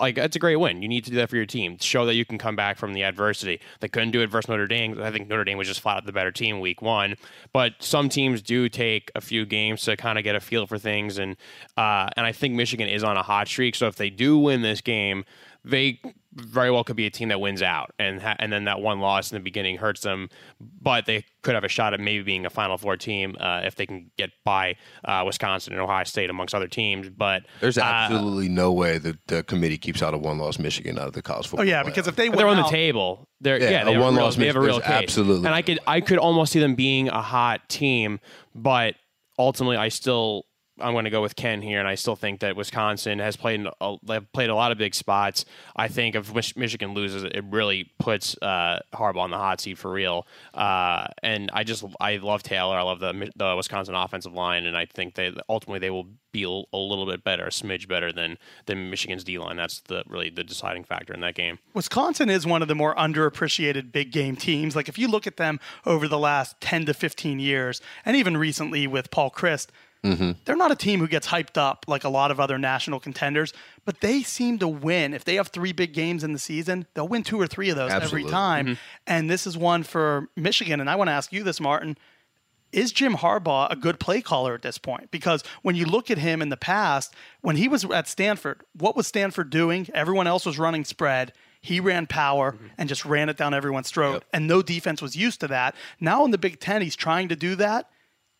[SPEAKER 6] Like it's a great win. You need to do that for your team. Show that you can come back from the adversity. They couldn't do it versus Notre Dame. I think Notre Dame was just flat out the better team week one. But some teams do take a few games to kind of get a feel for things, and uh, and I think Michigan is on a hot streak. So if they do win this game, they very well could be a team that wins out, and ha- and then that one loss in the beginning hurts them. But they could have a shot at maybe being a Final Four team uh, if they can get by uh, Wisconsin and Ohio State amongst other teams. But
[SPEAKER 10] There's
[SPEAKER 6] uh,
[SPEAKER 10] absolutely no way that the committee keeps out a one-loss Michigan out of the college football.
[SPEAKER 12] Oh, yeah, because if they
[SPEAKER 6] they're
[SPEAKER 12] win
[SPEAKER 6] on the table. They're
[SPEAKER 10] Yeah,
[SPEAKER 6] yeah,
[SPEAKER 10] a
[SPEAKER 6] they have a real,
[SPEAKER 10] one-loss
[SPEAKER 6] they have a real case.
[SPEAKER 10] absolutely-
[SPEAKER 6] And I could I could almost see them being a hot team, but ultimately I still I'm going to go with Ken here, and I still think that Wisconsin has played a, played a lot of big spots. I think if Mich- Michigan loses, it really puts uh, Harbaugh on the hot seat for real. Uh, and I just I love Taylor. I love the the Wisconsin offensive line, and I think they ultimately they will be a little bit better, a smidge better than than Michigan's D line. That's the really the deciding factor in that game.
[SPEAKER 12] Wisconsin is one of the more underappreciated big game teams. Like if you look at them over the last 10 to 15 years, and even recently with Paul Chryst,
[SPEAKER 10] Mm-hmm.
[SPEAKER 12] they're not a team who gets hyped up like a lot of other national contenders, but they seem to win. If they have three big games in the season, they'll win two or three of those
[SPEAKER 10] Absolutely.
[SPEAKER 12] every time.
[SPEAKER 6] Mm-hmm.
[SPEAKER 12] And this is one for Michigan. And I want to ask you this, Martin. Is Jim Harbaugh a good play caller at this point? Because when you look at him in the past, when he was at Stanford, what was Stanford doing? Everyone else was running spread. He ran power and just ran it down everyone's throat, and no defense was used to that. Now in the Big Ten, he's trying to do that,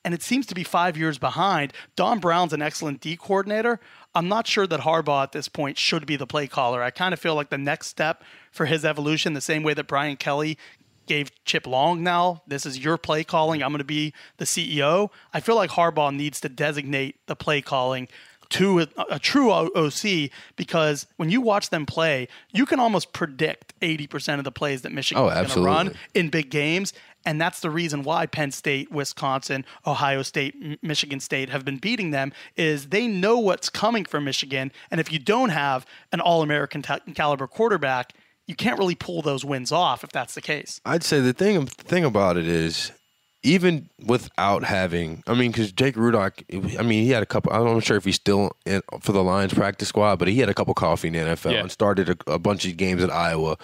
[SPEAKER 12] and it seems to be five years behind. Don Brown's an excellent D coordinator. I'm not sure that Harbaugh at this point should be the play caller. I kind of feel like the next step for his evolution, the same way that Brian Kelly gave Chip Long now, this is your play calling. I'm going to be the CEO. I feel like Harbaugh needs to designate the play calling. to a, a true OC because when you watch them play, you can almost predict 80% of the plays that Michigan
[SPEAKER 10] Oh,
[SPEAKER 12] is going to run in big games. And that's the reason why Penn State, Wisconsin, Ohio State, Michigan State have been beating them is they know what's coming from Michigan. And if you don't have an all-American ta- caliber quarterback, you can't really pull those wins off if that's the case.
[SPEAKER 10] I'd say the thing thing about it is, even without having, I mean, because Jake Rudock, I mean, he had a couple. I'm not sure if he's still in, for the Lions practice squad, but he had a couple coffee in the NFL
[SPEAKER 6] Yeah.
[SPEAKER 10] and started a, a bunch of games at Iowa.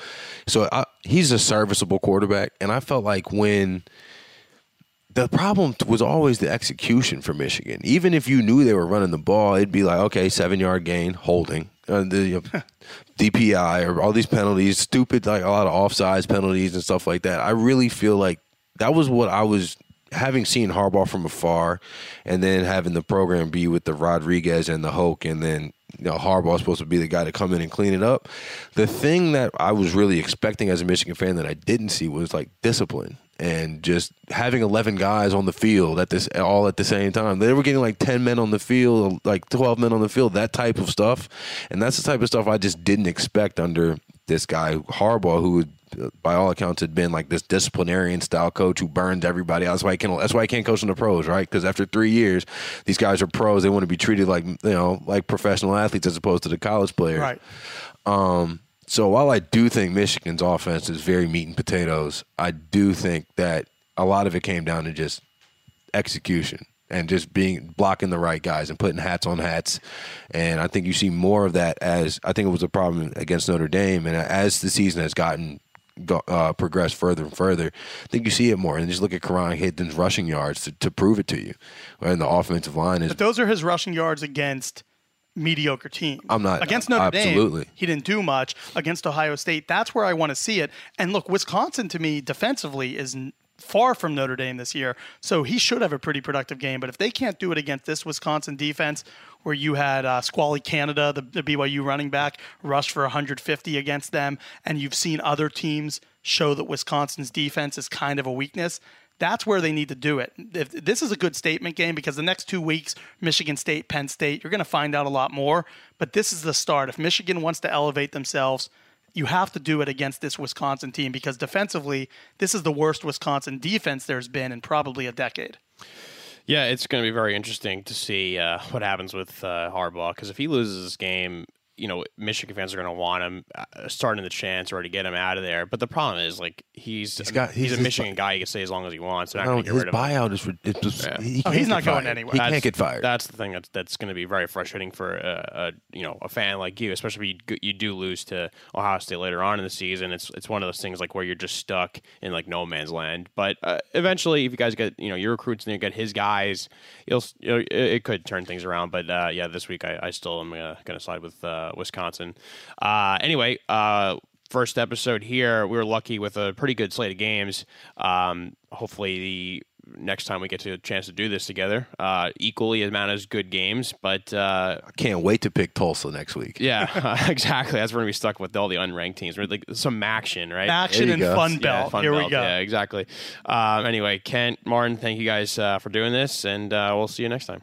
[SPEAKER 10] So I, he's a serviceable quarterback, and I felt like when. The problem was always the execution for Michigan. Even if you knew they were running the ball, it'd be like, okay, seven yard gain, holding, uh, the uh, DPI, or all these penalties, stupid, like a lot of offsides penalties and stuff like that. I really feel like that was what I was having seen Harbaugh from afar, and then having the program be with the Rodriguez and the Hoke, and then you know Harbaugh's supposed to be the guy to come in and clean it up. The thing that I was really expecting as a Michigan fan that I didn't see was like discipline and just having 11 guys on the field at this all at the same time. They were getting like 10 men on the field, like 12 men on the field, that type of stuff. And that's the type of stuff I just didn't expect under this guy Harbaugh who by all accounts had been like this disciplinarian style coach who burned everybody. That's why he can that's why he can't coach in the pros, right? Because after 3 years, these guys are pros. They want to be treated like, you know, like professional athletes as opposed to the college players.
[SPEAKER 12] Right.
[SPEAKER 10] Um, so while I do think Michigan's offense is very meat and potatoes, I do think that a lot of it came down to just execution and just being blocking the right guys and putting hats on hats. And I think you see more of that as I think it was a problem against Notre Dame, and as the season has gotten go, uh, progressed further and further, I think you see it more. And just look at Karan Higdon's rushing yards to, to prove it to you. And the offensive line is
[SPEAKER 12] But those are his rushing yards against mediocre teams.
[SPEAKER 10] I'm not-
[SPEAKER 12] against Notre
[SPEAKER 10] absolutely.
[SPEAKER 12] Dame. He didn't do much against Ohio State. That's where I want to see it. And look, Wisconsin to me defensively is far from Notre Dame this year, so he should have a pretty productive game. But if they can't do it against this Wisconsin defense, where you had uh, Squally Canada, the, the BYU running back, rush for 150 against them, and you've seen other teams show that Wisconsin's defense is kind of a weakness. That's where they need to do it. If, this is a good statement game because the next two weeks, Michigan State, Penn State, you're going to find out a lot more. But this is the start. If Michigan wants to elevate themselves, you have to do it against this Wisconsin team because defensively, this is the worst Wisconsin defense there's been in probably a decade.
[SPEAKER 6] Yeah, it's going to be very interesting to see uh, what happens with uh, Harbaugh because if he loses this game, you know, Michigan fans are going to want him uh, starting the chance or to get him out of there. But the problem is, like, he's
[SPEAKER 10] He's got-
[SPEAKER 6] he's,
[SPEAKER 10] he's-
[SPEAKER 6] a
[SPEAKER 10] his
[SPEAKER 6] Michigan guy. He can stay as long as he wants. They're not
[SPEAKER 10] No,
[SPEAKER 6] going to get
[SPEAKER 10] his
[SPEAKER 6] rid of him.
[SPEAKER 10] buyout is rid- it's just,
[SPEAKER 6] Yeah.
[SPEAKER 10] he
[SPEAKER 12] Oh,
[SPEAKER 10] can't
[SPEAKER 12] he's not going
[SPEAKER 10] fired.
[SPEAKER 12] anywhere.
[SPEAKER 10] He
[SPEAKER 6] That's-
[SPEAKER 10] can't get fired.
[SPEAKER 6] That's the thing that's that's going to be very frustrating for a, a you know a fan like you, especially if you, you do lose to Ohio State later on in the season. It's it's one of those things like where you're just stuck in like no man's land. But uh, eventually, if you guys get you know your recruits and you get his guys, you'll you know, it, it could turn things around. But uh, yeah, this week I, I still am uh, going to side with uh, Wisconsin. Uh, anyway. Uh, First episode here, we were lucky with a pretty good slate of games. Um, hopefully, the next time we get to a chance to do this together, uh, equally amount as good games. But uh,
[SPEAKER 10] I can't wait to pick Tulsa next week.
[SPEAKER 6] yeah, exactly. That's where we're gonna be stuck with all the unranked teams. We're like some action, right?
[SPEAKER 12] Action and Fun
[SPEAKER 6] Yeah,
[SPEAKER 12] Belt.
[SPEAKER 6] Fun
[SPEAKER 12] Here we go.
[SPEAKER 6] Yeah, exactly. Um, anyway, Kent, Martin, thank you guys uh, for doing this, and uh, we'll see you next time.